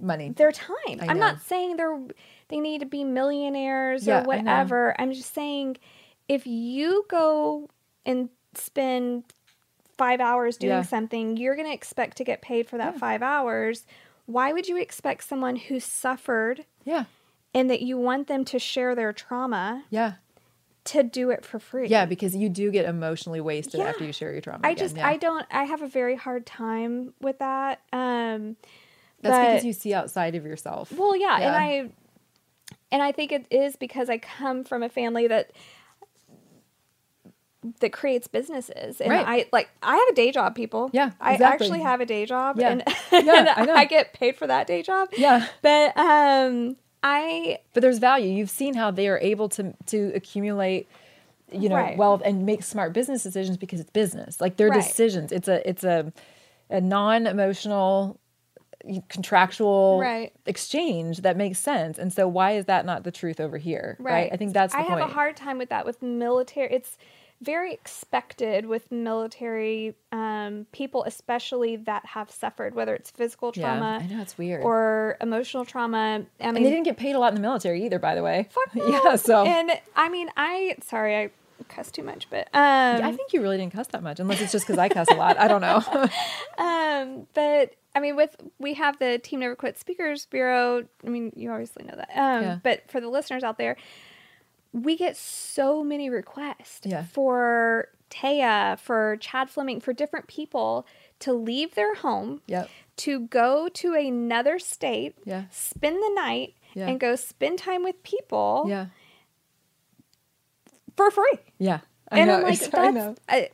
Speaker 7: money.
Speaker 6: their time. I'm not saying they're they need to be millionaires
Speaker 7: Yeah,
Speaker 6: or whatever. I'm just saying if you go and spend 5 hours doing
Speaker 7: Yeah.
Speaker 6: something, you're going to expect to get paid for that 5 hours. Why would you expect someone who suffered
Speaker 7: Yeah,
Speaker 6: and that you want them to share their trauma
Speaker 7: yeah.
Speaker 6: To do it for free?
Speaker 7: Yeah, because you do get emotionally wasted
Speaker 6: Yeah.
Speaker 7: after you share your trauma.
Speaker 6: I
Speaker 7: again,
Speaker 6: just
Speaker 7: yeah.
Speaker 6: I don't I have a very hard time with that. Um
Speaker 7: That's
Speaker 6: but-
Speaker 7: because you see outside of yourself.
Speaker 6: Well, yeah,
Speaker 7: Yeah.
Speaker 6: and I and I think it is because I come from a family that that creates businesses and
Speaker 7: Right.
Speaker 6: I like I have a day job people.
Speaker 7: Yeah,
Speaker 6: I actually have a day job
Speaker 7: Yeah.
Speaker 6: and,
Speaker 7: Yeah, <laughs>
Speaker 6: and
Speaker 7: I.
Speaker 6: I get paid for that day job.
Speaker 7: Yeah.
Speaker 6: But um I
Speaker 7: But there's value. You've seen how they are able to to accumulate you know
Speaker 6: Right.
Speaker 7: wealth and make smart business decisions because it's business. Like their
Speaker 6: Right.
Speaker 7: decisions. It's a it's a a non-emotional contractual
Speaker 6: Right.
Speaker 7: exchange that makes sense. And so why is that not the truth over here? Right. I think that's the
Speaker 6: I
Speaker 7: point.
Speaker 6: have a hard time with that with military. It's very expected with military um, people, especially that have suffered, whether it's physical
Speaker 7: Yeah,
Speaker 6: trauma.
Speaker 7: I know, it's weird.
Speaker 6: Or emotional trauma. I mean,
Speaker 7: and they didn't get paid a lot in the military either, by the way.
Speaker 6: Fuck <laughs> no.
Speaker 7: Yeah, so
Speaker 6: And I mean, I sorry, I cuss too much, but um,
Speaker 7: Yeah, I think you really didn't cuss that much, unless it's just because I cuss a lot. I don't know. <laughs>
Speaker 6: um, but I mean, with we have the Team Never Quit Speakers Bureau. I mean, you obviously know that. Um,
Speaker 7: Yeah.
Speaker 6: but for the listeners out there, we get so many requests
Speaker 7: Yeah.
Speaker 6: for Taya, for Chad Fleming, for different people to leave their home,
Speaker 7: Yep.
Speaker 6: to go to another state,
Speaker 7: Yeah.
Speaker 6: spend the night,
Speaker 7: Yeah.
Speaker 6: and go spend time with people
Speaker 7: yeah.
Speaker 6: for free.
Speaker 7: Yeah. I
Speaker 6: and
Speaker 7: know.
Speaker 6: I'm like, <laughs>
Speaker 7: I know.
Speaker 6: I-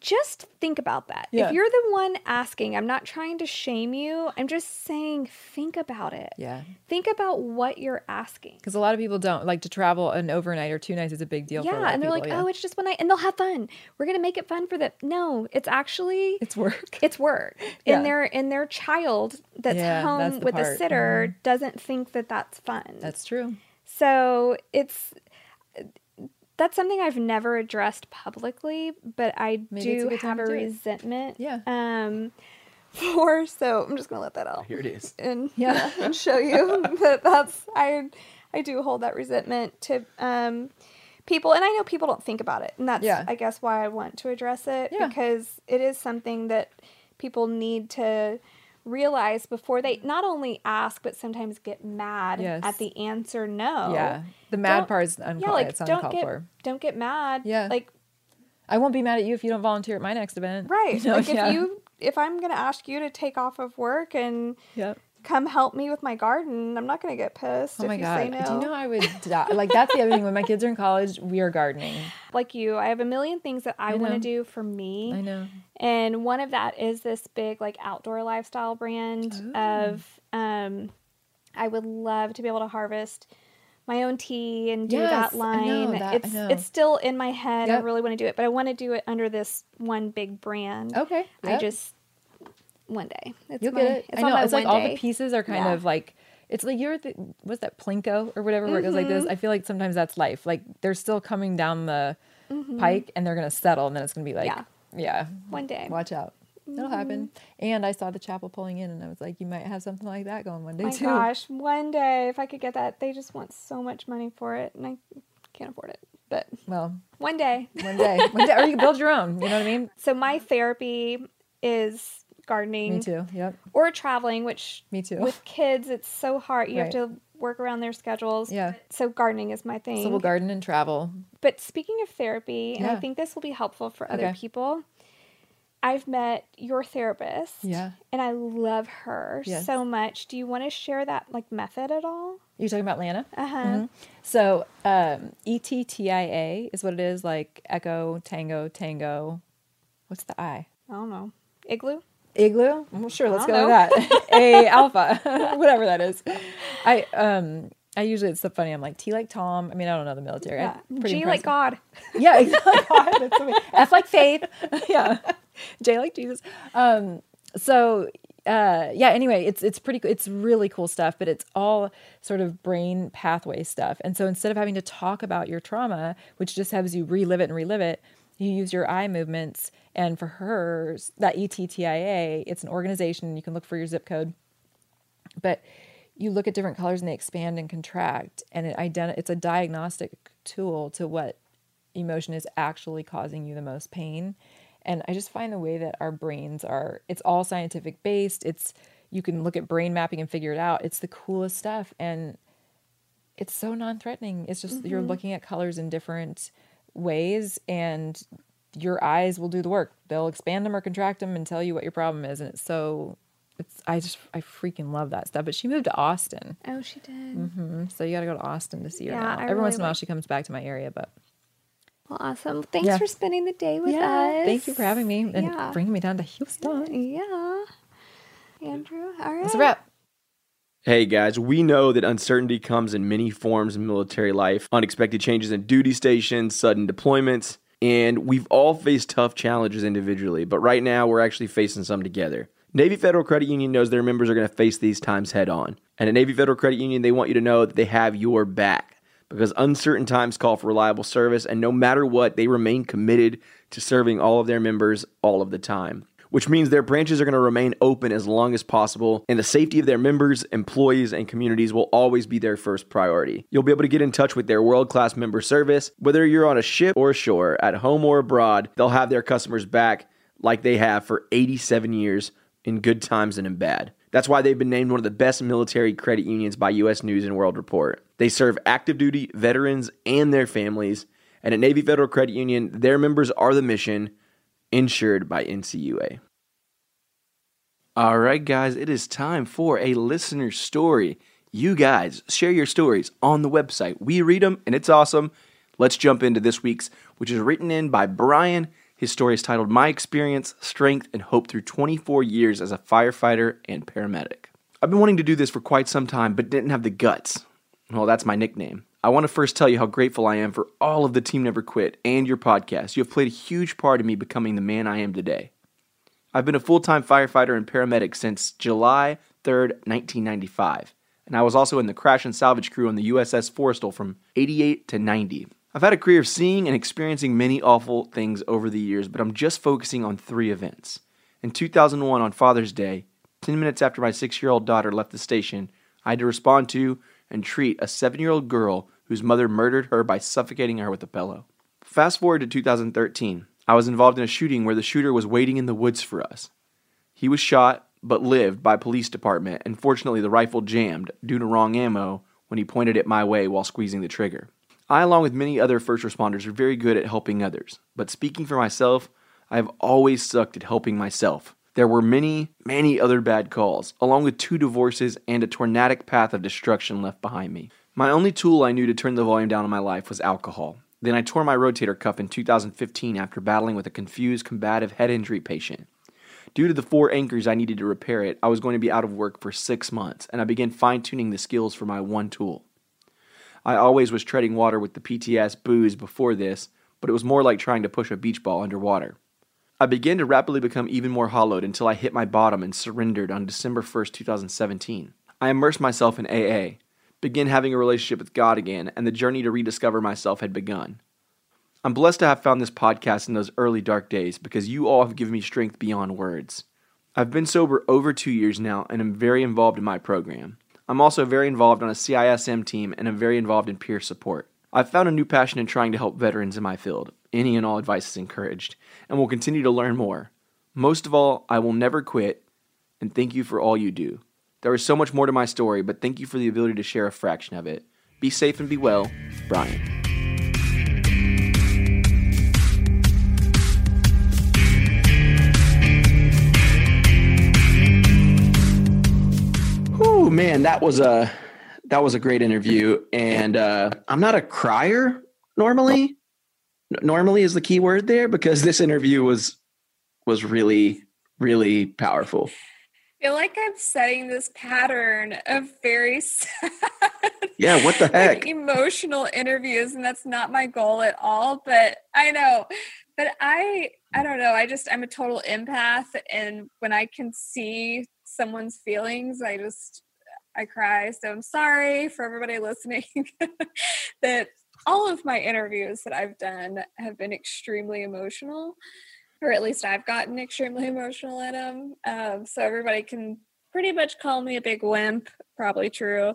Speaker 6: just think about that.
Speaker 7: Yeah.
Speaker 6: If you're the one asking, I'm not trying to shame you. I'm just saying, think about it.
Speaker 7: Yeah.
Speaker 6: Think about what you're asking.
Speaker 7: Because a lot of people don't like to travel an overnight or two nights is a big deal.
Speaker 6: Yeah, and they're
Speaker 7: people,
Speaker 6: like,
Speaker 7: yeah.
Speaker 6: "Oh, it's just one night," and they'll have fun. We're gonna make it fun for them. No, it's actually
Speaker 7: it's work. <laughs>
Speaker 6: It's work,
Speaker 7: Yeah.
Speaker 6: and their and their child that's
Speaker 7: Yeah,
Speaker 6: home
Speaker 7: that's
Speaker 6: with a
Speaker 7: part.
Speaker 6: sitter
Speaker 7: Mhm.
Speaker 6: doesn't think that that's fun.
Speaker 7: That's true.
Speaker 6: So it's that's something I've never addressed publicly, but I
Speaker 7: Maybe it's a
Speaker 6: do have a
Speaker 7: to do it.
Speaker 6: resentment.
Speaker 7: Yeah.
Speaker 6: Um, for so I'm just gonna let that out.
Speaker 4: Here it is.
Speaker 6: And
Speaker 7: Yeah.
Speaker 6: yeah, and show you <laughs> that that's I I do hold that resentment to um people, and I know people don't think about it, and that's
Speaker 7: Yeah.
Speaker 6: I guess why I want to address it
Speaker 7: Yeah.
Speaker 6: because it is something that people need to realize before they mm. not only ask but sometimes get mad
Speaker 7: Yes.
Speaker 6: at the answer no.
Speaker 7: Yeah. The mad
Speaker 6: Don't-
Speaker 7: part is uncalled.
Speaker 6: yeah, like
Speaker 7: it's
Speaker 6: don't
Speaker 7: uncalled
Speaker 6: get
Speaker 7: for.
Speaker 6: don't get mad.
Speaker 7: Yeah.
Speaker 6: like
Speaker 7: I won't be mad at you if you don't volunteer at my next event. <laughs>
Speaker 6: right.
Speaker 7: You know,
Speaker 6: like
Speaker 7: yeah.
Speaker 6: if you if I'm gonna ask you to take off of work and
Speaker 7: Yep.
Speaker 6: Come help me with my garden, I'm not gonna get pissed
Speaker 7: Oh
Speaker 6: if
Speaker 7: my
Speaker 6: you
Speaker 7: god!
Speaker 6: say no.
Speaker 7: Do you know I would <laughs> die? like that's the other thing. When my kids are in college, we are gardening.
Speaker 6: like you, I have a million things that I,
Speaker 7: I
Speaker 6: want to do for me.
Speaker 7: I know.
Speaker 6: And one of that is this big like outdoor lifestyle brand of um I would love to be able to harvest my own tea and do
Speaker 7: Yes,
Speaker 6: that line.
Speaker 7: that,
Speaker 6: it's it's still in my head. I really want to do it, but I want to do it under this one big brand.
Speaker 7: Okay.
Speaker 6: I just one day. It's
Speaker 7: You'll
Speaker 6: my,
Speaker 7: get it.
Speaker 6: It's
Speaker 7: I know. It's like all
Speaker 6: day.
Speaker 7: the pieces are kind
Speaker 6: Yeah.
Speaker 7: of like it's like you're the what's that plinko or whatever where it goes like this.
Speaker 6: Mhm.
Speaker 7: I feel like sometimes that's life. Like they're still coming down the
Speaker 6: Mhm.
Speaker 7: pike and they're gonna settle and then it's gonna be like
Speaker 6: Yeah.
Speaker 7: yeah.
Speaker 6: One day.
Speaker 7: Watch out. it'll happen. And I saw the chapel pulling in and I was like, you might have something like that going one day
Speaker 6: my
Speaker 7: too.
Speaker 6: gosh, one day if I could get that, they just want so much money for it, and I can't afford it. But
Speaker 7: Well,
Speaker 6: one day,
Speaker 7: one day. One day or you can build your own. You know what I mean? <laughs>
Speaker 6: So my therapy is gardening.
Speaker 7: Me too. Yep.
Speaker 6: Or traveling, which
Speaker 7: Me too.
Speaker 6: With kids, it's so hard. You
Speaker 7: Right.
Speaker 6: have to work around their schedules.
Speaker 7: Yeah.
Speaker 6: So gardening is my thing.
Speaker 7: So we'll garden and travel.
Speaker 6: But speaking of therapy, and I think this will be helpful for other
Speaker 7: Okay.
Speaker 6: people. I've met your therapist.
Speaker 7: Yeah.
Speaker 6: And I love her
Speaker 7: Yes.
Speaker 6: so much. Do you want to share that like method at all?
Speaker 7: You're talking about Lana?
Speaker 6: Uh-huh.
Speaker 7: Mhm. So um, ETTIA is what it is, like Echo, Tango, Tango. What's the I?
Speaker 6: I don't know. Igloo?
Speaker 7: Igloo? Well, sure, let's go
Speaker 6: don't
Speaker 7: with that. <laughs> A alpha, <laughs> whatever that is. I um I usually it's so funny. I'm like T like Tom. I mean, I don't know the military. <laughs>
Speaker 6: Yeah. G like. God.
Speaker 7: Yeah. God. F like faith. yeah. J like Jesus. Um, so uh, yeah. Anyway, it's it's pretty. It's really cool stuff, but it's all sort of brain pathway stuff. And so instead of having to talk about your trauma, which just has you relive it and relive it, you use your eye movements. And for her, that ETTIA, it's an organization. You can look for your zip code, but you look at different colors and they expand and contract and it identi- it's a diagnostic tool to what emotion is actually causing you the most pain and i just find the way that our brains are it's all scientific based it's you can look at brain mapping and figure it out it's the coolest stuff and it's so non-threatening it's just you're
Speaker 6: Mhm.
Speaker 7: looking at colors in different ways and your eyes will do the work they'll expand them or contract them and tell you what your problem is and it's so it's i just i freaking love that stuff but she moved to austin
Speaker 6: Oh, she did.
Speaker 7: Mm-hmm. so you got to go to austin to see her
Speaker 6: Yeah,
Speaker 7: now
Speaker 6: I
Speaker 7: every once in a while
Speaker 6: like-
Speaker 7: she comes back to my area but
Speaker 6: Well, awesome. Thanks
Speaker 7: Yeah.
Speaker 6: for spending the day with
Speaker 7: yeah
Speaker 6: us.
Speaker 7: thank you for having me and
Speaker 6: Yeah.
Speaker 7: bringing me down to houston
Speaker 6: Yeah. Andrew, all right.
Speaker 7: that's a wrap
Speaker 4: Hey guys, we know that uncertainty comes in many forms in military life unexpected changes in duty stations, sudden deployments, and we've all faced tough challenges individually, but right now we're actually facing some together. Navy Federal Credit Union knows their members are going to face these times head on. And at Navy Federal Credit Union, they want you to know that they have your back because uncertain times call for reliable service, and no matter what, they remain committed to serving all of their members all of the time which means their branches are going to remain open as long as possible, and the safety of their members, employees, and communities will always be their first priority. You'll be able to get in touch with their world class member service, whether you're on a ship or ashore, at home or abroad, they'll have their customers back like they have for 87 years in good times and in bad. That's why they've been named one of the best military credit unions by US News and World Report. They serve active duty veterans and their families, and at Navy Federal Credit Union, their members are the mission insured by NCUA. All right, guys, it is time for a listener story. You guys share your stories on the website. We read them and it's awesome. Let's jump into this week's, which is written in by Brian. His story is titled My Experience, Strength, and Hope Through 24 Years as a Firefighter and Paramedic. I've been wanting to do this for quite some time, but didn't have the guts. Well, that's my nickname. I want to first tell you how grateful I am for all of the Team Never Quit and your podcast. You have played a huge part in me becoming the man I am today. I've been a full time firefighter and paramedic since July 3rd, 1995, and I was also in the crash and salvage crew on the USS Forrestal from 88 to 90. I've had a career of seeing and experiencing many awful things over the years, but I'm just focusing on three events. In 2001, on Father's Day, 10 minutes after my six year old daughter left the station, I had to respond to and treat a seven year old girl whose mother murdered her by suffocating her with a pillow. Fast forward to 2013. I was involved in a shooting where the shooter was waiting in the woods for us. He was shot but lived by police department and fortunately the rifle jammed due to wrong ammo when he pointed it my way while squeezing the trigger. I along with many other first responders are very good at helping others, but speaking for myself, I have always sucked at helping myself. There were many, many other bad calls, along with two divorces and a tornadic path of destruction left behind me. My only tool I knew to turn the volume down in my life was alcohol. Then I tore my rotator cuff in 2015 after battling with a confused combative head injury patient. Due to the four anchors I needed to repair it, I was going to be out of work for six months, and I began fine tuning the skills for my one tool. I always was treading water with the PTS booze before this, but it was more like trying to push a beach ball underwater. I began to rapidly become even more hollowed until I hit my bottom and surrendered on December 1st, 2017. I immersed myself in AA, began having a relationship with God again, and the journey to rediscover myself had begun. I'm blessed to have found this podcast in those early dark days because you all have given me strength beyond words. I've been sober over two years now and am very involved in my program. I'm also very involved on a CISM team and am very involved in peer support. I've found a new passion in trying to help veterans in my field. Any and all advice is encouraged, and we'll continue to learn more. Most of all, I will never quit, and thank you for all you do. There is so much more to my story, but thank you for the ability to share a fraction of it. Be safe and be well, Brian. Oh man, that was a that was a great interview, and uh, I'm not a crier normally. Normally is the key word there because this interview was was really really powerful.
Speaker 6: I feel like I'm setting this pattern of very <laughs> sad,
Speaker 4: Yeah, what the heck?
Speaker 6: emotional interviews, and that's not my goal at all. But I know, but I, I don't know. I just I'm a total empath, and when I can see someone's feelings, I just I cry. So I'm sorry for everybody <laughs> listening <laughs> that all of my interviews that I've done have been extremely emotional or at least I've gotten extremely <laughs> emotional in them. Um, so everybody can pretty much call me a big wimp, probably true.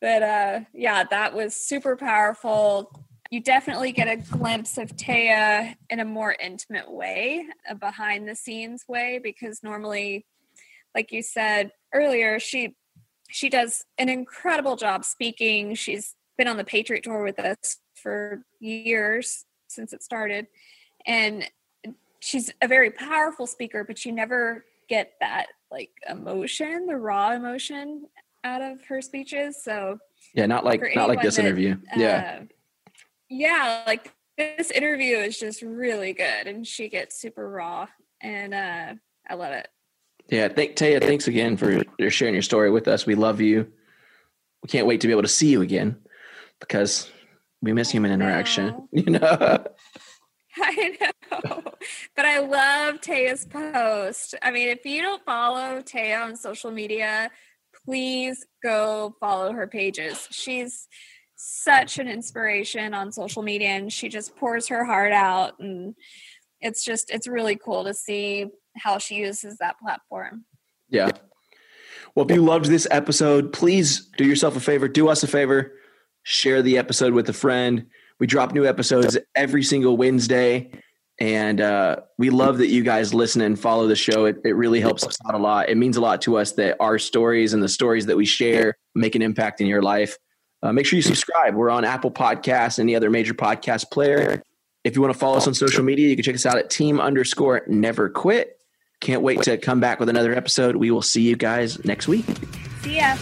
Speaker 6: But uh, yeah, that was super powerful. You definitely get a glimpse of Taya in a more intimate way, a behind the scenes way, because normally, like you said earlier, she she does an incredible job speaking. She's been on the Patriot tour with us for years since it started. And she's a very powerful speaker, but you never get that like emotion, the raw emotion out of her speeches. So
Speaker 4: Yeah, not like not like this
Speaker 6: that,
Speaker 4: interview. yeah.
Speaker 6: uh, yeah, like this interview is just really good and she gets super raw and uh I love it.
Speaker 4: Yeah, thank Taya, thanks again for for sharing your story with us. We love you. We can't wait to be able to see you again because we miss human interaction. <laughs> You know. <laughs>
Speaker 6: I know. But I love Taya's post. I mean, if you don't follow Taya on social media, please go follow her pages. She's such an inspiration on social media and she just pours her heart out and it's just it's really cool to see how she uses that platform.
Speaker 4: Yeah. Well, if you loved this episode, please do yourself a favor, do us a favor, share the episode with a friend. We drop new episodes every single Wednesday. And uh, we love that you guys listen and follow the show. It, it really helps us out a lot. It means a lot to us that our stories and the stories that we share make an impact in your life. Uh, make sure you subscribe. We're on Apple Podcasts, any other major podcast player. If you want to follow us on social media, you can check us out at team underscore never quit. Can't wait to come back with another episode. We will see you guys next week.
Speaker 6: See ya.